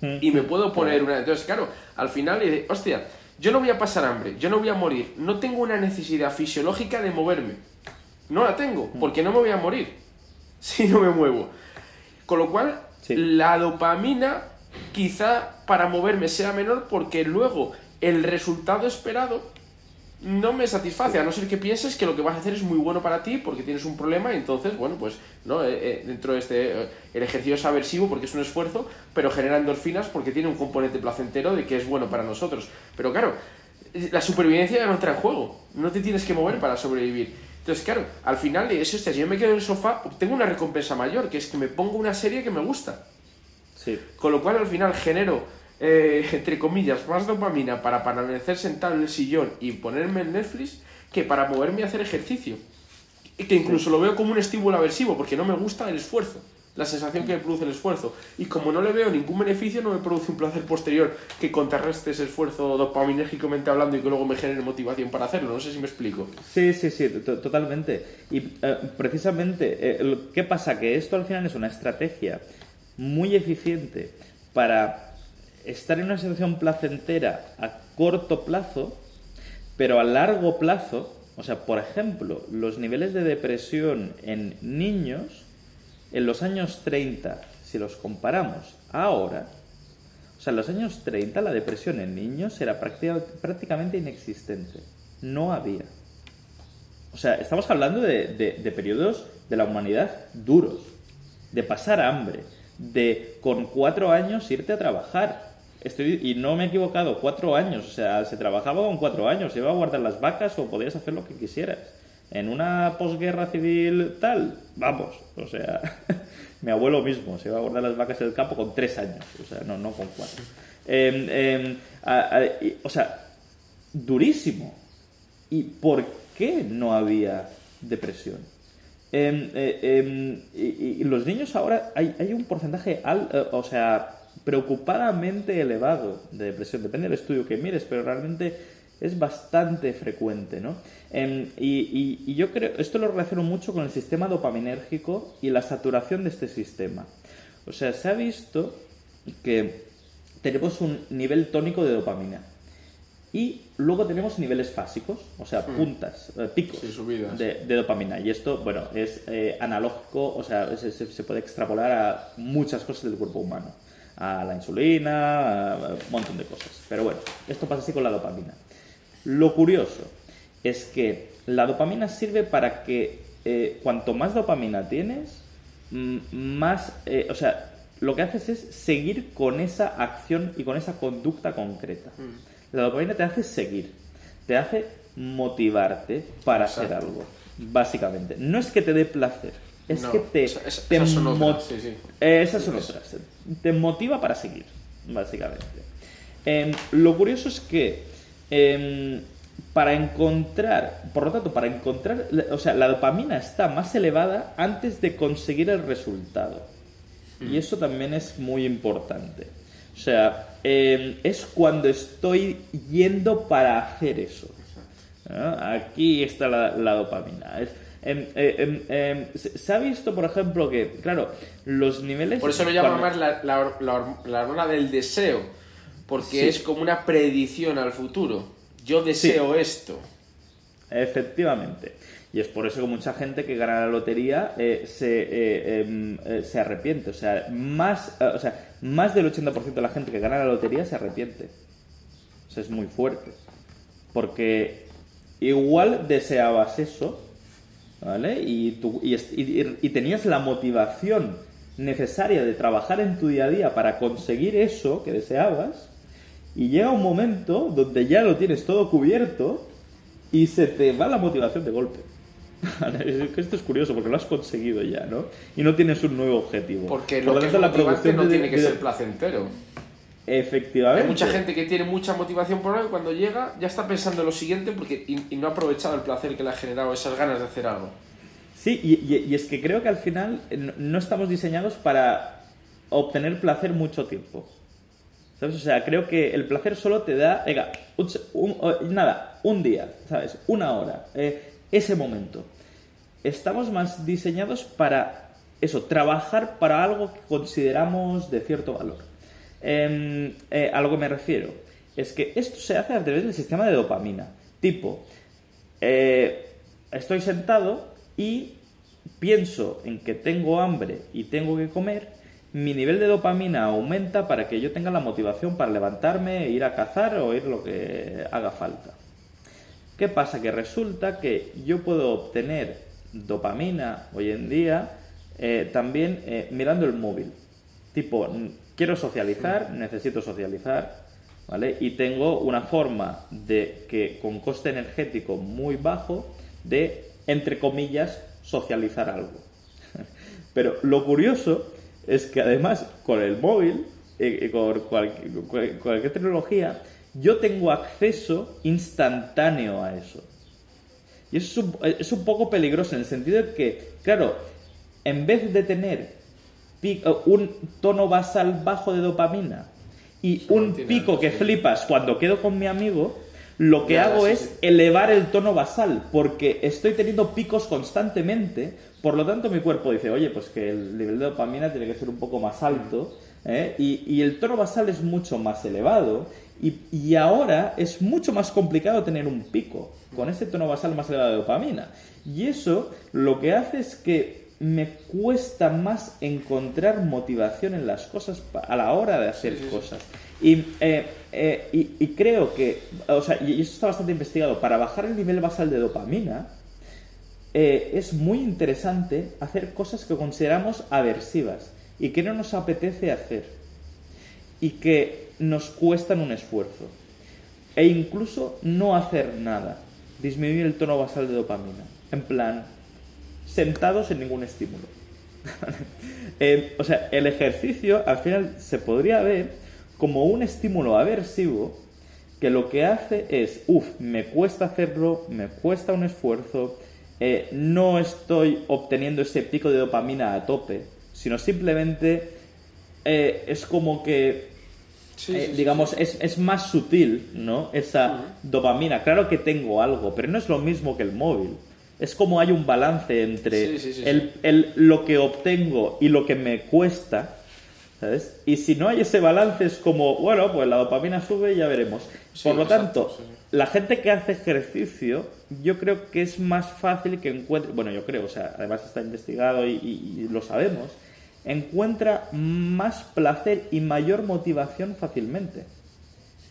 y me puedo poner una... Entonces, claro, al final, hostia, yo no voy a pasar hambre, yo no voy a morir, no tengo una necesidad fisiológica de moverme. No la tengo, porque no me voy a morir si no me muevo. Con lo cual, Sí. la dopamina quizá para moverme sea menor porque luego el resultado esperado no me satisface, a no ser que pienses que lo que vas a hacer es muy bueno para ti porque tienes un problema y entonces, bueno, pues no Eh, eh, dentro de este, eh, el ejercicio es aversivo porque es un esfuerzo, pero genera endorfinas porque tiene un componente placentero de que es bueno para nosotros. Pero claro, la supervivencia ya no entra en juego, no te tienes que mover para sobrevivir. Entonces, claro, al final de eso, hostia, si yo me quedo en el sofá, obtengo una recompensa mayor, que es que me pongo una serie que me gusta. Sí. Con lo cual al final genero, eh, entre comillas, más dopamina para permanecer sentado en el sillón y ponerme en Netflix que para moverme y hacer ejercicio. Y que incluso lo veo como un estímulo aversivo porque no me gusta el esfuerzo, la sensación que produce el esfuerzo. Y como no le veo ningún beneficio, no me produce un placer posterior que contrarreste ese esfuerzo dopaminérgicamente hablando y que luego me genere motivación para hacerlo. No sé si me explico. Sí, sí, sí, to- totalmente. Y eh, precisamente, eh, ¿qué pasa? Que esto al final es una estrategia muy eficiente para estar en una situación placentera a corto plazo, pero a largo plazo, o sea, por ejemplo, los niveles de depresión en niños en los años 30, si los comparamos ahora, o sea, en los años 30 la depresión en niños era práctica- prácticamente inexistente. No había. O sea, estamos hablando de, de- de periodos de la humanidad duros, de pasar hambre, de con cuatro años irte a trabajar. Estoy, y no me he equivocado, cuatro años, o sea, se trabajaba con cuatro años, se iba a guardar las vacas o podías hacer lo que quisieras. En una posguerra civil tal, vamos, o sea, mi abuelo mismo se iba a guardar las vacas en el campo con tres años, o sea, no, no con cuatro. Em, em, o sea, durísimo. ¿Y por qué no había depresión? Em, eh, y los niños ahora hay, hay un porcentaje, al- eh, o sea, preocupadamente elevado de depresión. Depende del estudio que mires, pero realmente es bastante frecuente, ¿no? Em, y, y- y yo creo, esto lo relaciono mucho con el sistema dopaminérgico y la saturación de este sistema. O sea, se ha visto que tenemos un nivel tónico de dopamina. Y luego tenemos niveles fásicos, o sea, puntas, eh, picos Sí, de, de dopamina. Y esto, bueno, es eh, analógico, o sea, se, se- se puede extrapolar a muchas cosas del cuerpo humano. A la insulina, a un montón de cosas. Pero bueno, esto pasa así con la dopamina. Lo curioso es que la dopamina sirve para que eh, cuanto más dopamina tienes, mm, más, eh, o sea, lo que haces es seguir con esa acción y con esa conducta concreta. La dopamina te hace seguir, te hace motivarte para hacer algo, básicamente. No es que te dé placer, es No, que te, esa- esa- te esas son mo- otras, sí, sí. eh, esas son Eso. otras. Te motiva para seguir, básicamente. Em, lo curioso es que em, para encontrar, por lo tanto, para encontrar, o sea, la dopamina está más elevada antes de conseguir el resultado. Y eso también es muy importante. O sea, em, es cuando estoy yendo para hacer eso. ¿no? Aquí está la, la dopamina. Es- em, eh, se, ha visto, por ejemplo, que, claro, los niveles... Por eso lo llaman más la, la, la hormona del deseo, porque Sí. es como una predicción al futuro. Yo deseo esto. Efectivamente. Y es por eso que mucha gente que gana la lotería eh, se, eh, em, eh, se arrepiente. O sea, más, o sea, más del 80% de la gente que gana la lotería se arrepiente. O sea, es muy fuerte. Porque igual deseabas eso, ¿vale? Y, tú, y, est- y- y tenías la motivación necesaria de trabajar en tu día a día para conseguir eso que deseabas. Y llega un momento donde ya lo tienes todo cubierto y se te va la motivación de golpe. Esto es curioso porque lo has conseguido ya, ¿no? Y no tienes un nuevo objetivo. Porque lo, que es la producción no tiene que ser placentero. Efectivamente. Hay mucha gente que tiene mucha motivación por algo y cuando llega ya está pensando en lo siguiente porque y, no ha aprovechado el placer que le ha generado esas ganas de hacer algo. Sí, y, es que creo que al final no estamos diseñados para obtener placer mucho tiempo. ¿Sabes? O sea, creo que el placer solo te da, venga, nada, un día, ¿sabes? Una hora, eh, ese momento. Estamos más diseñados para eso, trabajar para algo que consideramos de cierto valor. Em, eh, a lo que me refiero es que esto se hace a través del sistema de dopamina. Tipo, eh, estoy sentado y pienso en que tengo hambre y tengo que comer, mi nivel de dopamina aumenta para que yo tenga la motivación para levantarme, ir a cazar o ir lo que haga falta. ¿Qué pasa? Que resulta que yo puedo obtener dopamina hoy en día eh, también mirando el móvil. Tipo, quiero socializar, necesito socializar, ¿vale? Y tengo una forma de que con coste energético muy bajo de, entre comillas, socializar algo. Pero lo curioso es que además con el móvil y con cualquier, cualquier tecnología, yo tengo acceso instantáneo a eso. Y eso es un poco peligroso en el sentido de que, claro, en vez de tener eh, un tono basal bajo de dopamina y un pico que flipas cuando quedo con mi amigo, lo que hago es elevar el tono basal, porque estoy teniendo picos constantemente, por lo tanto mi cuerpo dice, oye, pues que el nivel de dopamina tiene que ser un poco más alto, ¿eh? y, el tono basal es mucho más elevado, y, y, ahora es mucho más complicado tener un pico con ese tono basal más elevado de dopamina. Y eso lo que hace es que me cuesta más encontrar motivación en las cosas a la hora de hacer cosas. Y, eh, eh, y, creo que, o sea, y eso está bastante investigado, para bajar el nivel basal de dopamina, eh, es muy interesante hacer cosas que consideramos aversivas y que no nos apetece hacer y que nos cuestan un esfuerzo. E incluso no hacer nada, disminuir el tono basal de dopamina. En plan, sentados en ningún estímulo. O sea, el ejercicio al final se podría ver como un estímulo aversivo que lo que hace es, uff, me cuesta hacerlo, me cuesta un esfuerzo, eh, no estoy obteniendo ese pico de dopamina a tope, sino simplemente eh, es como que, digamos, Es, es, más sutil, ¿no? Esa dopamina. Claro que tengo algo, pero no es lo mismo que el móvil es como hay un balance entre el, lo que obtengo y lo que me cuesta, ¿sabes? Y si no hay ese balance es como, bueno, pues la dopamina sube y ya veremos. Por lo tanto, la gente que hace ejercicio, yo creo que es más fácil que encuentre, bueno, yo creo, o sea, además está investigado y lo sabemos, encuentra más placer y mayor motivación fácilmente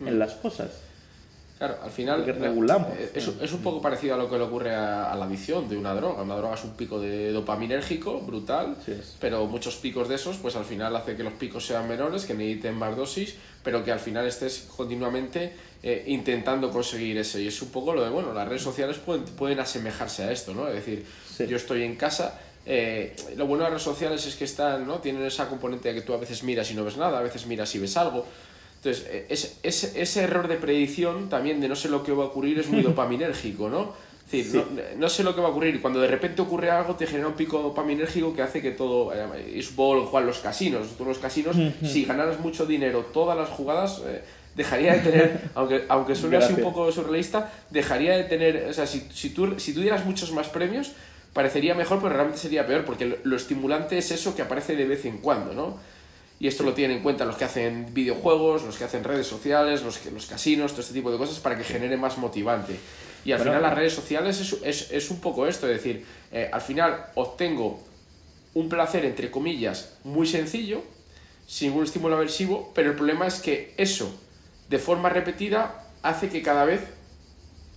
en hmm. las cosas. Claro, al final regulamos. Eh, es, un poco parecido a lo que le ocurre a, la adicción de una droga. Una droga es un pico de dopaminérgico brutal, pero muchos picos de esos, pues al final hace que los picos sean menores, que necesiten más dosis, pero que al final estés continuamente eh, intentando conseguir ese. Y es un poco lo de, bueno, las redes sociales pueden, pueden asemejarse a esto, ¿no? Es decir, yo estoy en casa, eh, lo bueno de las redes sociales es que están, ¿no? Tienen esa componente de que tú a veces miras y no ves nada, a veces miras y ves algo. Entonces, e, ese, error de predicción también de no sé lo que va a ocurrir es muy dopaminérgico, ¿no? Es decir, no, sé lo que va a ocurrir. Cuando de repente ocurre algo, te genera un pico dopaminérgico que hace que todo. Es bol jugar los casinos. Todos los casinos, si ganaras mucho dinero todas las jugadas, eh, dejaría de tener. aunque, aunque suene así un poco surrealista, dejaría de tener. O sea, si, si, tú, si tú dieras muchos más premios, parecería mejor, pero realmente sería peor, porque lo estimulante es eso que aparece de vez en cuando, ¿no? Y esto lo tienen en cuenta los que hacen videojuegos, los que hacen redes sociales, los, que, los casinos, todo este tipo de cosas para que genere más motivante. Y al final las redes sociales es, es, es, un poco esto, es decir, eh, al final obtengo un placer, entre comillas, muy sencillo, sin ningún estímulo aversivo, pero el problema es que eso, de forma repetida, hace que cada vez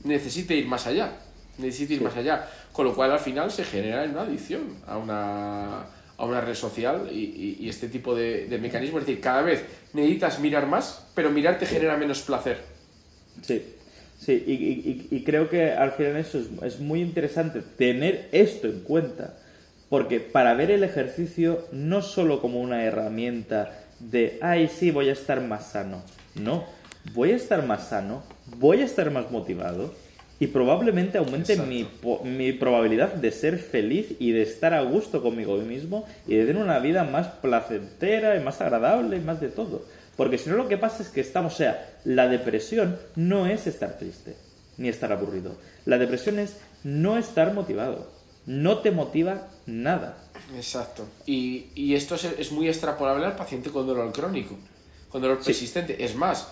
necesite ir más allá, necesite ir más allá, con lo cual al final se genera una adicción a una a una red social y, este tipo de, de mecanismo. Es decir, cada vez necesitas mirar más, pero mirar te genera menos placer. Sí. Sí, y, creo que al final eso es, muy interesante tener esto en cuenta, porque para ver el ejercicio no solo como una herramienta de, ay, sí, voy a estar más sano, no, voy a estar más sano, voy a estar más motivado y probablemente aumente mi, mi, probabilidad de ser feliz y de estar a gusto conmigo mismo y de tener una vida más placentera y más agradable y más de todo. Porque si no lo que pasa es que estamos, o sea, la depresión no es estar triste ni estar aburrido. La depresión es no estar motivado. No te motiva nada. Exacto. Y, esto es, muy extrapolable al paciente con dolor crónico, con dolor persistente. Es más,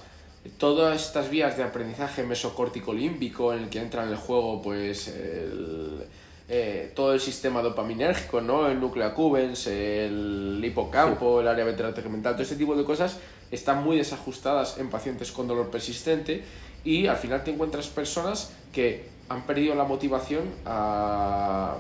todas estas vías de aprendizaje mesocórtico límbico en el que entra en el juego pues el, eh, todo el sistema dopaminérgico, ¿no? El núcleo accumbens, el hipocampo, el área ventral todo este tipo de cosas están muy desajustadas en pacientes con dolor persistente y al final te encuentras personas que han perdido la motivación ah,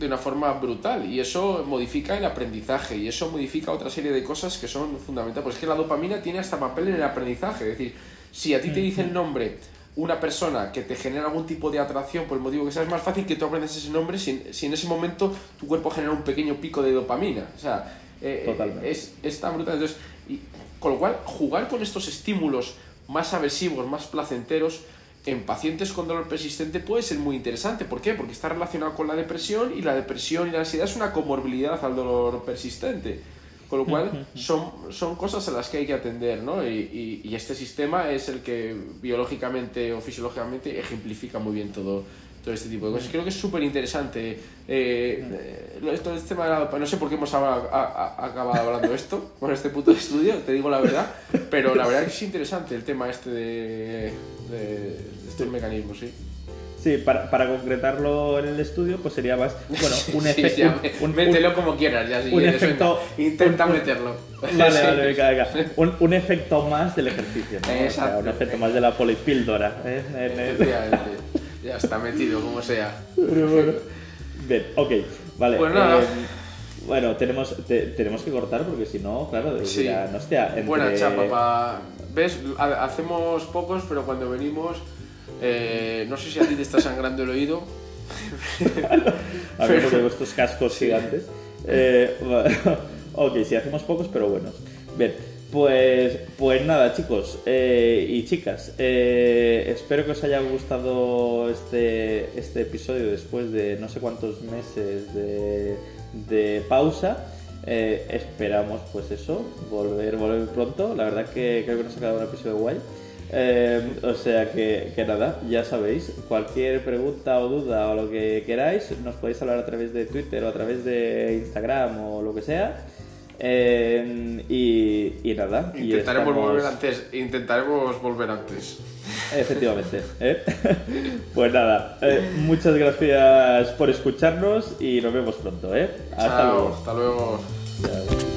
de una forma brutal y eso modifica el aprendizaje y eso modifica otra serie de cosas que son fundamentales. Pues es que la dopamina tiene hasta papel en el aprendizaje, es decir, si a ti te dice el nombre una persona que te genera algún tipo de atracción por el motivo que sea, es más fácil que tú aprendas ese nombre si, si en ese momento tu cuerpo genera un pequeño pico de dopamina. O sea, eh, es, es, tan brutal. Entonces, y, con lo cual, jugar con estos estímulos más aversivos, más placenteros, en pacientes con dolor persistente puede ser muy interesante. ¿Por qué? Porque está relacionado con la depresión y la depresión y la ansiedad es una comorbilidad al dolor persistente. Con lo cual son, son cosas a las que hay que atender, ¿no? Y, y, este sistema es el que biológicamente o fisiológicamente ejemplifica muy bien todo, todo este tipo de cosas. Creo que es súper interesante eh, todo este tema No sé por qué hemos acabado hablando de esto con este puto estudio, te digo la verdad, pero la verdad es que es interesante el tema este de, de estos mecanismos, sí. Sí, para, para, concretarlo en el estudio, pues sería más. Bueno, un efecto. mételo como quieras, ya sí. Un efecto. Intenta meterlo. Vale, vale, venga, venga. Un, un, efecto más del ejercicio, ¿no? Exacto. un efecto más de la polipíldora. ¿eh? Ya está metido, como sea. Bien, ok, vale. Pues nada. Eh, bueno, tenemos, tenemos que cortar porque si no, claro, sí. no entre... Buena chapa, pa... ¿ves? Hacemos pocos, pero cuando venimos eh, no sé si a ti te está sangrando el oído. a mí porque estos cascos gigantes. Eh, ok, sí, hacemos pocos, pero buenos. Bien, pues, pues nada, chicos eh, y chicas. espero que os haya gustado este, este episodio después de no sé cuántos meses de, de pausa. esperamos, pues eso, volver, volver pronto. La verdad que creo que nos ha quedado un episodio guay. Eh, o sea que, nada, ya sabéis, cualquier pregunta o duda o lo que queráis, nos podéis hablar a través de Twitter o a través de Instagram o lo que sea. Eh, y, nada. Intentaremos volver antes. Intentaremos volver antes. Efectivamente. ¿eh? Pues nada, muchas gracias por escucharnos y nos vemos pronto. Hasta luego. Hasta luego.